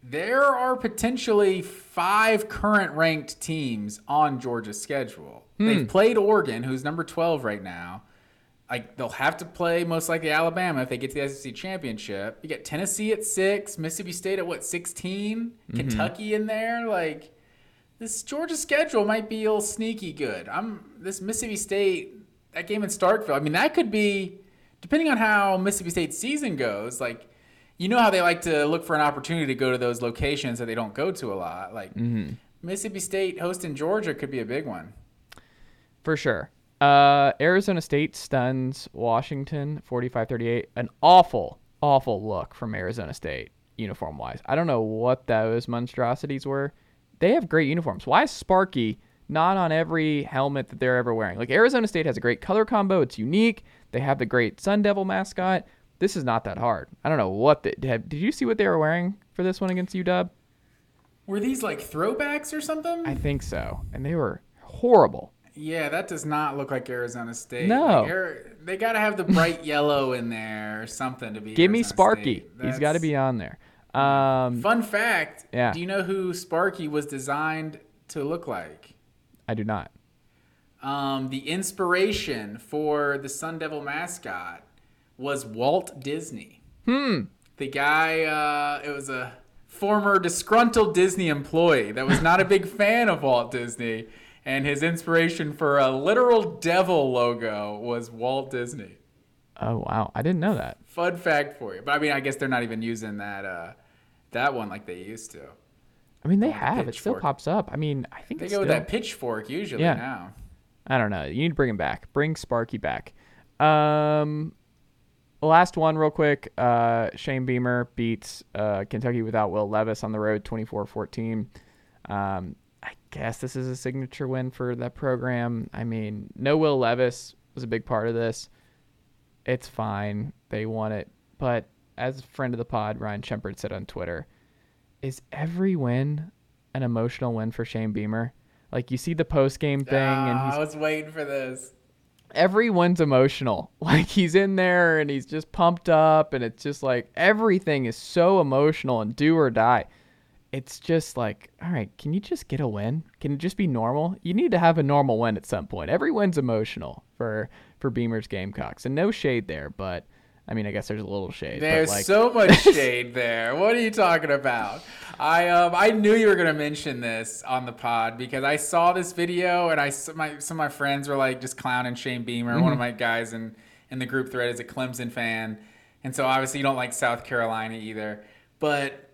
Speaker 3: there are potentially five current ranked teams on Georgia's schedule. Hmm. They've played Oregon, who's number 12 right now. Like they'll have to play most likely Alabama if they get to the SEC championship. You get Tennessee at six, Mississippi State at what 16, mm-hmm. Kentucky in there. Like this Georgia schedule might be a little sneaky good. I'm this Mississippi State that game in Starkville. I mean that could be depending on how Mississippi State's season goes. Like you know how they like to look for an opportunity to go to those locations that they don't go to a lot. Like mm-hmm. Mississippi State hosting Georgia could be a big one.
Speaker 2: For sure. Uh, Arizona State stuns Washington 45-38. An awful, awful look from Arizona State uniform wise. I don't know what those monstrosities were. They have great uniforms. Why is Sparky not on every helmet that they're ever wearing? Like Arizona State has a great color combo. It's unique. They have the great Sun Devil mascot this is not that hard. I don't know what did. Did you see what they were wearing for this one against UW?
Speaker 3: Were these like throwbacks or something?
Speaker 2: I think so, and they were horrible.
Speaker 3: Yeah, that does not look like Arizona State.
Speaker 2: No,
Speaker 3: they got to have the bright *laughs* yellow in there or something to be.
Speaker 2: Give Arizona me Sparky. He's got to be on there. Um,
Speaker 3: fun fact.
Speaker 2: Yeah.
Speaker 3: Do you know who Sparky was designed to look like?
Speaker 2: I do not.
Speaker 3: Um, the inspiration for the Sun Devil mascot was Walt Disney.
Speaker 2: Hmm.
Speaker 3: The guy, uh, it was a former disgruntled Disney employee that was not a big *laughs* fan of Walt Disney, and his inspiration for a literal devil logo was Walt Disney.
Speaker 2: Oh wow, I didn't know that.
Speaker 3: Fun fact for you, but I mean, I guess they're not even using that uh, that one like they used to.
Speaker 2: I mean, they have. It still pops up. I mean, I think
Speaker 3: they
Speaker 2: go
Speaker 3: still...
Speaker 2: with
Speaker 3: that pitchfork usually yeah. now.
Speaker 2: I don't know. You need to bring him back. Bring Sparky back. Um, last one, real quick. Uh, Shane Beamer beats uh, Kentucky without Will Levis on the road, 24 Um, I guess this is a signature win for that program. I mean, no Will Levis was a big part of this. It's fine. They won it. But as a friend of the pod, Ryan Shepard said on Twitter, is every win an emotional win for Shane Beamer? Like you see the post game thing, and ah,
Speaker 3: he's, I was waiting for this
Speaker 2: everyone's emotional. *laughs* Like he's in there and he's just pumped up and it's just like everything is so emotional and do or die. It's just like, all right, can you just get a win? Can it just be normal? You need to have a normal win at some point. Every win's emotional for for Beamer's Gamecocks. And no shade there, but I mean, I guess there's a little shade.
Speaker 3: There's
Speaker 2: like...
Speaker 3: so much shade there. What are you talking about? I um I knew you were gonna mention this on the pod because I saw this video and I my some of my friends were like just clowning Shane Beamer. Mm-hmm. One of mm-hmm. my guys in in the group thread is a Clemson fan, and so obviously you don't like South Carolina either. But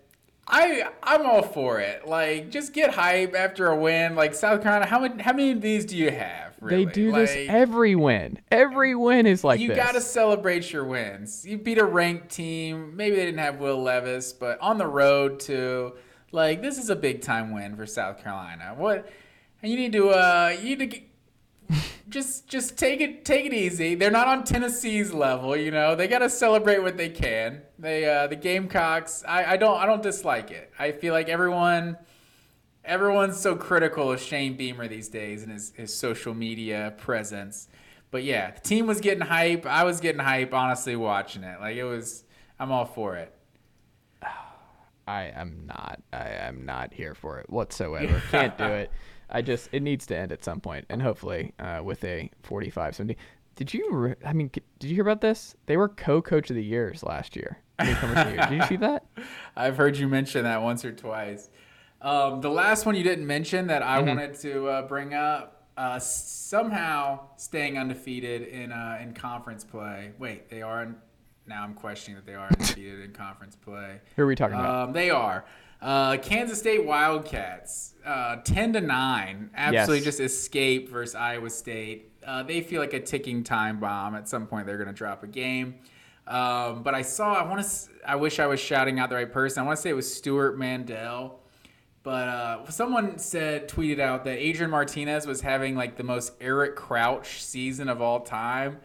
Speaker 3: I I'm all for it. Like, just get hype after a win. Like South Carolina, how many how many of these do you have? Really?
Speaker 2: They do
Speaker 3: like,
Speaker 2: this every win. Every win is like
Speaker 3: you
Speaker 2: this.
Speaker 3: got to celebrate your wins. You beat a ranked team. Maybe they didn't have Will Levis, but on the road too. Like this is a big time win for South Carolina. What? And you need to uh you need to get, *laughs* just just take it take it easy. They're not on Tennessee's level, you know. They got to celebrate what they can. They uh the Gamecocks. I I don't I don't dislike it. I feel like everyone everyone's so critical of Shane Beamer these days and his, his social media presence. But yeah, the team was getting hype. I was getting hype, honestly, watching it. Like it was, I'm all for it. *sighs*
Speaker 2: I am not. I am not here for it whatsoever. Can't do it. *laughs* I just it needs to end at some point, and hopefully uh, with a 45 70. Did you? Re- I mean, did you hear about this? They were co-coach of the years last year. Newcomers of the year. Did you see that? *laughs*
Speaker 3: I've heard you mention that once or twice. Um, the last one you didn't mention that I wanted to uh, bring up, uh, somehow staying undefeated in uh, in conference play. Wait, they are. In, now I'm questioning that they are undefeated in conference play.
Speaker 2: Who are we talking about?
Speaker 3: Um, they are. Uh, Kansas State Wildcats, uh, ten to nine, absolutely
Speaker 2: Yes.
Speaker 3: just escape versus Iowa State. Uh, they feel like a ticking time bomb. At some point, they're going to drop a game. Um, but I saw. I want to. I wish I was shouting out the right person. I want to say it was Stewart Mandel. But uh, someone said, tweeted out that Adrian Martinez was having like the most Eric Crouch season of all time.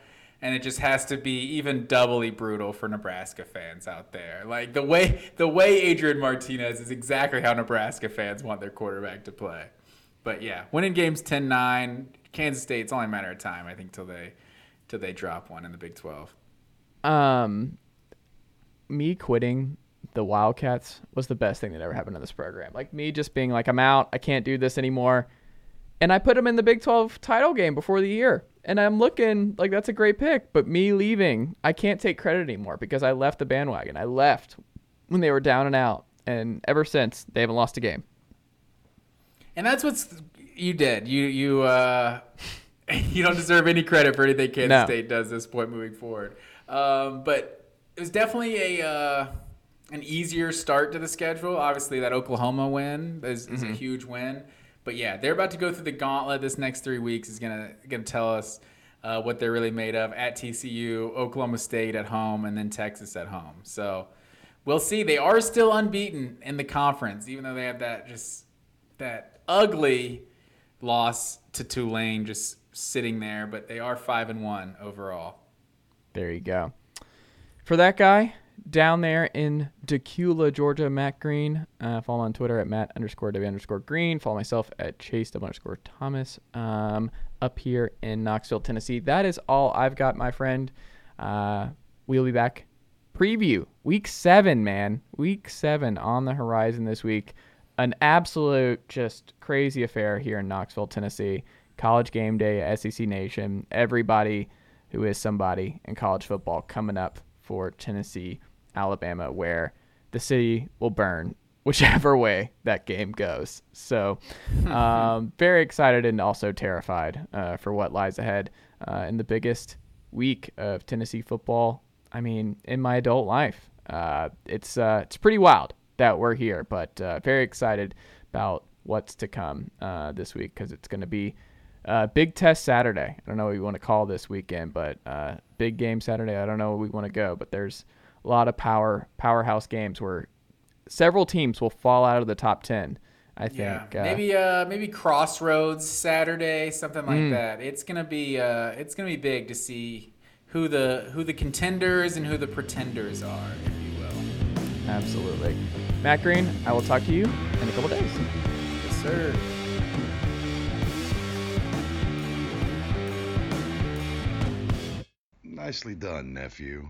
Speaker 3: And it just has to be even doubly brutal for Nebraska fans out there. Like the way the way Adrian Martinez is exactly how Nebraska fans want their quarterback to play. But yeah, winning games 10-9, Kansas State, it's only a matter of time, I think, till they till they drop one in the Big 12.
Speaker 2: Um, me quitting the Wildcats was the best thing that ever happened to this program. Like me just being like, I'm out. I can't do this anymore. And I put them in the Big 12 title game before the year. And I'm looking like that's a great pick. But me leaving, I can't take credit anymore because I left the bandwagon. I left when they were down and out. And ever since, they haven't lost a game.
Speaker 3: And that's what's you did. You you uh, *laughs* you don't deserve any credit for anything Kansas
Speaker 2: No.
Speaker 3: State does this point moving forward. Um, but it was definitely a uh, an easier start to the schedule. Obviously, that Oklahoma win is, is a huge win. But yeah, they're about to go through the gauntlet. This next three weeks is gonna gonna tell us uh, what they're really made of at TCU, Oklahoma State at home, and then Texas at home. So we'll see. They are still unbeaten in the conference, even though they have that just that ugly loss to Tulane just sitting there. But they are five and one overall.
Speaker 2: There you go. For that guy down there in Dacula, Georgia, Matt Green. Uh, follow on Twitter at Matt underscore W underscore Green. Follow myself at Chase W underscore Thomas. Um, up here in Knoxville, Tennessee. That is all I've got, my friend. Uh, we'll be back. Preview week seven, man. Week seven on the horizon this week. An absolute just crazy affair here in Knoxville, Tennessee. College game day, SEC Nation. Everybody who is somebody in college football coming up for Tennessee, Alabama, where the city will burn *laughs* whichever way that game goes. So, *laughs* um, very excited and also terrified uh, for what lies ahead uh, in the biggest week of Tennessee football. I mean, in my adult life, uh, it's uh, it's pretty wild that we're here, but uh, very excited about what's to come uh, this week because it's going to be uh, big test Saturday. I don't know what you want to call this weekend, but uh, big game Saturday. I don't know where we want to go, but there's a lot of power powerhouse games where several teams will fall out of the top ten. I think
Speaker 3: Yeah,
Speaker 2: uh,
Speaker 3: maybe uh, maybe Crossroads Saturday, something like
Speaker 2: Mm.
Speaker 3: that. It's gonna be uh, it's gonna be big to see who the who the contenders and who the pretenders are, if you will.
Speaker 2: absolutely. Matt Green, I will talk to you in a couple days.
Speaker 3: Yes, sir.
Speaker 4: Nicely done, nephew.